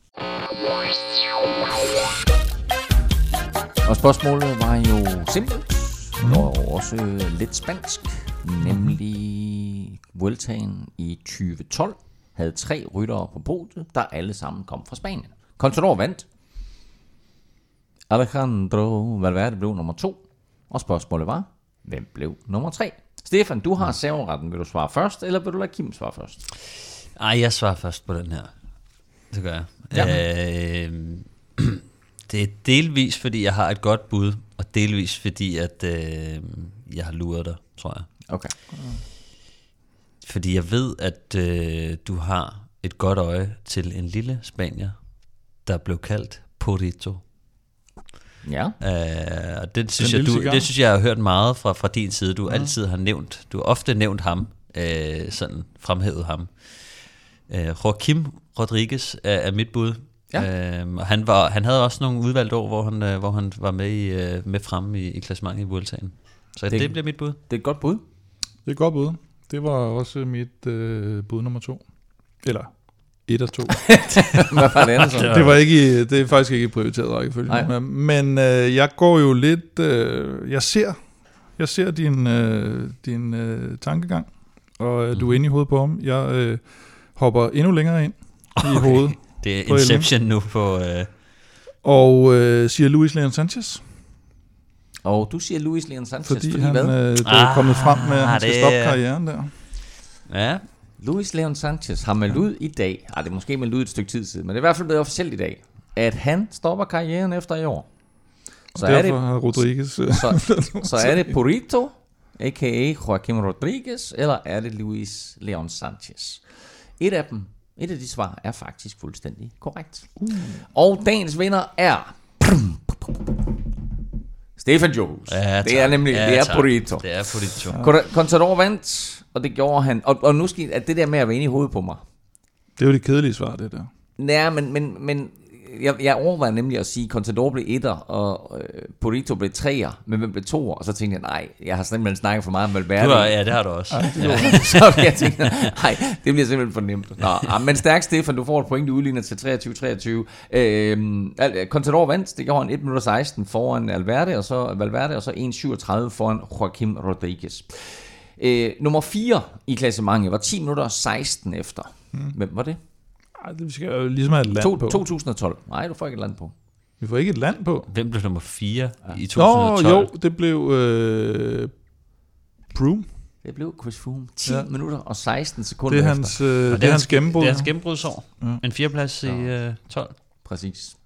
Og spørgsmålet var jo simpelt, og også lidt spansk, nemlig Vueltaen i 2012 havde tre ryttere på podiet, der alle sammen kom fra Spanien. Contador vandt, Alejandro Valverde blev nummer to. Og spørgsmålet var, hvem blev nummer tre? Stefan, du har serveretten. Vil du svare først, eller vil du lade Kim svare først? Ej, jeg svarer først på den her. Det gør jeg. Ja. Øh, [CLEARS THROAT] det er delvis, fordi jeg har et godt bud, og delvis fordi, at øh, jeg har luret dig, tror jeg. Okay. Fordi jeg ved, at øh, du har et godt øje til en lille spanier, der blev kaldt Porito. Ja. Øh, og det synes, Den jeg, du, cigar. det synes jeg, jeg har hørt meget fra, fra din side. Du altid har nævnt, du har ofte nævnt ham, øh, sådan fremhævet ham. Øh, Joaquim Rodriguez er, er mit bud. Ja. Øh, og han, var, han havde også nogle udvalgte år, hvor han, øh, hvor han var med, i, øh, med fremme i, i klassementet i Vueltaen. Så det, Det- det bliver mit bud. Det er et godt bud. Det er et godt bud. Det var også mit øh, bud nummer to. Eller et af to. [LAUGHS] Hvad var det andet så? det, var ikke det er faktisk ikke i prioriteret rækkefølge. Nej. Men, men øh, jeg går jo lidt... Øh, jeg ser, jeg ser din, øh, din øh, tankegang, og øh, du er inde i hovedet på ham. Jeg øh, hopper endnu længere ind i hovedet, [LAUGHS] Det er På Inception nu på... Øh, og øh, siger Luis Leon Sanchez, Og du siger Luis Leon Sanchez, fordi, fordi, han hvad? øh, det er Ah, kommet frem med, at han skal det- stoppe karrieren der. ja, Luis Leon Sanchez har meldt ud i dag, ah, det er måske meldt ud et stykke tid siden, men det er i hvert fald blevet officielt i dag, at han stopper karrieren efter i år. Så er, Derfor det, har Rodriguez... Øh, så, [LAUGHS] så er det Purito, a.k.a. Joaquim Rodriguez, eller er det Luis Leon Sanchez? Et af dem, et af de svar, er faktisk fuldstændig korrekt. Uh. Og dagens vinder er... Stefan Johus. ja det er nemlig ja, det er tak. Purito. Det er Purito. Cont- Contador vandt, og det gjorde han. Og, og nu skal at det der med at være inde i hovedet på mig. det er jo det kedelige svar, det der. Nej, men, men, men jeg, jeg overvejede nemlig at sige, Contador blev etter, og øh, Purito blev treer, men hvem blev toer? Og så tænkte jeg, nej, jeg har simpelthen snakket for meget om Valverde. Du har, ja, det har du også. [LAUGHS] Ja. så jeg tænkte, nej, det bliver simpelthen for nemt. Nå, ah, men stærk Stefan, du får et point, du udligner til 23-23. Øh, Contador vandt, det gjorde han 1 minut 16 foran Alverde, og så Valverde, og så 1.37 foran Joaquim Rodriguez. Øh, nummer 4 i klassementet var 10 minutter og 16 efter. Hvem var det? Ej, det vi skal jo ligesom have et land To, på. 2012. Nej, du får ikke et land på. Vi får ikke et land på. Hvem blev nummer 4 i Nå, 2012? jo, det blev øh, Broom. Det blev Chris Froome. 10 Ja. ja. minutter og 16 sekunder Det er efter. hans, øh, det er hans gennembrud. Det er hans gennembrudsår. Ja. En fjerdeplads i øh, 12. Præcis.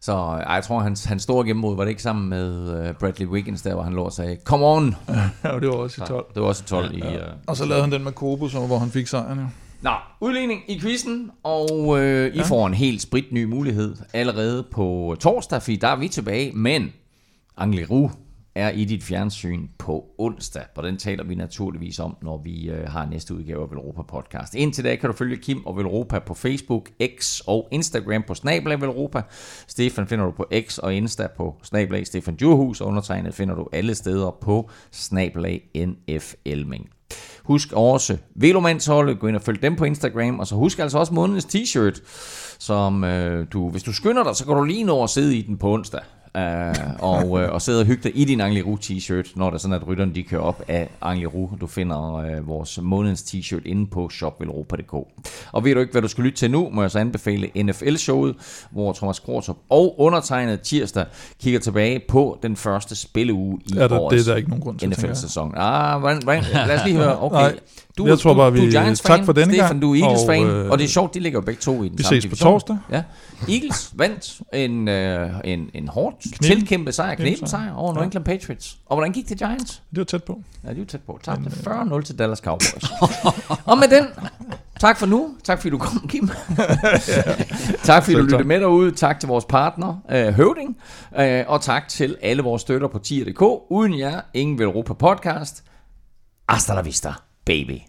Så ej, jeg tror, hans, hans store gennembrud var det ikke sammen med uh, Bradley Wiggins, der hvor han lå og sagde, come on! Ja, [LAUGHS] det var også i 12. Det var også 12 ja, i... Uh... Og så lavede han den med Kobo, som, hvor han fik sejren. Ja. Nå, udligning i quizzen, og øh, I får en helt spritny mulighed allerede på torsdag, fordi der er vi tilbage, men Angliru er i dit fjernsyn på onsdag, og den taler vi naturligvis om, når vi øh, har næste udgave af Velropa Podcast. Indtil da kan du følge Kim og Velropa på Facebook, X og Instagram på Snablag Velropa. Stefan finder du på X og Insta på Snablag Stefan Djurhus, og undertegnet finder du alle steder på Snablag NF Elming. Husk også Velomandsholdet, gå ind og følg dem på Instagram, og så husk altså også månedens t-shirt, som øh, du, hvis du skynder dig, så kan du lige nå at sidde i den på onsdag. Uh, og, øh, og sidde og hygge dig i din Angliru t-shirt, når det er sådan, at rytterne de kører op af Angliru. Du finder øh, vores månedens t-shirt inde på shopvelropa.dk. Og ved du ikke, hvad du skal lytte til nu, må jeg så anbefale NFL-showet, hvor Thomas Kortrup og undertegnet tirsdag kigger tilbage på den første spilleuge i Er der, årets det er der ikke nogen grund til. NFL-sæson. Ah, hvordan, hvordan, lad os lige høre. Okay. Du, jeg tror du, bare, du er vi- Giants-fan, tak for denne Stefan, gang, du er Eagles-fan, og, øh, og det er sjovt, de ligger jo begge to i den Vi samme ses på division. torsdag. Ja. Eagles vandt en, øh, en, en hårdt Knep. tilkæmpet sejr, Knep sejr. over New Ja. England Patriots. Og hvordan gik det Giants? Det var tæt på. Ja, de er jo tæt på. Tabte 40-0 til Dallas Cowboys. [LAUGHS] og med den, tak for nu. Tak fordi du kom, Kim. [LAUGHS] [LAUGHS] tak fordi du lyttede tak. med derude. Tak til vores partner, øh, Høvding. Øh, og tak til alle vores støtter på tier.dk. Uden jer, ingen vil Europa podcast. Hasta la vista, baby.